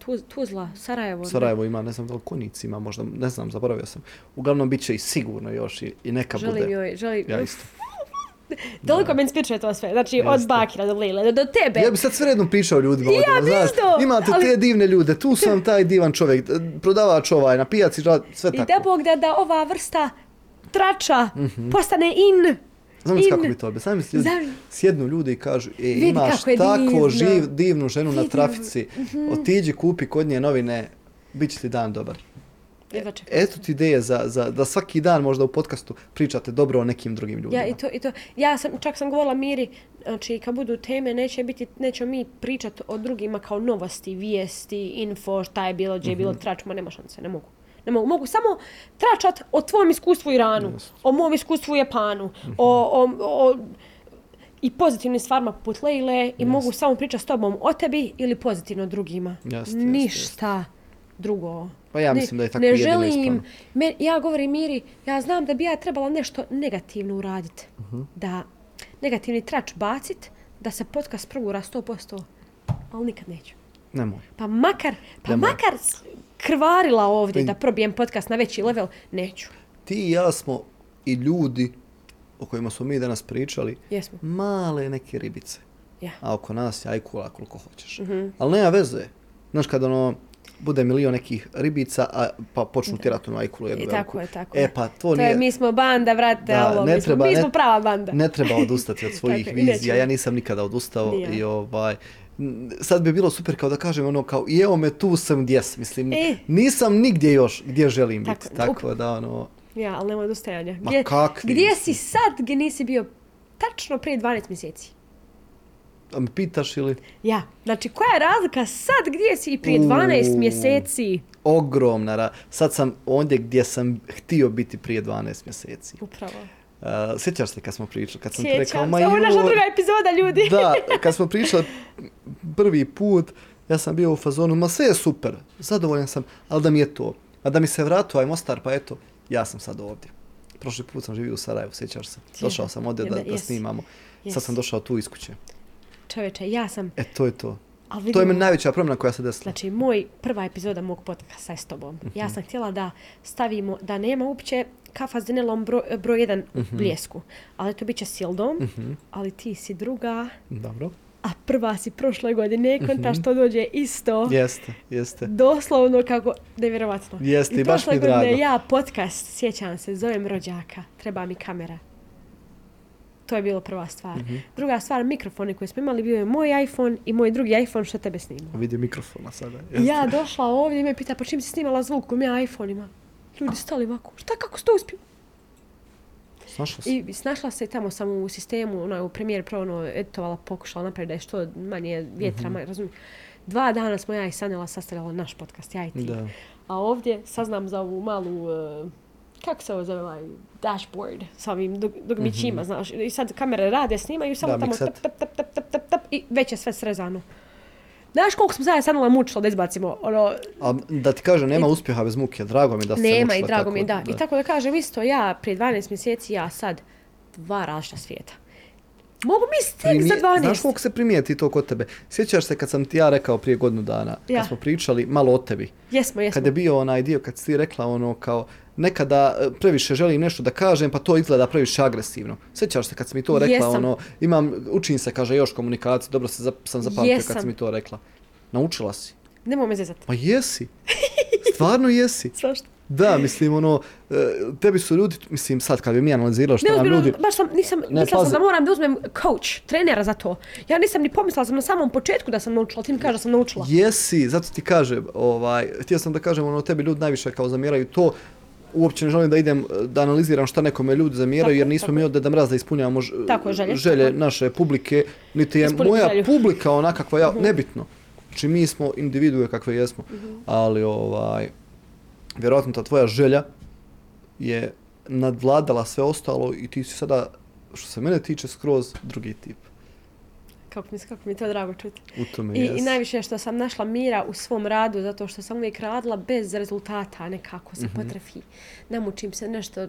Tuz, Tuzla, Sarajevo. Sarajevo ima, ne znam da li Konjic ima, možda, ne znam, zaboravio sam. Uglavnom, bit će i sigurno još i, i neka Želim bude. joj, želim, Ja isto. Toliko me inspiruje to sve. Znači, od Jeste. Bakira do Lile, do, tebe. Ja bi sad sve redom pričao ljudima. Ja bi znaš, isto, Imate ali- te divne ljude, tu sam taj divan čovjek, prodavač ovaj, na pijaci, sve I tako. da Bog da, da ova vrsta trača postane in. Znam kako in. bi to bilo. Znam ljudi Zam- sjednu ljudi i kažu, e, Vidi imaš kako takvo divno. živ, divnu ženu na Vidi. trafici, otiđi kupi kod nje novine, bit će ti dan dobar. Jedva čekam. Eto ti ideje za, za, da svaki dan možda u podcastu pričate dobro o nekim drugim ljudima. Ja, i to, i to. Ja sam, čak sam govorila Miri, znači kad budu teme, neće biti, nećemo mi pričati o drugima kao novosti, vijesti, info, šta je bilo, gdje je bilo, trač, ma nema šanse, ne mogu. Ne mogu, mogu samo tračat o tvom iskustvu u Iranu, o mom iskustvu u Japanu, o, o, o, i pozitivnim stvarima poput Lejle i mogu samo pričati s tobom o tebi ili pozitivno drugima. Jeste, Ništa drugo. Pa ja Ne- mislim da je tako Ne želim, me, ja govorim Miri, ja znam da bi ja trebala nešto negativno uraditi. Mhm. Da negativni trač bacit, da se podcast progura 100%, ali nikad neću. Nemoj. Pa makar, pa Nemoj. makar krvarila ovdje da probijem podcast na veći level, neću. Ti i ja smo i ljudi o kojima smo mi danas pričali, Jesmo. male neke ribice. Ja. A oko nas je ajkula koliko hoćeš. Ali nema veze. Znaš, kad ono, bude milion nekih ribica, a pa počnu tjerati onu ajkulu jednu I veliku. tako je, tako E je. pa to, To nije... je, mi smo banda, vrate, Da, ne mi, smo, treba, mi smo prava banda. Ne treba odustati od svojih vizija, ja nisam nikada odustao Ni ja. i ovaj, sad bi bilo super kao da kažem ono kao i evo me tu sam gdje sam, mislim, E. nisam nigdje još gdje želim Tako, biti, tako da ono, Ja, ali nema odustajanja. Ma Gdje, kakvi gdje mislim. si sad, gdje nisi bio tačno prije 12 mjeseci? a me pitaš ili Ja, znači koja je razlika sad gdje si i prije 12 U. mjeseci? ogromna, sad sam ondje gdje sam htio biti prije 12 mjeseci. Upravo. Uh, sjećaš se kad smo pričali, kad sam ti rekao, Sjećam ma se, ovo je naša druga epizoda, ljudi. Da, kad smo pričali prvi put, ja sam bio u fazonu, ma sve je super, zadovoljan sam, ali da mi je to. A da mi se vratio ovaj Mostar, pa eto, ja sam sad ovdje. Prošli put sam živio u Sarajevu, sjećaš se. Došao sam ovdje da, da, snimamo. Jesi. Sad sam došao tu iz kuće. Čovječe, ja sam, E, to je to. ali To je meni najveća promjena koja se desila. znači moj prva epizoda mog podcasta je s tobom. Ja Mhm. sam htjela da stavimo, da nema uopće kafa s Dinelom bro, broj jedan u Mhm. bljesku. Ali to bit će Sildom, ali ti si druga, Dobro. a prva si prošle godine, Mhm. konta što dođe isto. Jeste, jeste. Doslovno kako, nevjerovatno. Jeste, i baš prošle mi je godine drago. ja podcast, sjećam se, zovem rođaka, treba mi kamera. To je bilo prva stvar. Mhm. Druga stvar, mikrofoni koje smo imali, bio je moj iPhone i moj drugi iPhone što tebe snimao. Vidi mikrofona sada. I Jeste. ja došla ovdje i me pita, pa čim si snimala zvuk, kom ja iPhone ima. Ljudi stali ovako, šta kako si to uspio? Snašla se. I snašla se tamo sam u sistemu, ono, u premijer pro ono, editovala, pokušala napraviti da je što manje vjetra, Mhm. manje, razumijem. Dva dana smo ja i Sanela sastavljala naš podcast, ja i ti. Da. A ovdje saznam za ovu malu, uh, kako se ovo zove, ovaj dashboard sa ovim dug, dugmićima, znaš. I sad kamere rade, snimaju, samo. Da, tamo tap, tap, tap, tap, tap, tap, tap, i već je sve srezano. Znaš koliko smo zajedno Sanela mučila da izbacimo, ono, A da ti kažem, nema uspjeha bez muke. Drago mi da ste nema i drago tako, mi je, da. I tako da kažem isto, ja prije 12 mjeseci, ja sad dva različita svijeta. Mogu mi stik za Primije- 12. Znaš koliko se primijeti to kod tebe? Sjećaš se kad sam ti ja rekao prije godinu dana, Ja. kad smo pričali malo o tebi. Jesmo, jesmo. Kad je bio onaj dio kad si rekla ono kao nekada e, previše želim nešto da kažem pa to izgleda previše agresivno. Sjećaš se kad si mi to rekla Jesam. ono imam učim se kaže još komunikaciju, dobro se zap, sam zapamtio kad Jesam. si mi to rekla. Naučila si. Nemoj me zezati. Ma jesi. Stvarno jesi. Svašta. Da, mislim ono e, tebi su ljudi, mislim sad kad bi mi analizirali što Ne, nam ljudi baš sam, nisam, Ne, mislila sam da moram da uzmem coach, trenera za to. Ja nisam ni pomislila sam na samom početku da sam naučila, ti mi kažeš da sam naučila. Jesi, zato ti kažem, ovaj, htio sam da kažem, ono, tebi ljudi najviše kao zamjeraju to, uopće ne želim da idem da analiziram šta nekome ljudi zamjeraju, Tako, jer nismo tako. mi da mraz da ispunjavamo ž- Tako je, želje, želje tako. naše publike, niti je Ispuniti moja želju. publika ona kakva ja, nebitno. Znači mi smo individue kakve jesmo, ali ovaj, vjerojatno ta tvoja želja je nadvladala sve ostalo i ti si sada, što se mene tiče, skroz drugi tip. Kako mi, kako mi je to drago čuti. U tome I, jes. I najviše što sam našla mira u svom radu, zato što sam uvijek radila bez rezultata nekako se potrefi. Namučim se nešto,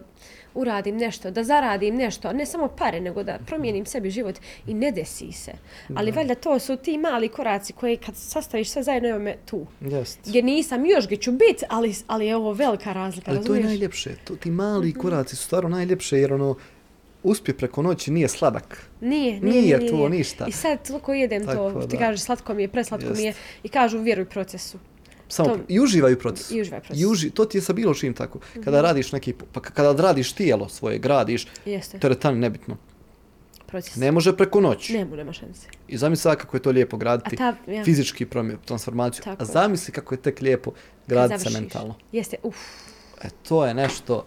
uradim nešto, da zaradim nešto, ne samo pare, nego da promijenim sebi život i ne desi se. Ali valjda to su ti mali koraci koji kad sastaviš sve zajedno, evo me tu. Jest. Gdje nisam još gdje ću bit, ali, ali je ovo velika razlika, Ali to je razumiješ? najljepše. To, ti mali koraci su stvarno najljepše jer ono, uspjeh preko noći nije sladak. Nije, nije, Nije nije, to ništa. I sad toliko jedem Tako, to, ti da. kažeš slatko mi je, preslatko mi je i kažu vjeruj procesu. Samo To- i uživaju u procesu. I uživaj proces. I uži, to ti je sa bilo čim tako. Kada radiš neki, pa kada radiš tijelo svoje, gradiš, Jeste, teretani nebitno. proces. Ne može preko noći. Nemo, nema šanse. I zamisli kako je to lijepo graditi A ta- ja. fizički promjer, transformaciju. Tako A je. zamisli kako je tek lijepo graditi se mentalno. Jeste, uf. E, to je nešto...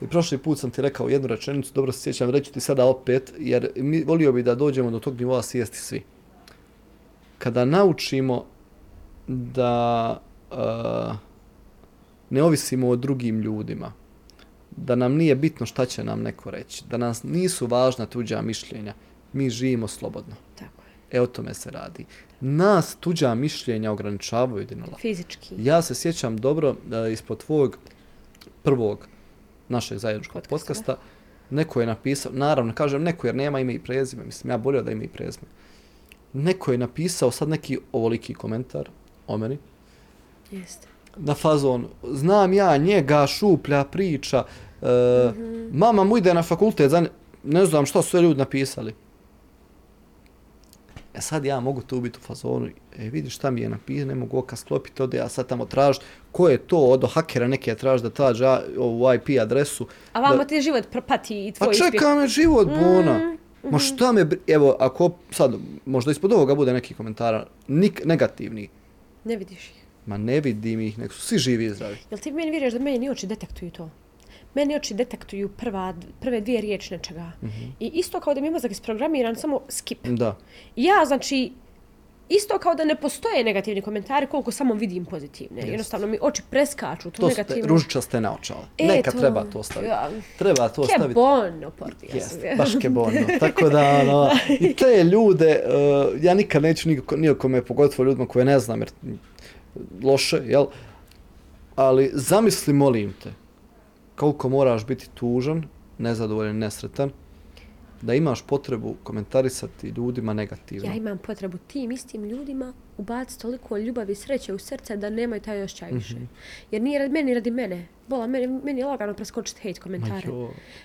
I prošli put sam ti rekao jednu rečenicu, dobro se sjećam, reći ti sada opet, jer mi volio bi da dođemo do tog nivoa svijesti svi. Kada naučimo da uh, ne ovisimo o drugim ljudima, da nam nije bitno šta će nam neko reći, da nas nisu važna tuđa mišljenja, mi živimo slobodno. Tako je. E o tome se radi. Nas tuđa mišljenja ograničavaju Dinala. Fizički. Ja se sjećam dobro da ispod tvog prvog našeg zajedničkog Podcasta, neko je napisao, naravno kažem neko jer nema ime i prezime, mislim ja bolio da ima i prezime. Neko je napisao sad neki ovoliki komentar o meni, Jeste. na fazon, znam ja njega, šuplja, priča, e, Mhm. mama mu ide na fakultet, za ne, ne znam što su sve ljudi napisali. E sad ja mogu tu biti u fazonu, e vidi šta mi je napisao, ne mogu oka sklopiti, ode ja sad tamo tražiti, ko je to, od hakera neke traži da traži a- ovu IP adresu. A vamo da, ti život propati i Pa tvoj uspjeh. čeka me život, Bona. Mm, Ma šta me, evo, ako sad, možda ispod ovoga bude neki komentara, nik, negativni, Ne vidiš ih. ma ne vidim ih, nek su svi živi i zdravi. Jel ti meni vjeruješ da meni oči detektuju to? Meni oči detektuju prva, prve dvije riječi nečega. Mhm. I isto kao da mi mozak isprogramiran, samo skip. Da. I Ja, znači, isto kao da ne postoje negativni komentari koliko samo vidim pozitivne. Jednostavno mi oči preskaču tu To su te, negativno. ružičaste naočale. E, Neka to- treba to staviti. Ja. Treba to Che staviti. buono, porti. ja sam- Jest, baš kebonno. Tako da, ono, i te ljude, uh, ja nikad neću nikako, nijekome, pogotovo ljudima koje ne znam, jer mm, loše, jel? Ali zamisli, molim te, koliko moraš biti tužan, nezadovoljan, nesretan, da imaš potrebu komentarisati ljudima negativno. Ja imam potrebu tim istim ljudima ubaciti toliko ljubavi i sreće u srce da nemaju taj osjećaj više. Mhm. Jer nije radi meni radi mene. Bola, meni, meni je lagano preskočiti hate komentare.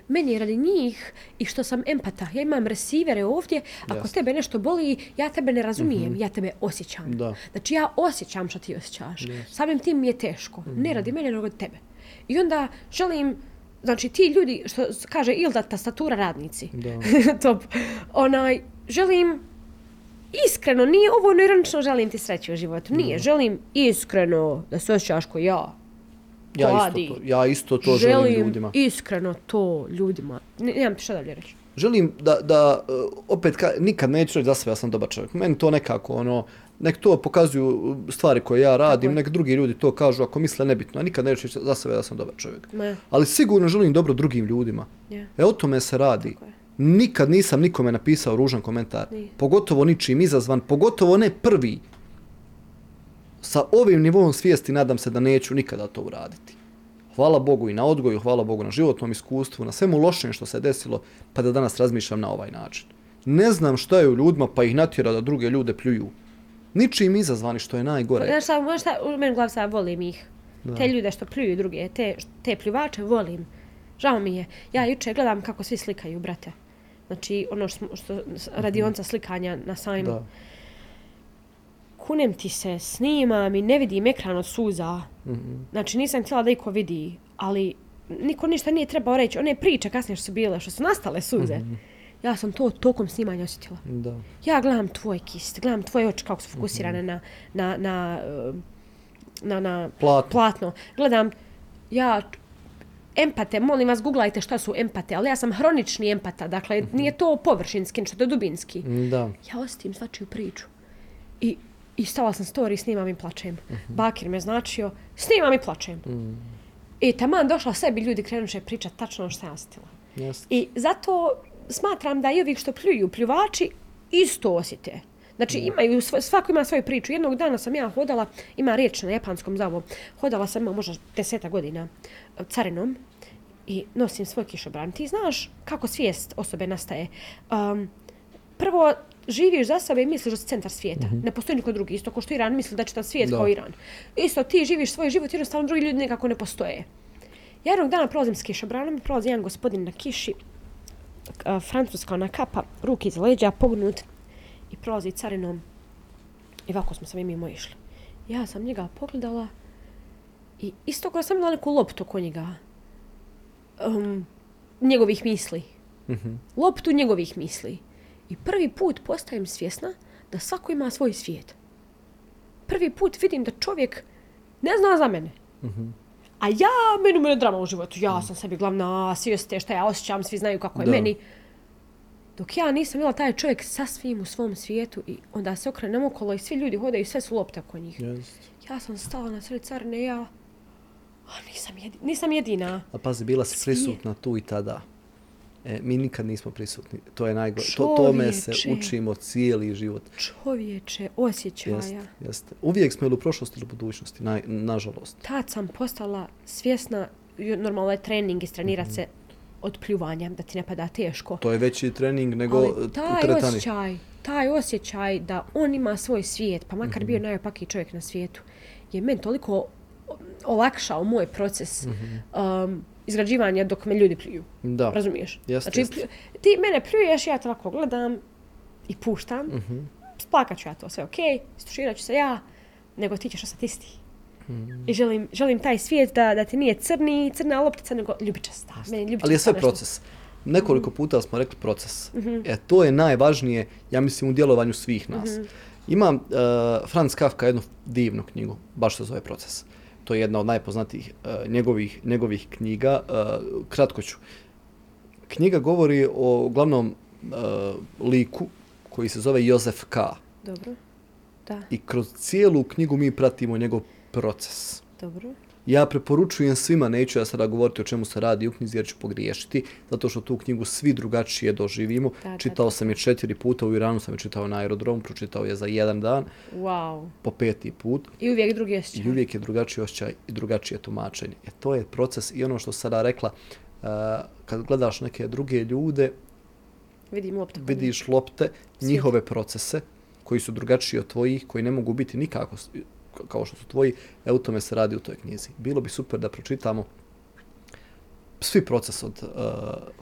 Meni je radi njih i što sam empata. Ja imam resivere ovdje. Ako Jasno. tebe nešto boli, ja tebe ne razumijem. Ja tebe osjećam. Da. Znači ja osjećam što ti osjećaš. Yes. Samim tim mi je teško. Ne radi mene, nego radi tebe. I onda želim, znači ti ljudi, što kaže Ilda, tastatura radnici. Da. Top. Onaj, želim iskreno, nije ovo ono ironično želim ti sreću u životu. Nije, želim iskreno da se osjećaš ko ja. Ja isto to, ja isto to želim, ljudima. iskreno to ljudima. Ne, nemam ti šta dalje reći. želim da, da uh, opet, ka, nikad neću reći za sebe ja sam dobar čovjek. Meni to nekako, ono, nek to pokazuju stvari koje ja radim, nek drugi ljudi to kažu ako misle nebitno. A nikad neću za sebe da sam dobar čovjek. Ma, Ali sigurno želim dobro drugim ljudima. ja. E o tome se radi. Nikad nisam nikome napisao ružan komentar. Nije. Pogotovo ničim izazvan, pogotovo ne prvi. Sa ovim nivom svijesti nadam se da neću nikada to uraditi. Hvala Bogu i na odgoju, hvala Bogu na životnom iskustvu, na svemu lošem što se desilo, pa da danas razmišljam na ovaj način. Ne znam šta je u ljudima, pa ih natjera da druge ljude pljuju. Ničim izazvani, što je najgore. Znaš šta, znaš šta, u meni u glavi sad volim ih. Da. Te ljude što pljuju druge, te, te pljuvače volim. Žao mi je. Ja juče gledam kako svi slikaju, brate. Znači, ono što, što radionca slikanja na sajmu. Da. Kunem ti se, snimam i ne vidim ekran od suza. Mhm. Znači, nisam htjela da iko vidi, ali niko ništa nije trebao reći. One priče kasnije što su bile, što su nastale suze. Mhm. Ja sam to tokom snimanja osjetila. Da. Ja gledam tvoj kist, gledam tvoje oči kako su fokusirane na, na, na, uh, na, na Platno. platno. Gledam, ja empate, molim vas, googlajte šta su empate, ali ja sam hronični empata, dakle, nije to površinski, što to je dubinski. Da. Ja osjetim svačiju priču. I, i stala sam story, snimam i plačem. Bakir me značio, snimam i plačem. I taman došla sebi, ljudi krenuše pričat tačno ono što sam osjetila. Yes. I zato smatram da i ovih što pljuju, pljuvači, isto osjete. Znači imaju, svako ima svoju priču. Jednog dana sam ja hodala, ima riječ na japanskom za ovo, hodala sam ima možda deseta godina carinom i nosim svoj kišobran. Ti znaš kako svijest osobe nastaje. Um, prvo, živiš za sebe i misliš da si centar svijeta. Ne postoji niko drugi. Isto kao što Iran misli da će ta svijet Da. kao Iran. Isto ti živiš svoj život, jednostavno drugi ljudi nekako ne postoje. Ja jednog dana prolazim s kišobranom i prolazi jedan gospodin na kiši, francuska ona kapa, ruke iza leđa, pognut i prolazi carinom. I ovako smo se mi mimo išli. Ja sam njega pogledala i isto kao sam imala neku loptu oko njega. Um, njegovih misli. Mhm. Loptu njegovih misli. I prvi put postajem svjesna da svako ima svoj svijet. Prvi put vidim da čovjek ne zna za mene. A ja, meni mene drama u životu. Ja sam sebi glavna, svi osjete šta ja osjećam, svi znaju kako je Da. meni. Dok ja nisam bila taj čovjek sa svim u svom svijetu i onda se okrenem okolo i svi ljudi hodaju i sve su lopte oko njih. Yes. Ja sam stala na sred carine, ja... A nisam, jedi, nisam jedina. A pazi, bila si prisutna tu i tada. E, mi nikad nismo prisutni. To je najgore. To, tome se učimo cijeli život. Čovječe, osjećaja. Jeste, jeste. Uvijek smo ili u prošlosti ili u budućnosti, na, nažalost. Tad sam postala svjesna, normalno je trening, istrenirat Mhm. se od pljuvanja, da ti ne pada teško. To je veći trening nego Ali taj teretani. osjećaj, taj osjećaj da on ima svoj svijet, pa Mhm. makar bio najopakiji čovjek na svijetu, je meni toliko olakšao moj proces um, izgrađivanja dok me ljudi pljuju. Mhm. Da. Razumiješ? Jeste, znači, jeste. plju- ti mene pljuješ, ja te ovako gledam i puštam. Mhm. splakat ću ja to, sve okej, istuširat ću se ja, nego ti ćeš ostati isti. Mm. I želim, želim taj svijet da, da ti nije crni, crna loptica, nego ljubičasta. Meni ljubičasta Ali je sve nešto. proces. Nekoliko puta smo rekli proces. E, to je najvažnije, ja mislim, u djelovanju svih nas. Ima uh, Franz Kafka jednu divnu knjigu, baš se zove Proces. To je jedna od najpoznatijih uh, njegovih, njegovih knjiga. Uh, kratko ću. Knjiga govori o glavnom uh, liku koji se zove Jozef K. Dobro. Da, I kroz cijelu knjigu mi pratimo njegov proces. dobro. Ja preporučujem svima, neću ja sada govoriti o čemu se radi u knjizi jer ću pogriješiti, zato što tu knjigu svi drugačije doživimo. Da, da, čitao da. sam je četiri puta, u Iranu sam je čitao na aerodromu, pročitao je za jedan dan, Wow. po peti put. I uvijek drugi osjećaj. I uvijek je drugačiji osjećaj i drugačije tumačenje. E to je proces i ono što sada rekla, uh, kad gledaš neke druge ljude, Vidim loptu. kod vidiš lopte, njihove procese koji su drugačiji od tvojih, koji ne mogu biti nikako kao što su tvoji, e u tome se radi u toj knjizi. Bilo bi super da pročitamo svi proces od uh,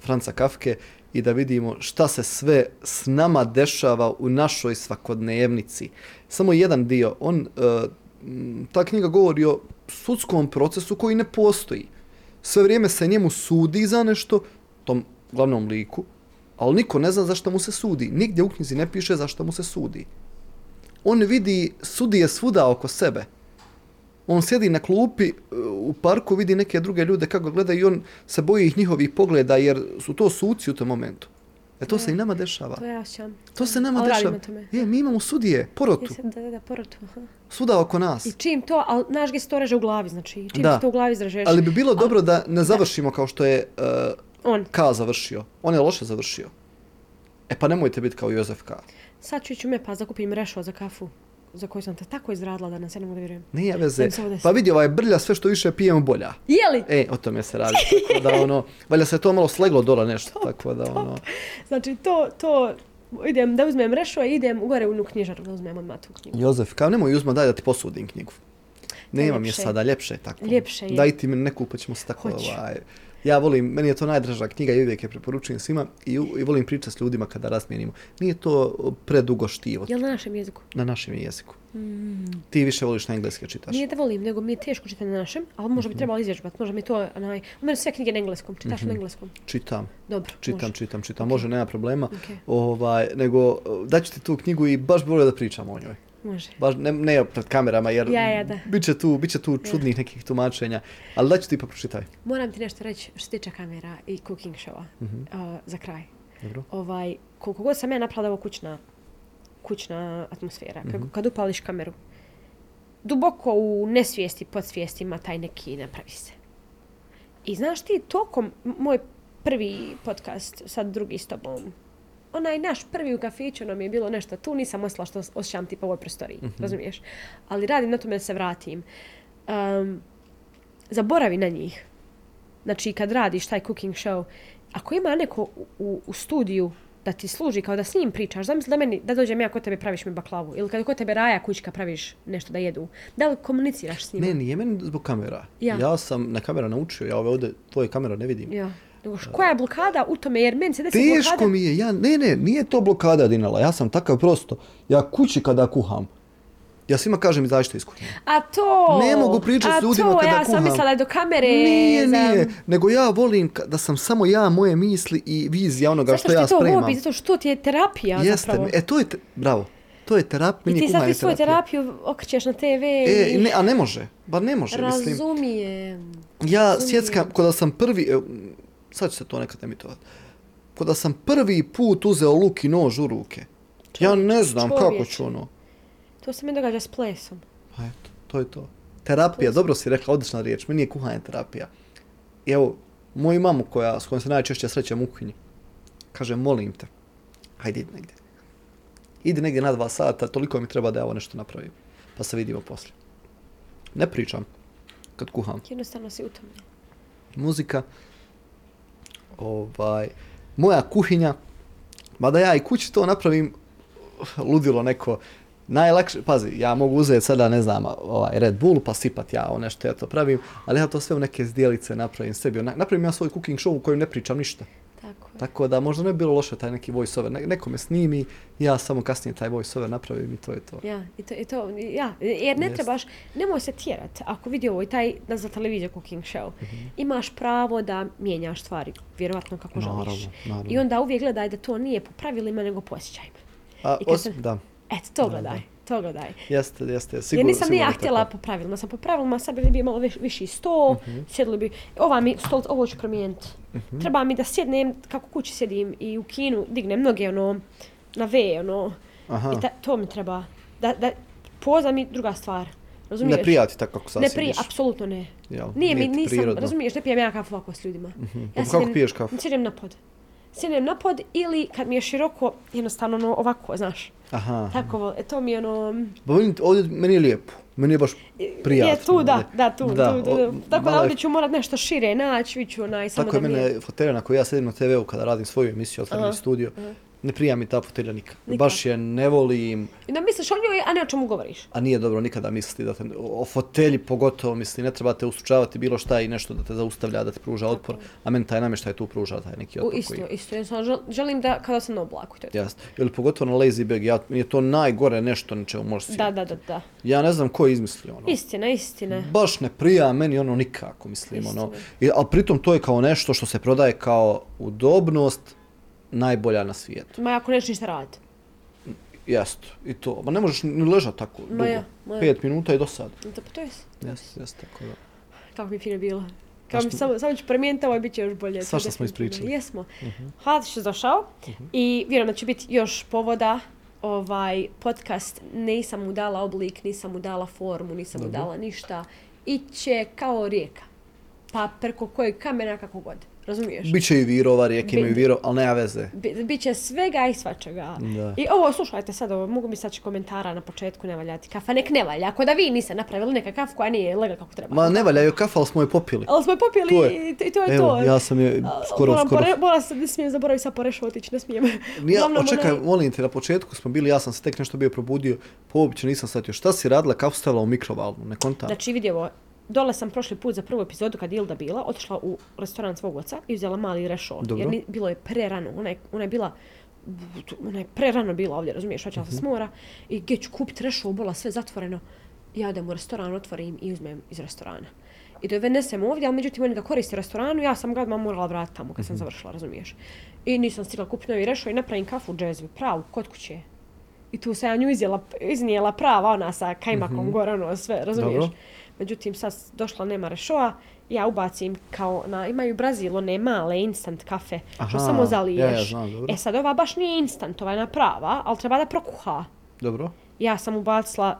Franca Kafke i da vidimo šta se sve s nama dešava u našoj svakodnevnici. Samo jedan dio, on, uh, ta knjiga govori o sudskom procesu koji ne postoji. Sve vrijeme se njemu sudi za nešto, tom glavnom liku, ali niko ne zna zašto mu se sudi. Nigdje u knjizi ne piše zašto mu se sudi. On vidi sudije svuda oko sebe. On sjedi na klupi uh, u parku, vidi neke druge ljude kako gledaju i on se boji ih njihovih pogleda jer su to suci u tom momentu. E to se i nama dešava. To ja. To se nama Ali dešava. tome. Je, mi imamo sudije, porotu, Jesam, da, da, da, porotu. aha. svuda oko nas. I čim to, ali znaš gdje se to reže u glavi, znači, čim Da. se to u glavi izražeš. Ali bi bilo dobro da ne završimo kao što je uh, On, K završio. On je loše završio. E pa nemojte biti kao Jozef K. sad ću ići u Mepas da kupim rešo za kafu, za koju sam te tako izradila da nas ja ne mogu da vjerujem. Nije veze. mi. Pa vidi, ovaj brlja sve što više pijemo bolja. Jeli? E, o tome se radi. Tako da ono, valjda se to malo sleglo dole nešto, tako da ono... Znači, to, to, idem da uzmem rešo i idem gore u knjižaru da uzmem odmah tu knjigu. Jozef, kao nemoj uzma daj da ti posudim knjigu. Nemam je ljepše. sada, ljepše je tako. Ljepše je. Daj ti mi neku pa ćemo se tako Hoću. ovaj... Ja volim, meni je to najdraža knjiga i uvijek je preporučujem svima i, i volim pričati s ljudima kada razmijenimo. Nije to predugo štivo Jel na našem jeziku? na našem je jeziku. Ti više voliš na engleski čitaš. Nije da volim, nego mi je teško čitati na našem, ali možda bi Mhm. trebalo izvježbati. Možda mi to, onaj, u mene sve knjige na engleskom. Čitaš na engleskom? Čitam. Dobro, Čitam, može. čitam, čitam. Može, nema problema. Ok. Ovaj, nego daću ti tu knjigu i baš bi volio da pričamo o njoj. Može. Baš ne, ne pred kamerama jer Ja, ja, da. biće tu, biće tu čudnih nekih tumačenja. Ali daću ti pa pročitaj. Moram ti nešto reći što se tiče kamera i cooking showa uh, za kraj. Dobro. Ovaj, koliko god sam ja napravila da ovo kućna, kućna atmosfera, kako, kad upališ kameru, duboko u nesvijesti, podsvijesti ima taj neki napravi se. I znaš ti, tokom moj prvi podcast, sad drugi s tobom, onaj naš prvi u kafiću nam je bilo nešto, tu nisam osla što osjećam tipa u ovoj prostoriji, razumiješ? Ali radim na tome da se vratim. Um, zaboravi na njih. Znači, kad radiš taj cooking show, ako ima neko u, u, u studiju da ti služi kao da s njim pričaš, zamisli da meni, da dođem ja kod tebe praviš mi baklavu, ili kad kod tebe Raja kućka praviš nešto da jedu, da li komuniciraš s njima? Ne, nije meni zbog kamera. Ja. ja sam na kamera naučio, ja ove ovdje tvoje kamera ne vidim. Ja. Koja je blokada u tome, jer meni se desi Teško blokada. mi je, ja, ne, ne, nije to blokada Dinala, ja sam takav prosto. Ja kući kada kuham, ja svima kažem izađite iz kuhinje. A to! Ne mogu pričat s ljudima A to, kada ja sam kuham. mislila do kamere. Nije, za... nije, nego ja volim da sam samo ja, moje misli i vizija onoga Zato što što ja je to spremam. hobi, zato što ti je terapija Jeste, zapravo. e to je, te, bravo, to je terapija, I meni ti sad ti svoju terapiju okrećeš na TV E, i... ne, a ne može, ba ne može, mislim. Razumijem. Ja Razumijem. sjeckam, kada sam prvi, evo, sad će se to nekad emitovati, kada sam prvi put uzeo luk i nož u ruke, ja ne znam kako čovječe. ću ono. To se mi događa s plesom. Pa eto, to je to. Terapija, dobro si rekla, odlična riječ, meni je kuhanje terapija. I evo, moju mamu koja, s kojom se najčešće srećem u kuhinji, kaže, molim te, hajde idi negdje. Idi negdje na dva sata, toliko mi treba da ja ovo nešto napravim. Pa se vidimo poslije. Ne pričam kad kuham. Jednostavno si u tome. Muzika, ovaj, moja kuhinja, mada ja i kući to napravim ludilo neko, najlakše, pazi, ja mogu uzeti sada, ne znam, ovaj Red Bull, pa sipat ja ono što ja to pravim, ali ja to sve u neke zdjelice napravim sebi. Napravim ja svoj cooking show u kojem ne pričam ništa. Tako da možda ne bi bilo loše taj neki voice-over. Ne, neko me snimi, ja samo kasnije taj voice-over napravim i to je to. Ja, i to, i to, ja, jer ne Jest. trebaš, nemoj se tjerat. Ako vidi ovo i taj, da za televiziju cooking show, imaš pravo da mijenjaš stvari, vjerovatno kako Naravno, želiš. naravno. I onda uvijek gledaj da to nije po pravilima, nego po osjećajima. A, os, se- da, Eto, to gledaj, to gledaj. jeste, jeste. Jer Sigurno, nisam ni ja sigurno htjela tako. po pravilima, sam po pravilima, sad bi bio malo viš, viši sto, Mhm. sjedili bi, ova mi stol, ovo ću promijeniti. Treba mi da sjednem, kako kući sjedim i u kinu dignem noge, ono, na V, ono, Aha. i ta, to mi treba. Da, da, poza mi druga stvar. Razumiješ? Ne prijati tako kako sad Ne prija, apsolutno ne. Jel, Nije mi, nije ti nisam, prirodno. razumiješ, ne pijem ja kafu ovako s ljudima. Pa kako piješ kafu? Sjednem na pod. Sjednem na pod ili kad mi je široko, jednostavno ono, ovako, znaš. Aha. Tako, e, to mi je ono... Pa vidim, ovdje meni je lijepo. Meni je baš prijatno. Je tu, da, da, tu, Da, tu, tu, tu. Tako da je- ovdje ću morat nešto šire naći, vidit ću onaj, samo Tako je da mi je... mene fotelja na kojoj ja sedim na TV-u kada radim svoju emisiju, otvorim Aha, studio. Ne prija mi ta fotelja nikad. Nikad. Baš je ne volim, I da misliš o njoj, a ne o čemu govoriš. a nije dobro nikada misliti da te, o fotelji pogotovo misli, ne treba te usučavati bilo šta i nešto da te zaustavlja, da ti pruža otpor, a meni taj namještaj tu pruža taj neki U, otpor isto, koji... isto. Ja sam žel- želim da kada sam na oblaku, to je. Jasno. Ili pogotovo na lazy bag, ja, je to najgore nešto na čemu možeš Da, sjediti. da, da, da. Ja ne znam ko je izmislio ono. Istina, istina. Baš ne prija meni ono nikako, mislim, ono. Istina. I, ali pritom to je kao nešto što se prodaje kao udobnost najbolja na svijetu. Ma ako nećeš ništa raditi. Jeste, i to. Ma ne možeš ni ležati tako dugo. ja, ma ja. Pet minuta i do sad. To, pa to je, Jeste, jeste, tako da. kako mi fino bilo. Kao mi što- samo, samo ću promijeniti ovo i bit će još bolje. Svašta To je smo ispričali. Jesmo. Hvala što si došao i vjerujem da će biti još povoda ovaj podcast nisam mu dala oblik, nisam mu dala formu, nisam mu Dobro. dala ništa. Iće kao rijeka. Pa preko kojeg kamena kako god. Razumiješ? Biće i virova, rijeke Bi- imaju viro, ali nema veze. Bi, biće svega i svačega. Da. I ovo, slušajte sad, ovo, mogu mi sad komentara na početku, ne valja ti kafa, nek ne valja. Ako da vi niste napravili neka kafu koja nije lega kako treba. Ma ne valja joj kafa, ali smo je popili. Ali smo je popili To je. i to, je Evo, to. ja sam je skoro, moram skoro... Pore, moram se, ne smijem zaboraviti sad porešao otići, ne smijem. Ja, Uglavnom, očekaj, onaj- molim te, na početku smo bili, ja sam se tek nešto bio probudio, po uopće nisam shvatio. Šta si radila, kafu stavila u mikrovalnu, ne kontam. Znači vidi ovo, dole sam prošli put za prvu epizodu kad Ilda bila, otišla u restoran svog oca i uzela mali rešo. Dobro. Jer ni, bilo je prerano, ona je, ona je bila ona je prerano bila ovdje, razumiješ, vraćala Mhm. se s mora i gdje ću kupiti rešo, bola sve zatvoreno. Ja idem u restoran, otvorim i uzmem iz restorana. I dovenesem ovdje, ali međutim oni ga koriste u restoranu, ja sam ga odmah morala vratiti tamo kad sam Mhm. završila, razumiješ. I nisam stigla kupiti novi rešo i napravim kafu džezvi, pravu, kod kuće. I tu sam ja nju izjela, iznijela prava ona sa kajmakom gore, ono sve, razumiješ? Dobro. Međutim, sad došla nema rešoa, ja ubacim kao na, imaju u Brazilu one male instant kafe, što Aha, samo zaliješ. ja, ja, znam, dobro. E sad ova baš nije instant, ova je na prava, ali treba da prokuha. Dobro. Ja sam ubacila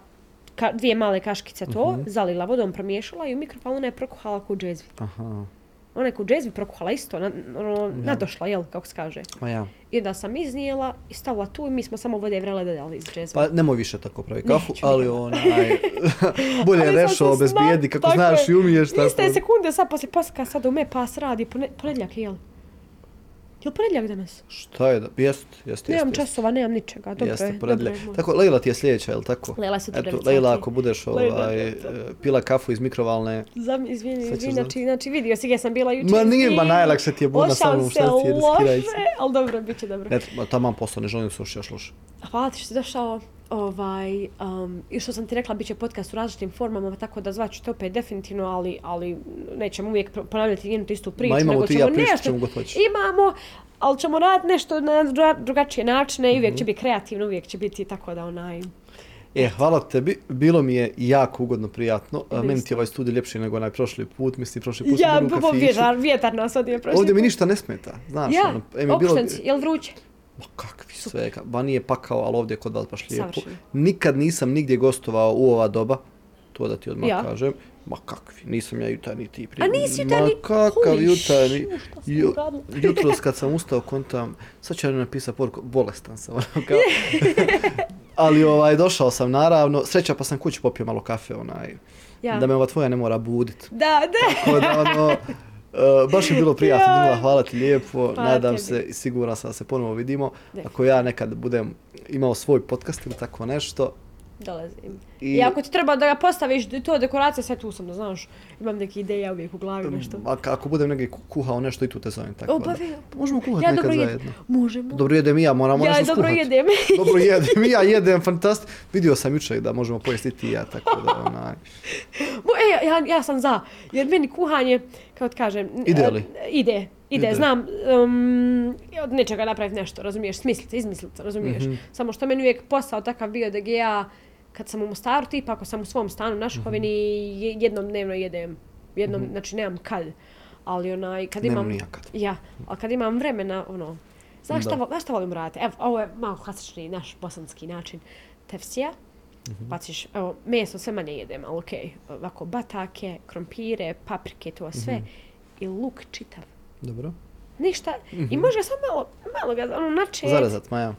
ka, dvije male kaškice to, Mhm. zalila vodom, promiješala i u mikrofonu je prokuhala džezvi. Aha, Ona je kao u džezvi prokuhala isto, na, ono, nadošla, jel, kako se kaže. ma ja. I da sam iznijela i stavila tu i mi smo samo vode vrele dodali iz džezve. Pa nemoj više tako pravi kafu, Neću ali onaj, bolje Ali sam rešao se bez sma- bijedi, kako tako znaš i umiješ. Tako. Iste sekunde sad poslije posaka sad u me pas radi, pone, ponedjeljak je, jel? Jel ponedjeljak danas? Šta je da, jest, jest, jest. Nemam jest. časova, nemam ničega, dobro Jeste, je, dobro je. Tako, Leila ti je sljedeća, je li tako? Leila sutra Eto, devet Leila, sati. ako budeš Leila, ovaj, e, pila kafu iz mikrovalne, Zam, izvini, izvini, znači, znači vidio si gdje sam bila jučer. Ma nije, ma najlakše ti je bude na Osjećam samom se šta ti je, riskiraj se. loše, ali dobro, bit će dobro. ne, ma tamo posao, ne želim slušaš još loše. Hvala ti što si došao. Ovaj, um, I što sam ti rekla, bit će podcast u različitim formama, tako da zvaću te opet definitivno, ali, ali nećemo uvijek ponavljati jednu te istu priču. Ma imamo ti ja nešto- ćemo god hoćeš. Imamo, ali ćemo raditi nešto na druga- drugačije načine i uvijek će biti kreativno, uvijek će biti tako da onaj... E, hvala tebi, bilo mi je jako ugodno, prijatno. A, Meni ti je ovaj studij ljepši nego onaj prošli put, mislim prošli put smo Ja, bili u kafiću. vjetar, vjetar nas odio prošli Ovdje mi put. ništa ne smeta, znaš, Ja, ono, em je bilo, jel vruće? Ma kakvi sve, ka- ba nije pakao, ali ovdje je kod vas baš lijepo. Savršeno. Nikad nisam nigdje gostovao u ova doba, to da ti odmah Ja. kažem. Ma kakvi, nisam ja jutarnji ti prije. A nisi jutarnji? Ma kakav jutarnji. shit, šta sam Ju, uradila? jutros kad sam ustao kontam, sad će mi napisati poruku, bolestan sam. ono, kao. Ali ovaj, došao sam naravno, sreća pa sam kući popio malo kafe, onaj, Ja. da me ova tvoja ne mora budit. Da, da. Tako da ono, Uh, baš je bilo prijatno, Ja. Mila, hvala ti lijepo, Hvala nadam tebi. se i siguran sam da se ponovo vidimo. Definitivno. Ako ja nekad budem imao svoj podcast ili tako nešto, Dolazim. I- I, ako ti treba da ga postaviš, to dekoracija, sve tu sam, da znaš. Imam neke ideje uvijek u glavi, nešto. A ako budem negdje ku- kuhao nešto i tu te zovem tako O, pa da. Možemo kuhati Ja nekad dobro zajedno. Možemo. Dobro jedem i ja, moramo ja nešto dobro skuhati. jedem. Dobro jedem i ja jedem, fantastično. Vidio sam jučer da možemo pojesti ti i ja, tako da onaj. Mo, e, ja, ja sam za, jer meni kuhanje, kao ti kažem... Ide li? e, Ide, ide, Ide. znam, um, od nečega napraviti nešto, razumiješ, smisliti, izmisliti, razumiješ. Mhm. Samo što meni uvijek posao takav bio da ga ja, kad sam u Mostaru, tipa ako sam u svom stanu na Šuhovini, je- jednom dnevno jedem, jednom, znači nemam kad, ali onaj, kad Nemam imam... ni ja kad. Ja, ali kad imam vremena, ono, znaš šta, znaš šta volim raditi? Evo, ovo je malo klasični naš bosanski način. Tefsija, Mhm. baciš, evo, meso sve manje jedem, ali okej, ovako, batake, krompire, paprike, to sve, Mhm. i luk čitav. Dobro. Ništa, i može samo malo, malo ga, ono, načet, Zarezat, Maja.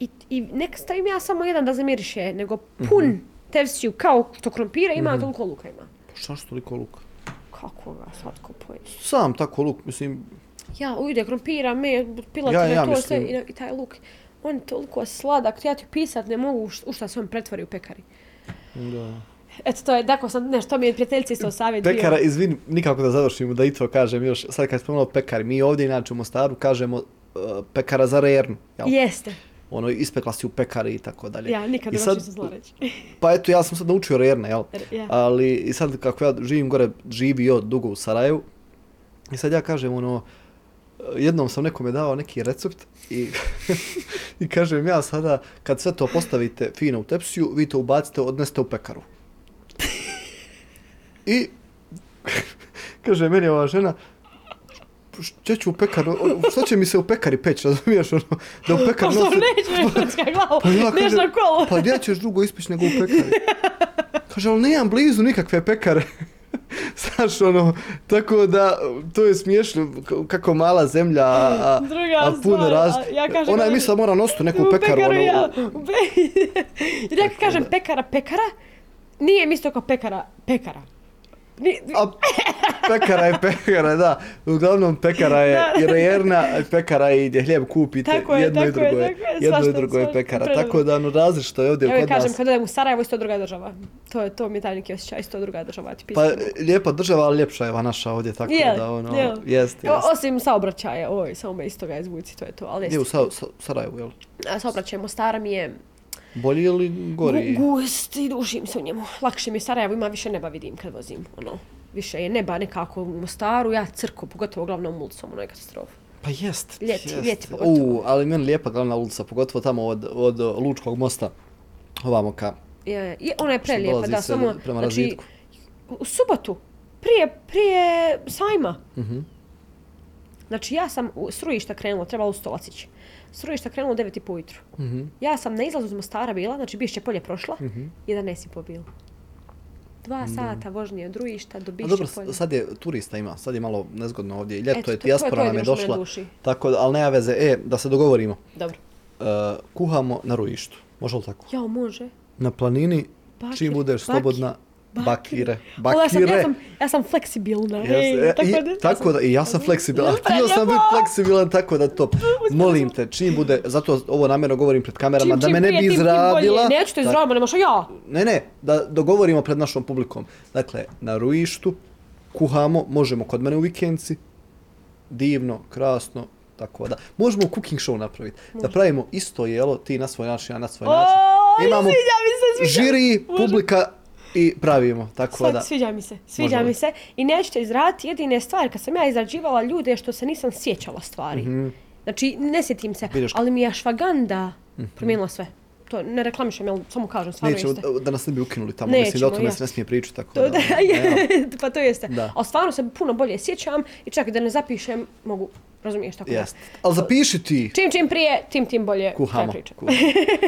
i, i nek stavim ja samo jedan da zamiriše, nego pun tefsiju, kao što krompira ima, toliko luka ima. Pa šta što toliko luka? Kako ga slatko pojesti. Sam tako luk, mislim, Ja, ujde krompira, me, pilatine, Ja, ja to sve mislim- i, i taj luk. On je toliko sladak, ja ti pisat ne mogu u šta se on pretvori u pekari. da. Eto, to je, dakle sam, nešto mi je prijateljica isto savjet bio. Pekara, izvini, nikako da završimo, da i to kažem još, sad kad spomenuo pekari, mi ovdje inače u Mostaru kažemo uh, pekara za rernu, jel? Jeste. Ono, ispekla si u pekari i tako dalje. Ja, nikad ne sad- sad... znala reći. Pa eto, ja sam sad naučio rerne, jel? Ja. Ali i sad kako ja živim gore, živio dugo u Sarajevu, i sad ja kažem ono, jednom sam nekome dao neki recept i, i kažem ja sada, kad sve to postavite fino u tepsiju, vi to ubacite, odnesete u pekaru. I kaže meni ova žena, što ću u pekaru, o, što će mi se u pekari peć, razumiješ, ono, da u pekar Pa što nosim- neće hrvatska glavu, Pa ja na kolo. Pa gdje ćeš drugo ispići nego u pekari? Kaže, ali nemam blizu nikakve pekare. Znaš, ono, tako da, to je smiješno, kako mala zemlja, a, Druga a puno raz... ja kažem- Ona je mislila mora nositi neku U pekaru, ono, ja. ja kažem pekara, pekara, nije mi isto kao pekara, pekara. A pekara je pekara, da. Uglavnom, pekara je i rejerna, pekara je i gdje hljeb kupite, Tako je, jedno i tako je, drugo je, tako je, jedno i drugo je pekara. Tako da, ono, različito je ovdje uvijek kod kažem, nas. kad odem u Sarajevo, isto druga država. To je, to mi je taj neki osjećaj, isto druga država. Ti Pa, lijepa država, ali ljepša je ova naša ovdje, tako Je, da, ono, je. jest, Evo, jest. Osim saobraćaja, oj, samo me iz toga izvuci, to je to. Ali Gdje u jeste. Sa- Sa- Sarajevu, jel? Saobraćaj Mostara mi je Bolji ili gori? gu- gust i dušim se u njemu. Lakše mi je Sarajevo, ima više neba vidim kad vozim, ono. Više je neba nekako u Mostaru, ja crko, pogotovo glavnom ulicom, ono je katastrofa. Pa jest. Ljeti, jest. ljeti pogotovo. U, ali meni lijepa glavna ulica, pogotovo tamo od, od Lučkog mosta. Ovamo ka. Je, je, ona je prelijepa, da, samo, prema znači, razvitku. u subotu, prije, prije sajma. Mhm. Znači, ja sam u Srujišta krenula, trebalo u Stolac ići. Srujišta krenula u 9 i po ujutru. Mhm. Ja sam na izlazu iz Mostara bila, znači Bišće polje prošla, 11 i po bilo. Dva sata vožnje od Rujišta do Bišće dobro, polje. sad je turista ima, sad je malo nezgodno ovdje. Ljeto Eto, je, dijaspora je nam je došla. Tako ali nema veze. E, da se dogovorimo. Dobro. Uh, kuhamo na rujištu. Može li tako? Jao, može. Na planini, Bakire, čim budeš slobodna, bakire. Ja sam, Bakire. ja sam, ja sam fleksibilna. Ej, e, i, da- tako da, i ja sam fleksibilan, Jel, htio sam biti fleksibilan, tako da to, molim te, čim bude, zato ovo namjerno govorim pred kamerama, Čim, da čim me ne bi izradila. bolje. Neću te Da- izraditi, nemaš ja. Ne, ne, da dogovorimo pred našom publikom. Dakle, na rujištu, kuhamo, možemo kod mene u vikenci, divno, krasno, tako da. Možemo cooking show napraviti. Da pravimo isto jelo, ti na svoj način, ja na svoj O, način. Imamo, žiri, publika i pravimo, tako Svak, da. sviđa mi se, sviđa Može. mi se. I nećete izraditi jedine stvari. Kad sam ja izrađivala ljude što se nisam sjećala stvari. Znači, ne sjetim se, Vidiš. ali mi je Ashwagandha promijenila sve. To ne reklamišem, jel samo kažem, stvarno Nećemo, jeste. da nas ne bi ukinuli tamo, mislim da o Nećemo, tome ja. se ne smije pričati, tako To, da. da, nema. pa to jeste. Da. Ali stvarno se puno bolje sjećam i čak da ne zapišem, mogu, razumiješ tako Jest. da. Ali zapiši ti. Čim čim prije, tim tim bolje Kuhamo. kuhamo.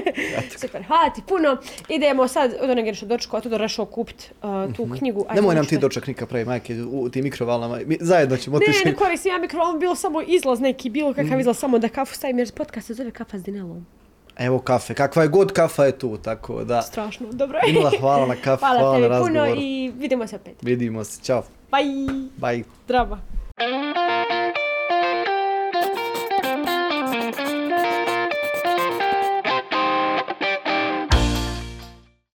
Super, hvala ti puno. Idemo sad, od onog što dočekao, tu došao kupit uh, tu knjigu. Ajde, Nemoj nam ti doček nikad pravi majke u tim mikrovalama. Mi zajedno ćemo Ne, otići. ne koristim ja mikrofon, bilo samo izlaz neki, bilo kakav izlaz, samo da kafu stavim, jer podcast se zove kafa s Dinelom. Evo kafe, kakva je god kafa je tu, tako da... Strašno, dobro. Imala hvala na kafu, hvala, hvala na razgovor. Hvala puno i vidimo se opet. Vidimo se, čao. Bye. Bye. Zdravo.